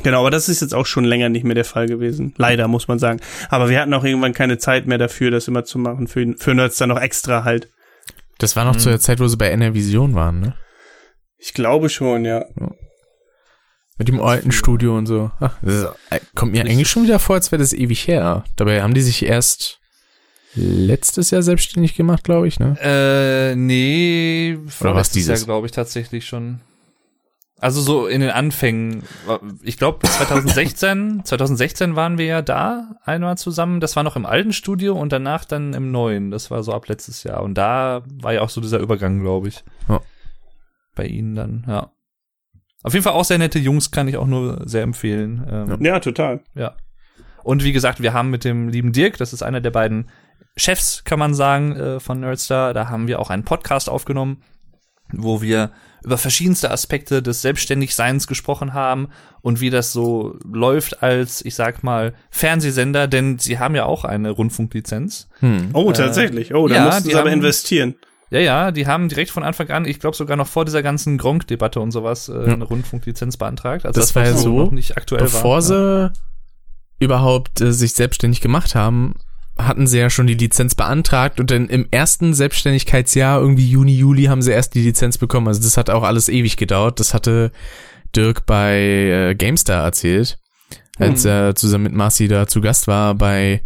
Genau, aber das ist jetzt auch schon länger nicht mehr der Fall gewesen. Leider, muss man sagen. Aber wir hatten auch irgendwann keine Zeit mehr dafür, das immer zu machen. Für, für Nerds dann noch extra halt. Das war noch zu der Zeit, wo sie bei NR Vision waren, ne? Ich glaube schon, ja. Mit dem alten Studio und so. Ach, das ist, äh, kommt mir eigentlich schon wieder vor, als wäre das ewig her. Dabei haben die sich erst letztes Jahr selbstständig gemacht, glaube ich, ne? Äh, nee, was vorletztes dieses? Jahr glaube ich tatsächlich schon. Also so in den Anfängen, ich glaube 2016, 2016 waren wir ja da einmal zusammen. Das war noch im alten Studio und danach dann im neuen. Das war so ab letztes Jahr und da war ja auch so dieser Übergang, glaube ich. Ja. Bei ihnen dann, ja. Auf jeden Fall auch sehr nette Jungs, kann ich auch nur sehr empfehlen. Ähm, Ja, total. ja. Und wie gesagt, wir haben mit dem lieben Dirk, das ist einer der beiden Chefs, kann man sagen, äh, von Nerdstar, da haben wir auch einen Podcast aufgenommen, wo wir über verschiedenste Aspekte des Selbstständigseins gesprochen haben und wie das so läuft als, ich sag mal, Fernsehsender, denn sie haben ja auch eine Rundfunklizenz. Hm. Oh, tatsächlich. Oh, da ja, mussten sie aber haben- investieren. Ja, ja, die haben direkt von Anfang an, ich glaube sogar noch vor dieser ganzen Gronk-Debatte und sowas, äh, Ja. eine Rundfunklizenz beantragt. Also Das war ja so, noch nicht aktuell Bevor war. sie überhaupt äh, sich selbstständig gemacht haben, hatten sie ja schon die Lizenz beantragt und dann im ersten Selbstständigkeitsjahr, irgendwie Juni, Juli, haben sie erst die Lizenz bekommen. Also das hat auch alles ewig gedauert. Das hatte Dirk bei äh, GameStar erzählt, als Mhm. er zusammen mit Marcy da zu Gast war bei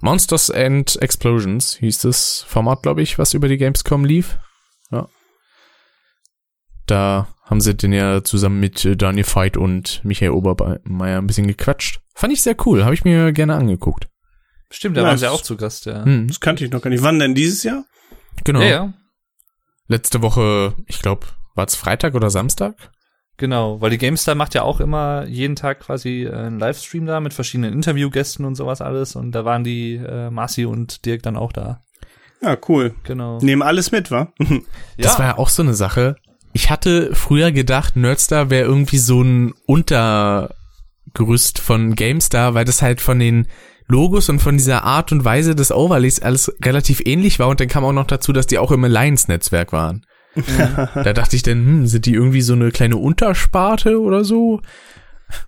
Monsters and Explosions, hieß das Format, glaube ich, was über die Gamescom lief. Ja. Da haben sie den ja zusammen mit äh, Daniel Veit und Michael Obermeier ein bisschen gequatscht. Fand ich sehr cool, habe ich mir gerne angeguckt. Stimmt, da Ja, waren sie auch zu Gast, ja. Hm, Das kannte ich noch gar nicht. Wann denn dieses Jahr? genau. Ja, ja. Letzte Woche, ich glaube, war es Freitag oder Samstag? Genau, weil die GameStar macht ja auch immer jeden Tag quasi äh, einen Livestream da mit verschiedenen Interviewgästen und sowas alles und da waren die äh, Marci und Dirk dann auch da. Ja, cool. Genau. Nehmen alles mit, wa? Das war ja auch so eine Sache. Ich hatte früher gedacht, Nerdstar wäre irgendwie so ein Untergerüst von GameStar, weil das halt von den Logos und von dieser Art und Weise des Overlays alles relativ ähnlich war und dann kam auch noch dazu, dass die auch im Alliance-Netzwerk waren. da dachte ich dann, hm, sind die irgendwie so eine kleine Untersparte oder so?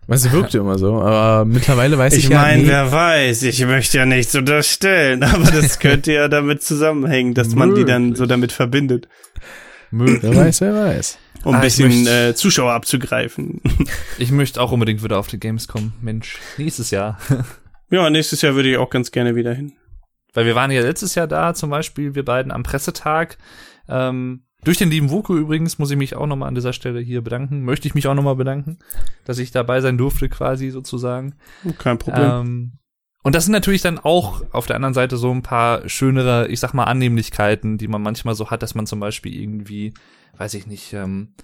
Weil sie wirkte immer so, aber mittlerweile weiß ich, Ich ja, meine, nee, wer weiß, ich möchte ja nichts unterstellen, aber das könnte ja damit zusammenhängen, dass man die dann so damit verbindet, wer weiß, wer weiß. um ein Ah, ich bisschen möchte- äh, Zuschauer abzugreifen. Ich möchte auch unbedingt wieder auf die Gamescom. Mensch, nächstes Jahr. Ja, nächstes Jahr würde ich auch ganz gerne wieder hin. Weil wir waren ja letztes Jahr da, zum Beispiel, wir beiden am Pressetag. Ähm, durch den lieben Vuko übrigens muss ich mich auch nochmal an dieser Stelle hier bedanken. Möchte ich mich auch nochmal bedanken, dass ich dabei sein durfte, quasi sozusagen. Kein Problem. Ähm, und das sind natürlich dann auch auf der anderen Seite so ein paar schönere, ich sag mal, Annehmlichkeiten, die man manchmal so hat, dass man zum Beispiel irgendwie, weiß ich nicht, ähm,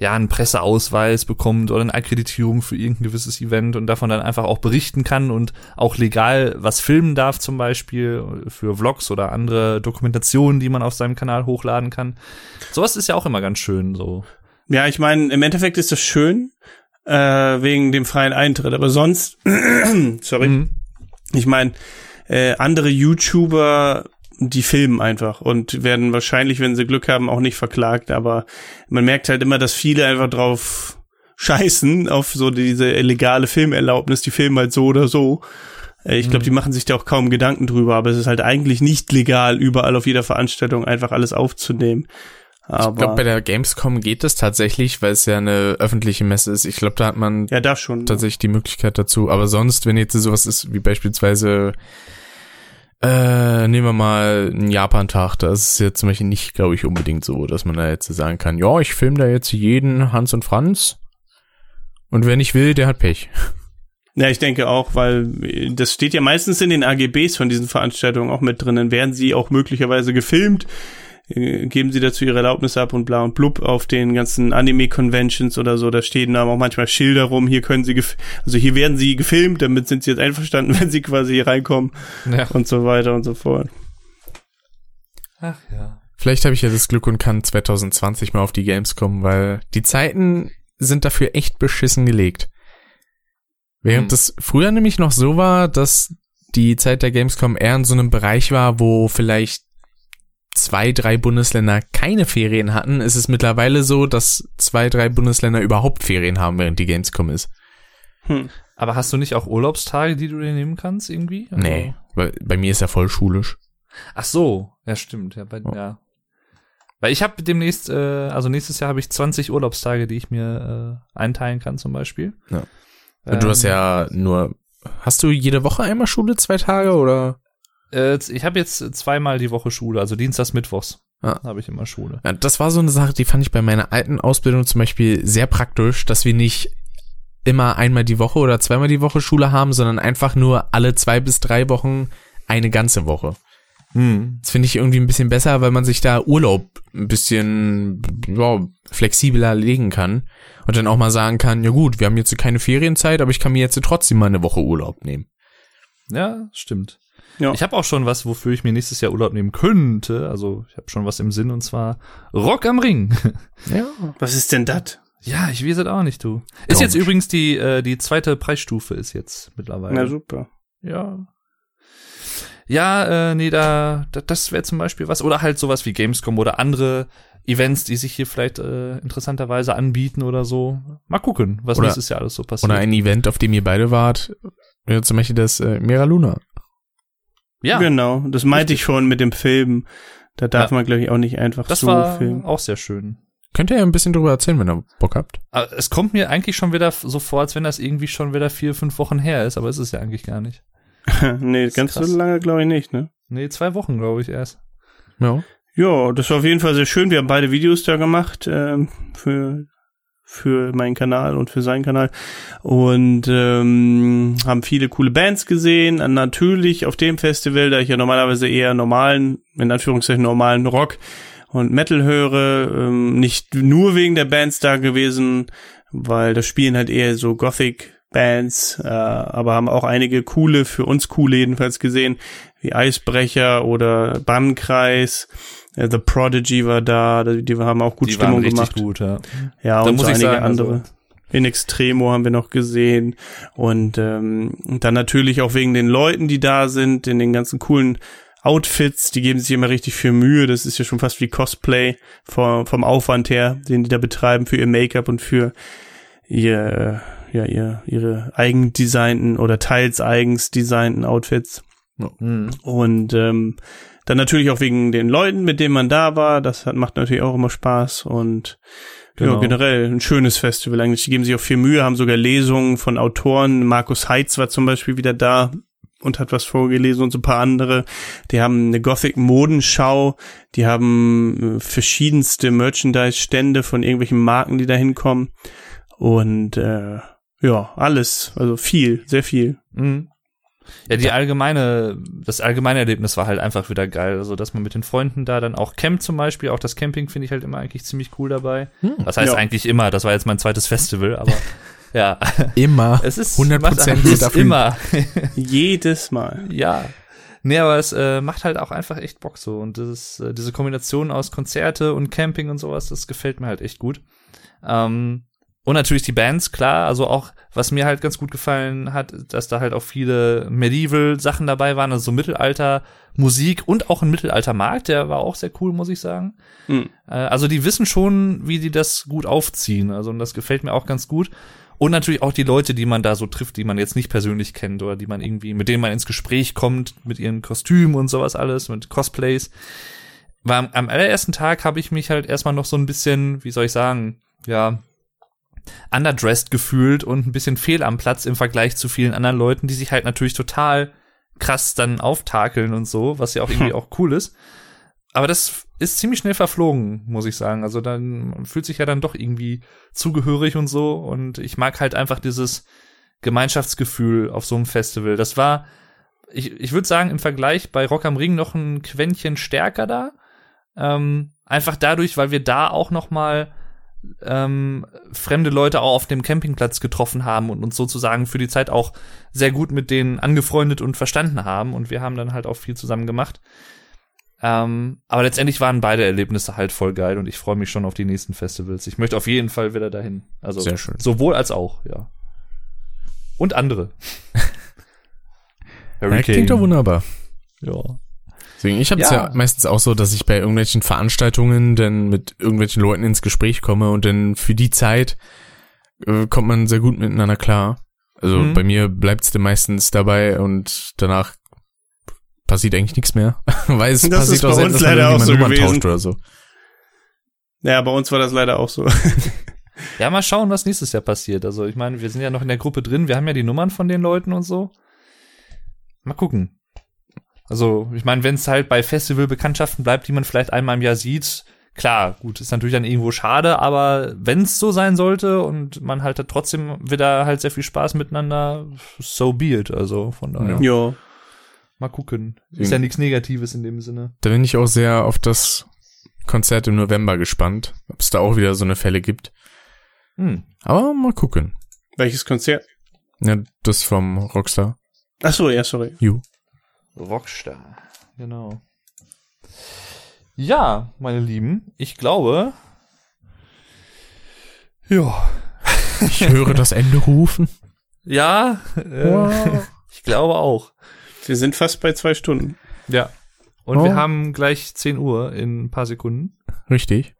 ja, einen Presseausweis bekommt oder eine Akkreditierung für irgendein gewisses Event und davon dann einfach auch berichten kann und auch legal was filmen darf, zum Beispiel für Vlogs oder andere Dokumentationen, die man auf seinem Kanal hochladen kann. Sowas ist ja auch immer ganz schön, so. Ja, ich meine, im Endeffekt ist das schön, äh, wegen dem freien Eintritt, aber sonst, sorry, Mhm. ich meine, Äh, andere YouTuber, die filmen einfach und werden wahrscheinlich, wenn sie Glück haben, auch nicht verklagt. Aber man merkt halt immer, dass viele einfach drauf scheißen, auf so diese illegale Filmerlaubnis. Die filmen halt so oder so. Äh, Ich glaube, die machen sich da auch kaum Gedanken drüber, aber es ist halt eigentlich nicht legal, überall auf jeder Veranstaltung einfach alles aufzunehmen. Aber Ich glaube, bei der Gamescom geht es tatsächlich, weil es ja eine öffentliche Messe ist. Ich glaube, da hat man ja, da schon. tatsächlich die Möglichkeit dazu. Aber sonst, wenn jetzt sowas ist, wie beispielsweise, äh, nehmen wir mal einen Japan-Tag, da ist jetzt zum Beispiel nicht, glaube ich, unbedingt so, dass man da jetzt sagen kann, ja, ich filme da jetzt jeden Hans und Franz. Und wer nicht will, der hat Pech. Ja, ich denke auch, weil äh, das steht ja meistens in den AGBs von diesen Veranstaltungen auch mit drin. Dann werden sie auch möglicherweise gefilmt, äh, geben sie dazu ihre Erlaubnis ab und bla und blub auf den ganzen Anime-Conventions oder so. Da stehen da auch manchmal Schilder rum, hier können sie, gef also hier werden sie gefilmt, damit sind sie jetzt einverstanden, wenn sie quasi hier reinkommen Ja. und so weiter und so fort. Ach ja. Vielleicht habe ich ja das Glück und kann 2020 mal auf die Gamescom, weil die Zeiten sind dafür echt beschissen gelegt. Während Hm. es früher nämlich noch so war, dass die Zeit der Gamescom eher in so einem Bereich war, wo vielleicht zwei, drei Bundesländer keine Ferien hatten, ist es mittlerweile so, dass zwei, drei Bundesländer überhaupt Ferien haben, während die Gamescom ist. Hm. Aber hast du nicht auch Urlaubstage, die du dir nehmen kannst irgendwie? Also- Nee, weil bei mir ist ja voll schulisch. Ach so, ja stimmt, ja, bei, Oh. ja. Weil ich habe demnächst, äh, also nächstes Jahr habe ich 20 Urlaubstage, die ich mir äh, einteilen kann zum Beispiel. Ja. du hast Ähm, ja nur, hast du jede Woche einmal Schule, zwei Tage oder? Äh, ich habe jetzt zweimal die Woche Schule, also Dienstags, Mittwochs Ah. habe ich immer Schule. Ja, das war so eine Sache, die fand ich bei meiner alten Ausbildung zum Beispiel sehr praktisch, dass wir nicht immer einmal die Woche oder zweimal die Woche Schule haben, sondern einfach nur alle zwei bis drei Wochen eine ganze Woche. Hm. Das finde ich irgendwie ein bisschen besser, weil man sich da Urlaub ein bisschen ja, flexibler legen kann und dann auch mal sagen kann, ja gut, wir haben jetzt keine Ferienzeit, aber ich kann mir jetzt trotzdem mal eine Woche Urlaub nehmen. Ja, stimmt. Ja. Ich habe auch schon was, wofür ich mir nächstes Jahr Urlaub nehmen könnte. Also ich habe schon was im Sinn und zwar Rock am Ring. Ja. Was ist denn das? ja, ich weiß es auch nicht, du. Ist jetzt übrigens die äh, die zweite Preisstufe ist jetzt mittlerweile. Na super. Ja. Ja, äh, nee, da, da das wäre zum Beispiel was. Oder halt sowas wie Gamescom oder andere Events, die sich hier vielleicht äh, interessanterweise anbieten oder so. Mal gucken, was Oder- nächstes Jahr alles so passiert. Oder ein Event, auf dem ihr beide wart, ja, zum Beispiel das äh, Mera Luna. Ja, Genau, das meinte ich schon mit dem Filmen. Da darf Ja. man, glaube ich, auch nicht einfach das so war filmen. auch sehr schön. Könnt ihr ja ein bisschen drüber erzählen, wenn ihr Bock habt. Aber es kommt mir eigentlich schon wieder so vor, als wenn das irgendwie schon wieder vier, fünf Wochen her ist, aber ist es ja eigentlich gar nicht. nee, ist ganz krass. so lange glaube ich nicht, ne? Nee, zwei Wochen, glaube ich, erst. Ja. Ja, das war auf jeden Fall sehr schön. Wir haben beide Videos da gemacht ähm, für für meinen Kanal und für seinen Kanal und ähm, haben viele coole Bands gesehen. Natürlich auf dem Festival, da ich ja normalerweise eher normalen, in Anführungszeichen normalen Rock und Metal höre, ähm, nicht nur wegen der Bands da gewesen, weil das spielen halt eher so Gothic Bands, äh, aber haben auch einige coole, für uns coole jedenfalls gesehen, wie Eisbrecher oder Bannkreis. The Prodigy war da, die haben auch gut Die Stimmung gemacht. gut, ja. Ja, Da und muss so ich einige sagen, also- andere. In Extremo haben wir noch gesehen. Und ähm, dann natürlich auch wegen den Leuten, die da sind, in den ganzen coolen Outfits, die geben sich immer richtig viel Mühe. Das ist ja schon fast wie Cosplay vom, vom Aufwand her, den die da betreiben für ihr Make-up und für ihr, ja, ihr, ihre eigendesignten oder teils eigens designten Outfits. Mhm. Und ähm, dann natürlich auch wegen den Leuten, mit denen man da war. Das hat, macht natürlich auch immer Spaß und Genau. ja, generell ein schönes Festival eigentlich. Die geben sich auch viel Mühe, haben sogar Lesungen von Autoren. Markus Heitz war zum Beispiel wieder da und hat was vorgelesen und so ein paar andere. Die haben eine Gothic-Modenschau. Die haben äh, verschiedenste Merchandise-Stände von irgendwelchen Marken, die da hinkommen. Und äh, ja, alles. Also viel, sehr viel. Mhm. Ja, die allgemeine, das allgemeine Erlebnis war halt einfach wieder geil. Also, dass man mit den Freunden da dann auch campt zum Beispiel, auch das Camping finde ich halt immer eigentlich ziemlich cool dabei. Was heißt Ja. eigentlich immer? Das war jetzt mein zweites Festival, aber ja, Immer. es ist 100% was anderes dafür. immer. Jedes Mal. ja. Nee, aber es äh, macht halt auch einfach echt Bock so. Und das ist, äh, diese Kombination aus Konzerte und Camping und sowas, das gefällt mir halt echt gut. Ähm, und natürlich die Bands, klar, also auch, was mir halt ganz gut gefallen hat, dass da halt auch viele Medieval-Sachen dabei waren, also so Mittelalter-Musik und auch ein Mittelalter-Markt, der war auch sehr cool, muss ich sagen. Mhm. Also die wissen schon, wie die das gut aufziehen, also und das gefällt mir auch ganz gut. Und natürlich auch die Leute, die man da so trifft, die man jetzt nicht persönlich kennt oder die man irgendwie, mit denen man ins Gespräch kommt, mit ihren Kostümen und sowas alles, mit Cosplays. War am allerersten Tag habe ich mich halt erstmal noch so ein bisschen, wie soll ich sagen, ja, underdressed gefühlt und ein bisschen fehl am Platz im Vergleich zu vielen anderen Leuten, die sich halt natürlich total krass dann auftakeln und so, was ja auch irgendwie auch cool ist. Aber das ist ziemlich schnell verflogen, muss ich sagen. Also dann fühlt sich ja dann doch irgendwie zugehörig und so. Und ich mag halt einfach dieses Gemeinschaftsgefühl auf so einem Festival. Das war, ich, ich würde sagen, im Vergleich bei Rock am Ring noch ein Quäntchen stärker da. Ähm, einfach dadurch, weil wir da auch noch mal ähm, fremde Leute auch auf dem Campingplatz getroffen haben und uns sozusagen für die Zeit auch sehr gut mit denen angefreundet und verstanden haben. Und wir haben dann halt auch viel zusammen gemacht. Ähm, aber letztendlich waren beide Erlebnisse halt voll geil und ich freue mich schon auf die nächsten Festivals. Ich möchte auf jeden Fall wieder dahin. Also Sehr schön. sowohl als auch, ja. Und andere. Ja, klingt doch wunderbar. Ja. Deswegen, ich habe es ja. Ja. meistens auch so, dass ich bei irgendwelchen Veranstaltungen dann mit irgendwelchen Leuten ins Gespräch komme und dann für die Zeit äh, kommt man sehr gut miteinander klar. Also Mhm. bei mir bleibt's dann meistens dabei und danach passiert eigentlich nichts mehr. Weil es Das passiert ist auch bei selten, uns dass man auch so Nummern gewesen. tauscht oder so. Ja, bei uns war das leider auch so. Ja, mal schauen, was nächstes Jahr passiert. Also ich meine, wir sind ja noch in der Gruppe drin, wir haben ja die Nummern von den Leuten und so. Mal gucken. Also, ich meine, wenn es halt bei Festivalbekanntschaften bleibt, die man vielleicht einmal im Jahr sieht, klar, gut, ist natürlich dann irgendwo schade, aber wenn es so sein sollte und man halt trotzdem wieder halt sehr viel Spaß miteinander, so be it. Also von daher, jo. mal gucken. Ist ja nichts Negatives in dem Sinne. Da bin ich auch sehr auf das Konzert im November gespannt, ob es da auch wieder so eine Fälle gibt. Hm. Aber mal gucken. Welches Konzert? Ja, das vom Rockstar. Ach so, ja, sorry. You. Rockstar. Genau. Ja, meine Lieben, ich glaube. Ja. Ich höre das Ende rufen. Ja, äh, ich glaube auch. Wir sind fast bei zwei Stunden. Ja. Und Oh. wir haben gleich 10 Uhr in ein paar Sekunden. Richtig.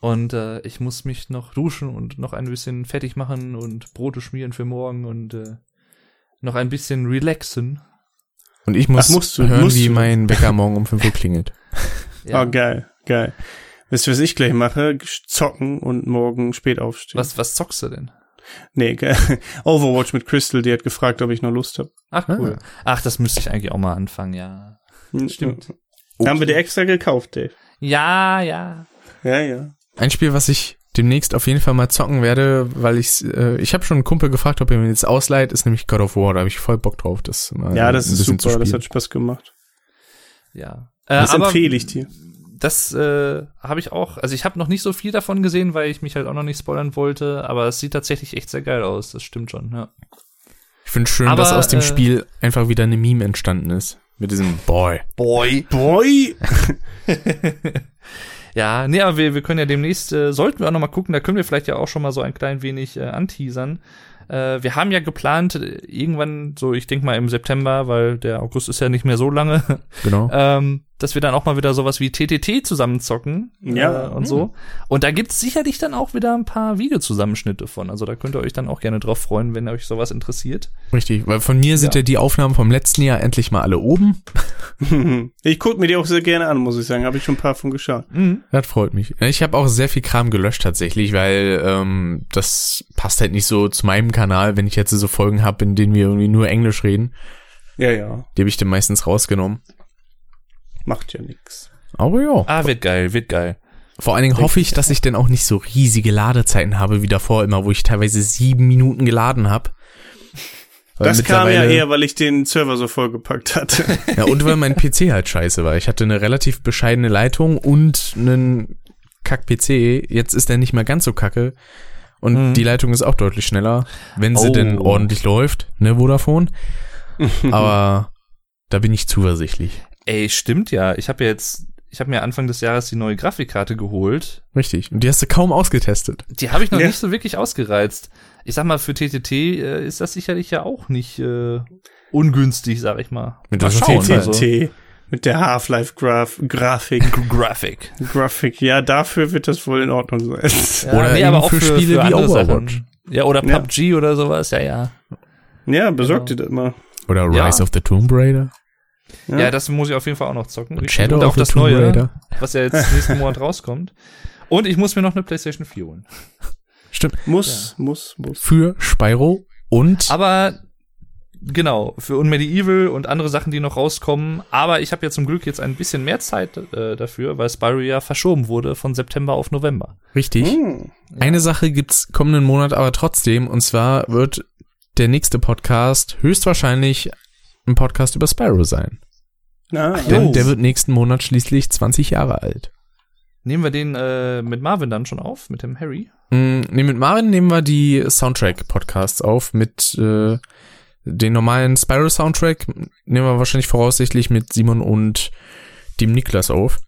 Und äh, ich muss mich noch duschen und noch ein bisschen fertig machen und Brote schmieren für morgen und äh, noch ein bisschen relaxen. Und ich muss Ach, musst du- hören, musst wie du. mein Wecker morgen um 5 Uhr klingelt. Ja. Oh, geil, geil. Wisst ihr, was ich gleich mache? Zocken und morgen spät aufstehen. Was, was zockst du denn? Nee, geil. Overwatch mit Crystal, die hat gefragt, ob ich noch Lust habe. Ach, cool. Ach, das müsste ich eigentlich auch mal anfangen, ja. Stimmt. Haben wir dir extra gekauft, Dave. Ja, ja. Ja, ja. Ein Spiel, was ich demnächst auf jeden Fall mal zocken werde, weil ich äh, ich habe schon einen Kumpel gefragt, ob er mir jetzt ausleiht, ist nämlich God of War, da habe ich voll Bock drauf, das mal Ja, das ein ist super, das hat Spaß gemacht. Ja. Äh, Das aber empfehle ich dir. Das äh, habe ich auch. Also ich habe noch nicht so viel davon gesehen, weil ich mich halt auch noch nicht spoilern wollte. Aber es sieht tatsächlich echt sehr geil aus. Das stimmt schon. Ja. Ich finde schön, Aber, dass aus dem äh, Spiel einfach wieder eine Meme entstanden ist mit diesem Boy. Boy. Boy! Ja, nee, aber wir, wir können ja demnächst, äh, sollten wir auch noch mal gucken, da können wir vielleicht ja auch schon mal so ein klein wenig äh, anteasern. Äh, wir haben ja geplant, äh, irgendwann, so ich denke mal im September, weil der August ist ja nicht mehr so lange, Genau. ähm, dass wir dann auch mal wieder sowas wie TTT zusammenzocken Ja. äh, und so. Und da gibt's sicherlich dann auch wieder ein paar Videozusammenschnitte von. Also da könnt ihr euch dann auch gerne drauf freuen, wenn euch sowas interessiert. Richtig, weil von mir sind ja. Ja. die Aufnahmen vom letzten Jahr endlich mal alle oben. Ich gucke mir die auch sehr gerne an, muss ich sagen. Habe ich schon ein paar von geschaut. Mhm. Das freut mich. Ich habe auch sehr viel Kram gelöscht tatsächlich, weil ähm, das passt halt nicht so zu meinem Kanal, wenn ich jetzt so Folgen habe, in denen wir irgendwie nur Englisch reden. Ja, ja. Die habe ich dann meistens rausgenommen. Macht ja nix. Aber ja. Ah, wird geil, wird geil. Vor allen Dingen hoffe ich, dass ich dann auch nicht so riesige Ladezeiten habe wie davor immer, wo ich teilweise sieben Minuten geladen habe. Weil Das kam ja eher, weil ich den Server so vollgepackt hatte. Ja, und weil mein PC halt scheiße war. Ich hatte eine relativ bescheidene Leitung und einen Kack-PC. Jetzt ist der nicht mehr ganz so kacke. Und Mhm. die Leitung ist auch deutlich schneller, wenn sie Oh. denn ordentlich läuft, ne, Vodafone. Aber da bin ich zuversichtlich. Ey, stimmt ja. Ich habe ja jetzt, ich habe mir Anfang des Jahres die neue Grafikkarte geholt. Richtig. Und die hast du kaum ausgetestet. Die habe ich noch Ja. nicht so wirklich ausgereizt. Ich sag mal, für TTT äh, ist das sicherlich ja auch nicht äh, ungünstig, sag ich mal. Mit mal schauen, TTT? also. TT mit der Half-Life Graf Grafik. Graphic. Grafik, ja, dafür wird das wohl in Ordnung sein. Ja, Oder eben für Spiele wie andere Overwatch. Sachen. Ja, oder Ja. PUBG oder sowas, ja, ja. Ja, besorgt Genau. dir das mal. Oder Ja. Rise of the Tomb Raider. Ja. Ja, das muss ich auf jeden Fall auch noch zocken. Und. Shadow und of auch the das Tomb neue, Raider. was ja jetzt nächsten Monat rauskommt. Und ich muss mir noch eine PlayStation 4 holen. Stimmt. Muss, muss, muss. Für Spyro und Aber genau, für Unmedieval und andere Sachen, die noch rauskommen. Aber ich habe ja zum Glück jetzt ein bisschen mehr Zeit äh, dafür, weil Spyro ja verschoben wurde von September auf November. richtig. Hm. Eine Sache gibt's kommenden Monat aber trotzdem, und zwar wird der nächste Podcast höchstwahrscheinlich ein Podcast über Spyro sein. Ah, Denn Oh. der wird nächsten Monat schließlich 20 Jahre alt. Nehmen wir den äh, mit Marvin dann schon auf, mit dem Harry? Mm, nee, mit Marvin nehmen wir die Soundtrack-Podcasts auf. Mit äh, den normalen Spyro-Soundtrack nehmen wir wahrscheinlich voraussichtlich mit Simon und dem Niklas auf.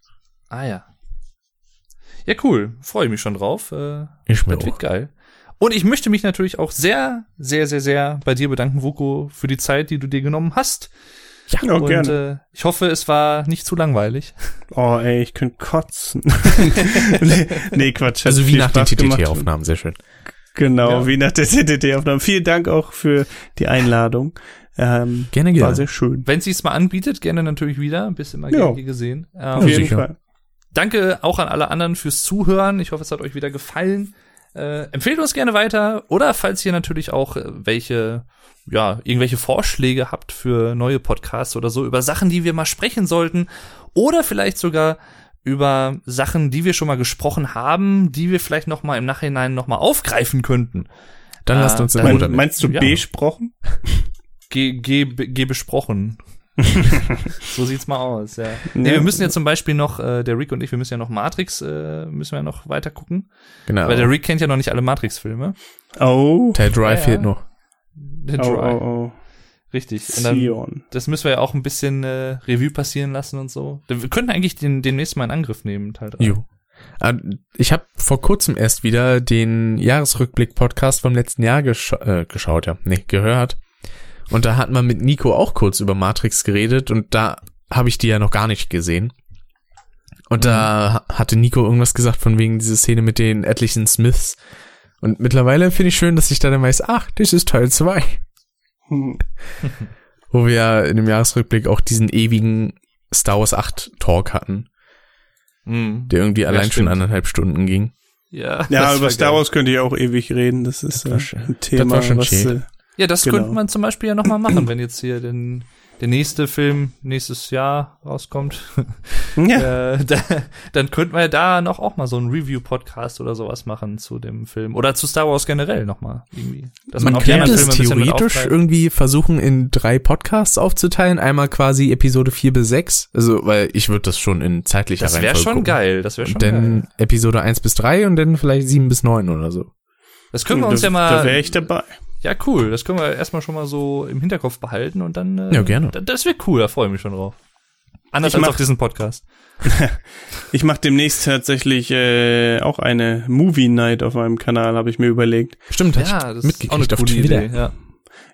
Ah ja. Ja, cool. Freue mich schon drauf. Äh, Ich mir Das auch. wird geil. Und ich möchte mich natürlich auch sehr, sehr, sehr, sehr bei dir bedanken, Vuko, für die Zeit, die du dir genommen hast. Ja, und gerne. äh, ich hoffe, es war nicht zu langweilig. Oh, ey, ich könnte kotzen. nee, nee, Quatsch. Also wie nach den Spaß gemacht. TTT-Aufnahmen, sehr schön. Genau, Ja. wie nach der TTT-Aufnahme. Vielen Dank auch für die Einladung. Ähm, Gerne, war gerne. sehr schön. Wenn sich's mal anbietet, gerne natürlich wieder. Bist immer Ja. gerne hier gesehen. Ähm, Auf jeden sicher. Fall. Danke auch an alle anderen fürs Zuhören. Ich hoffe, es hat euch wieder gefallen. Äh, empfehlt uns gerne weiter. Oder falls ihr natürlich auch äh, welche, ja, irgendwelche Vorschläge habt für neue Podcasts oder so, über Sachen, die wir mal sprechen sollten. Oder vielleicht sogar über Sachen, die wir schon mal gesprochen haben, die wir vielleicht noch mal im Nachhinein noch mal aufgreifen könnten. Dann lasst uns in dann- meinst du Ja. besprochen? Geh, geh, geh besprochen. so sieht's mal aus, ja. Nee, wir müssen ja zum Beispiel noch, äh, der Rick und ich, wir müssen ja noch Matrix, äh, müssen wir noch weiter gucken. Genau. Weil der Rick kennt ja noch nicht alle Matrix-Filme. Oh. Teil 3 Ja, ja. fehlt noch. Der Oh, Dry. oh, oh. Richtig. Und dann, Sion. das müssen wir ja auch ein bisschen äh, Revue passieren lassen und so. Wir könnten eigentlich den, den nächsten Mal in Angriff nehmen, Teil 3. Jo. Ah, Ich habe vor kurzem erst wieder den Jahresrückblick-Podcast vom letzten Jahr gescha äh, geschaut, ja, nee, gehört. Und da hatten wir mit Nico auch kurz über Matrix geredet und da habe ich die ja noch gar nicht gesehen. Und da ha- hatte Nico irgendwas gesagt von wegen dieser Szene mit den etlichen Smiths. Und mittlerweile finde ich schön, dass ich da dann weiß, ach, das ist Teil 2. Hm. Wo wir ja in dem Jahresrückblick auch diesen ewigen Star Wars 8 Talk hatten, Mhm. der irgendwie allein schon stimmt. anderthalb Stunden ging. Ja, Ja, über Star geil. Wars könnte ich auch ewig reden. Das ist Das äh, ein Thema, war schon was schön. Ja, das Genau. könnte man zum Beispiel ja noch mal machen, wenn jetzt hier den, der nächste Film nächstes Jahr rauskommt. ja, äh, da, dann könnten wir da noch auch mal so einen Review-Podcast oder sowas machen zu dem Film. Oder zu Star Wars generell noch mal irgendwie. Dass Man auch die könnte es theoretisch irgendwie versuchen, in drei Podcasts aufzuteilen. Einmal quasi Episode 4 bis 6. Also, weil ich würde das schon in zeitlicher Das wäre Reihenfolge schon gucken. geil. Das wäre schon Und dann geil. Episode 1 bis 3 und dann vielleicht 7 bis 9 oder so. Das können wir uns da, ja mal. Da wäre ich dabei. Ja, cool. Das können wir erstmal schon mal so im Hinterkopf behalten und dann. Äh, Ja, gerne. da- Das wird cool, da freue ich mich schon drauf. Anders Ich als mach- auf diesen Podcast. Ich mache demnächst tatsächlich äh, auch eine Movie Night auf meinem Kanal, habe ich mir überlegt. Stimmt, Ja, ich das mitgekriegt ist auch auf eine coole. Idee. Ja.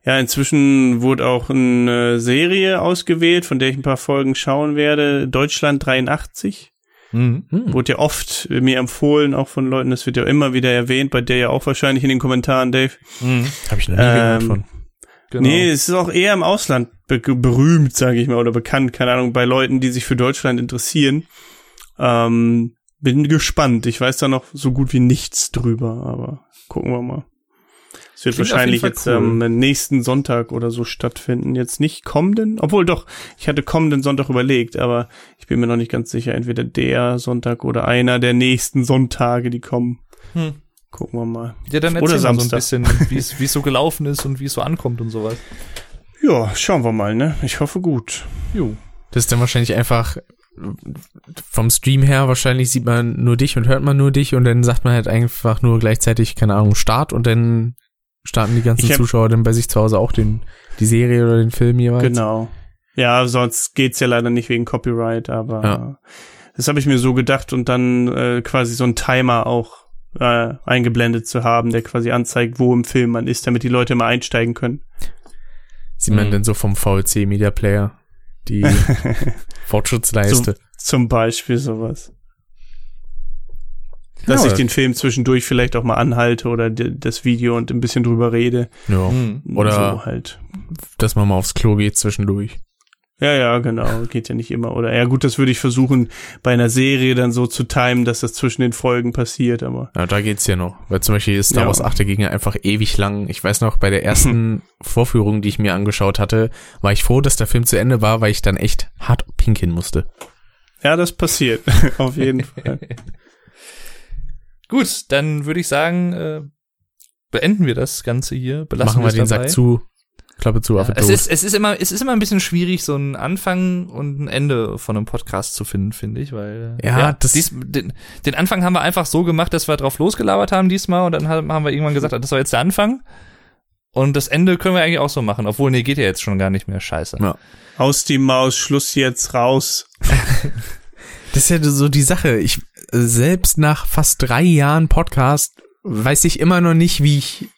Ja, inzwischen wurde auch eine Serie ausgewählt, von der ich ein paar Folgen schauen werde. Deutschland 83. Mhm. Hm. Wurde ja oft mir empfohlen, auch von Leuten. Das wird ja immer wieder erwähnt, bei der ja auch wahrscheinlich in den Kommentaren, Dave. Mhm. Hab ich noch nie gehört Ähm, von. Genau. Nee, es ist auch eher im Ausland be berühmt, sage ich mal, oder bekannt, keine Ahnung, bei Leuten, die sich für Deutschland interessieren. Ähm, bin gespannt. Ich weiß da noch so gut wie nichts drüber, aber gucken wir mal. Es wird Klingt wahrscheinlich jetzt cool. am nächsten Sonntag oder so stattfinden. Jetzt nicht kommenden, obwohl doch, ich hatte kommenden Sonntag überlegt, aber ich bin mir noch nicht ganz sicher. Entweder der Sonntag oder einer der nächsten Sonntage, die kommen. Hm. Gucken wir mal. Ja, dann Oder erzähl mal so ein Samstag. bisschen, wie es wie es so gelaufen ist und wie es so ankommt und sowas. Ja, schauen wir mal, ne? Ich hoffe gut. Jo. Das ist dann wahrscheinlich einfach vom Stream her, wahrscheinlich sieht man nur dich und hört man nur dich und dann sagt man halt einfach nur gleichzeitig, keine Ahnung, Start und dann starten die ganzen hab- Zuschauer dann bei sich zu Hause auch den, die Serie oder den Film jeweils. Genau. Ja, sonst geht's ja leider nicht wegen Copyright, aber Ja. das habe ich mir so gedacht und dann äh, quasi so ein Timer auch äh, eingeblendet zu haben, der quasi anzeigt, wo im Film man ist, damit die Leute mal einsteigen können. Sieht man Mhm. denn so vom VLC Media Player die Fortschrittsleiste? Zum Beispiel sowas. Dass Ja, ich den Film zwischendurch vielleicht auch mal anhalte oder das Video und ein bisschen drüber rede. ja. Hm. Oder- so halt. Dass man mal aufs Klo geht zwischendurch. Ja, ja, genau. Geht ja nicht immer. Oder ja gut, das würde ich versuchen, bei einer Serie dann so zu timen, dass das zwischen den Folgen passiert, aber. Ja, da geht's ja noch. Weil zum Beispiel Star Ja. Wars 8 Gegner einfach ewig lang. Ich weiß noch, bei der ersten Vorführung, die ich mir angeschaut hatte, war ich froh, dass der Film zu Ende war, weil ich dann echt hart pinkeln musste. Ja, das passiert. Auf jeden Fall. Gut, dann würde ich sagen, äh, beenden wir das Ganze hier. Belassen Machen wir es den dabei. Sack zu. Klappe zu, Affe Es tot. ist, es ist immer, es ist immer ein bisschen schwierig, so einen Anfang und ein Ende von einem Podcast zu finden, finde ich, weil äh, Ja, das- dies, den, den Anfang haben wir einfach so gemacht, dass wir drauf losgelabert haben diesmal und dann haben wir irgendwann gesagt, das war jetzt der Anfang. Und das Ende können wir eigentlich auch so machen, obwohl nee, geht ja jetzt schon gar nicht mehr. Scheiße. Ja. Aus die Maus, Schluss jetzt raus. Das ist ja so die Sache. Ich, selbst nach fast drei Jahren Podcast weiß ich immer noch nicht, wie ich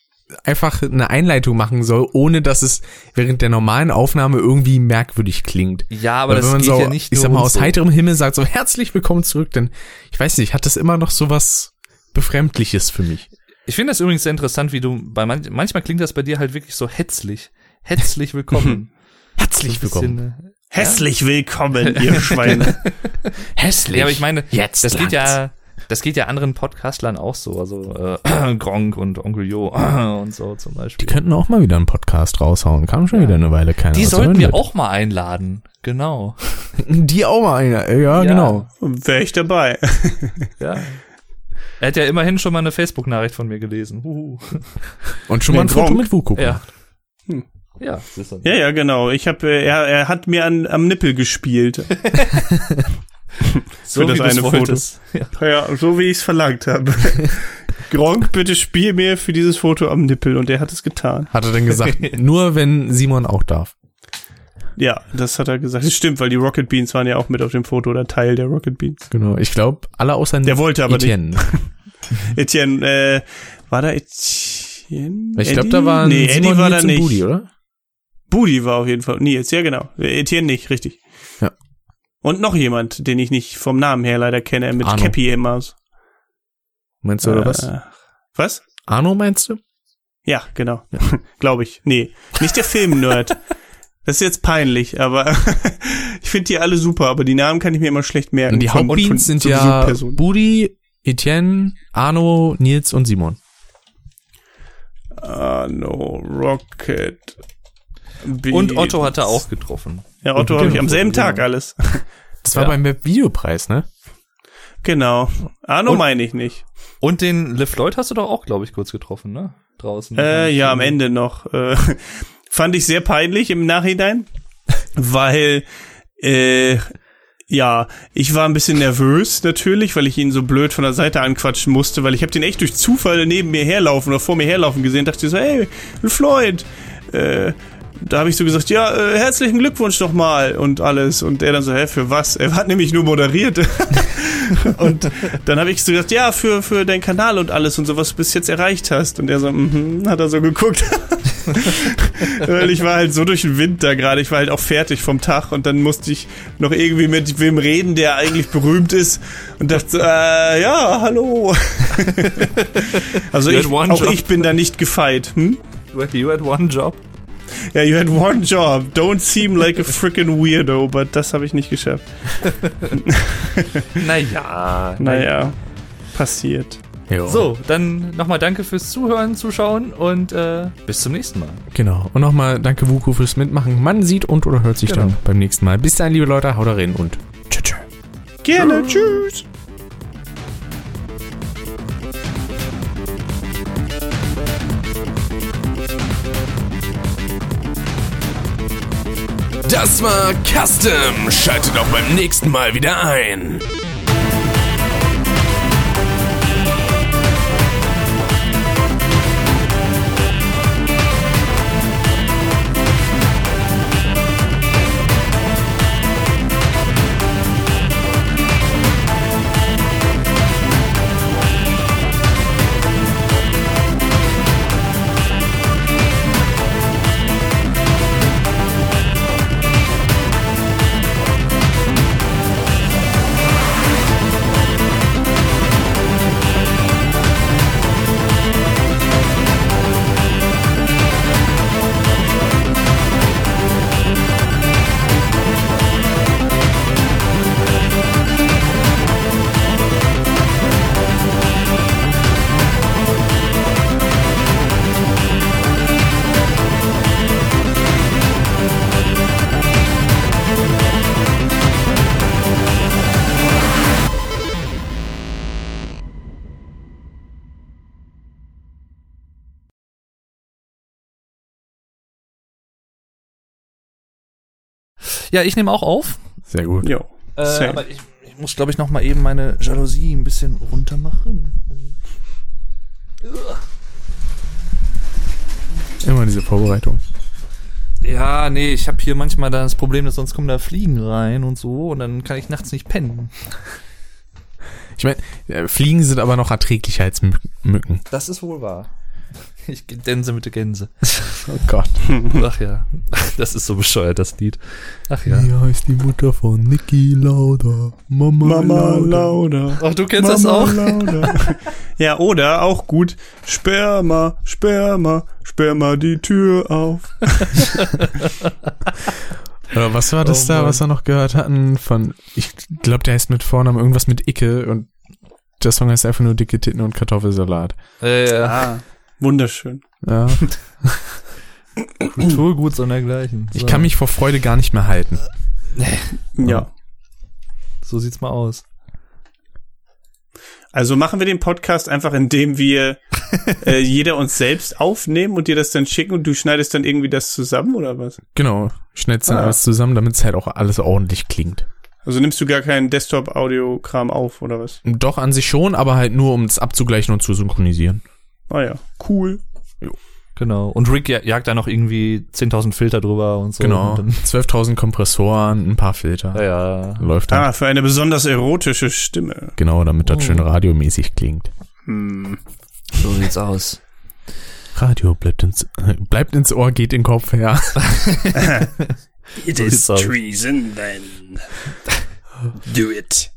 einfach eine Einleitung machen soll, ohne dass es während der normalen Aufnahme irgendwie merkwürdig klingt. Ja, aber Weil das wenn man geht so, ja nicht ich sag mal, aus so. heiterem Himmel sagt so, herzlich willkommen zurück, denn ich weiß nicht, hat das immer noch so was Befremdliches für mich. Ich finde das übrigens sehr interessant, wie du bei manch, manchmal klingt das bei dir halt wirklich so hetzlich. Herzlich willkommen. Herzlich So ein bisschen, willkommen. Äh, Hässlich willkommen, ihr Schweine. Hässlich. Ja, aber ich meine, Jetzt das geht langt's. ja, das geht ja anderen Podcastlern auch so, also äh, Gronk und Onkel Jo und so zum Beispiel. Die könnten auch mal wieder einen Podcast raushauen. Kam schon wieder eine Weile keiner. Die sollten wir auch mal einladen. Genau. Die auch mal einer. Ja, genau. Wäre ich dabei. Ja. Er hat ja immerhin schon mal eine Facebook-Nachricht von mir gelesen. Huhu. Und schon mal ein Foto mit Wuko Ja. gemacht. Hm. Ja. Ja, ja, genau. Ich habe, äh, er, er hat mir an, am Nippel gespielt. so für das eine Foto. Ja. Ja, so wie ich es verlangt habe. Gronk, bitte spiel mir für dieses Foto am Nippel und er hat es getan. Hat er dann gesagt, nur wenn Simon auch darf. Ja, das hat er gesagt. Das stimmt, weil die Rocket Beans waren ja auch mit auf dem Foto oder Teil der Rocket Beans. Genau. Ich glaube, alle außer Der wollte aber Etienne. nicht. Etienne, äh, war da Etienne? Ich glaube, da waren nee, Simon, Eddie war da nicht. Budi, oder? Budi war auf jeden Fall. Nils, ja genau. Etienne nicht, richtig. Ja. Und noch jemand, den ich nicht vom Namen her leider kenne, mit Arno. Cappy im Maus. Meinst du, oder was? Äh, Was? Arno meinst du? Ja, genau. Glaube ich. Nee, nicht der Film-Nerd. Das ist jetzt peinlich, aber ich finde die alle super, aber die Namen kann ich mir immer schlecht merken. Und die Hauptbeans sind ja. Budi, Etienne, Arno, Nils und Simon. Ah, no, Rocket. Und. Otto hat er auch getroffen. Ja, Otto habe ich am selben Genau. Tag alles. Das war Ja. beim Web-Videopreis, ne? Genau. Arno meine ich nicht. Und den Liv Lloyd hast du doch auch, glaube ich, kurz getroffen, ne? Draußen. Äh, ja, am Ende noch. Äh, fand ich sehr peinlich im Nachhinein, weil äh, ja, ich war ein bisschen nervös natürlich, weil ich ihn so blöd von der Seite anquatschen musste, weil ich habe den echt durch Zufall neben mir herlaufen oder vor mir herlaufen gesehen, dachte so, hey, Floyd, äh, da habe ich so gesagt, ja, äh, herzlichen Glückwunsch nochmal und alles. Und er dann so, hä, für was? Er hat nämlich nur moderiert. und dann habe ich so gesagt, ja, für, für deinen Kanal und alles und so, was du bis jetzt erreicht hast. Und er so, mhm, hat er so geguckt. Weil ich war halt so durch den Wind da gerade, ich war halt auch fertig vom Tag und dann musste ich noch irgendwie mit wem reden, der eigentlich berühmt ist und dachte so, äh, ja, hallo. also ich, auch job. ich bin da nicht gefeit. Hm? You had one job. Ja, you had one job. Don't seem like a freaking weirdo, but das habe ich nicht geschafft. Naja. Naja, passiert. Jo. So, dann nochmal danke fürs Zuhören, Zuschauen und äh, bis zum nächsten Mal. Genau. Und nochmal danke Wuko fürs Mitmachen. Man sieht und oder hört sich Genau. dann beim nächsten Mal. Bis dann, liebe Leute. Haut rein und tschüss. tschüss. Gerne, tschüss. Das war Custom. Schaltet auch beim nächsten Mal wieder ein. Ja, ich nehme auch auf. Sehr gut. Jo. Äh, aber ich, ich muss, glaube ich, noch mal eben meine Jalousie ein bisschen runter machen. Immer diese Vorbereitung. Ja, nee, ich habe hier manchmal das Problem, dass sonst kommen da Fliegen rein und so und dann kann ich nachts nicht pennen. Ich meine, äh, Fliegen sind aber noch erträglicher als Mü- Mücken. Das ist wohl wahr. Ich Gänse mit der Gänse. Oh Gott. Ach ja, das ist so bescheuert, das Lied. Ach ja. Wie heißt die Mutter von Niki Lauda? Mama, Mama Lauda. Ach, du kennst das Mama auch? Lauda. ja, oder auch gut. Sperma, Sperma, Sperma die Tür auf. Oder was war das Oh da, was wir noch gehört hatten von, ich glaube, der heißt mit Vornamen irgendwas mit Icke und der Song heißt einfach nur dicke Titten und Kartoffelsalat. Äh, ja, Ah, wunderschön. Ja. Kulturgut sondergleichen. So. Ich kann mich vor Freude gar nicht mehr halten. Ja. So sieht's mal aus. Also machen wir den Podcast einfach, indem wir äh, jeder uns selbst aufnehmen und dir das dann schicken und du schneidest dann irgendwie das zusammen oder was? Genau. Ich schneid's dann Ah. alles zusammen, damit es halt auch alles ordentlich klingt. Also nimmst du gar keinen Desktop-Audio-Kram auf oder was? Doch an sich schon, aber halt nur, um es abzugleichen und zu synchronisieren. Ah ja, cool. Genau. Und Rick ja- jagt da noch irgendwie 10.000 Filter drüber und so. Genau. Und dann, 12.000 Kompressoren, ein paar Filter. ja, ja. Läuft dann. Ah, für eine besonders erotische Stimme. Genau, damit das Oh. schön radiomäßig klingt. Hm. So sieht's aus. Radio bleibt ins, äh, bleibt ins Ohr, geht in den Kopf, ja. It aus. treason then. Do it.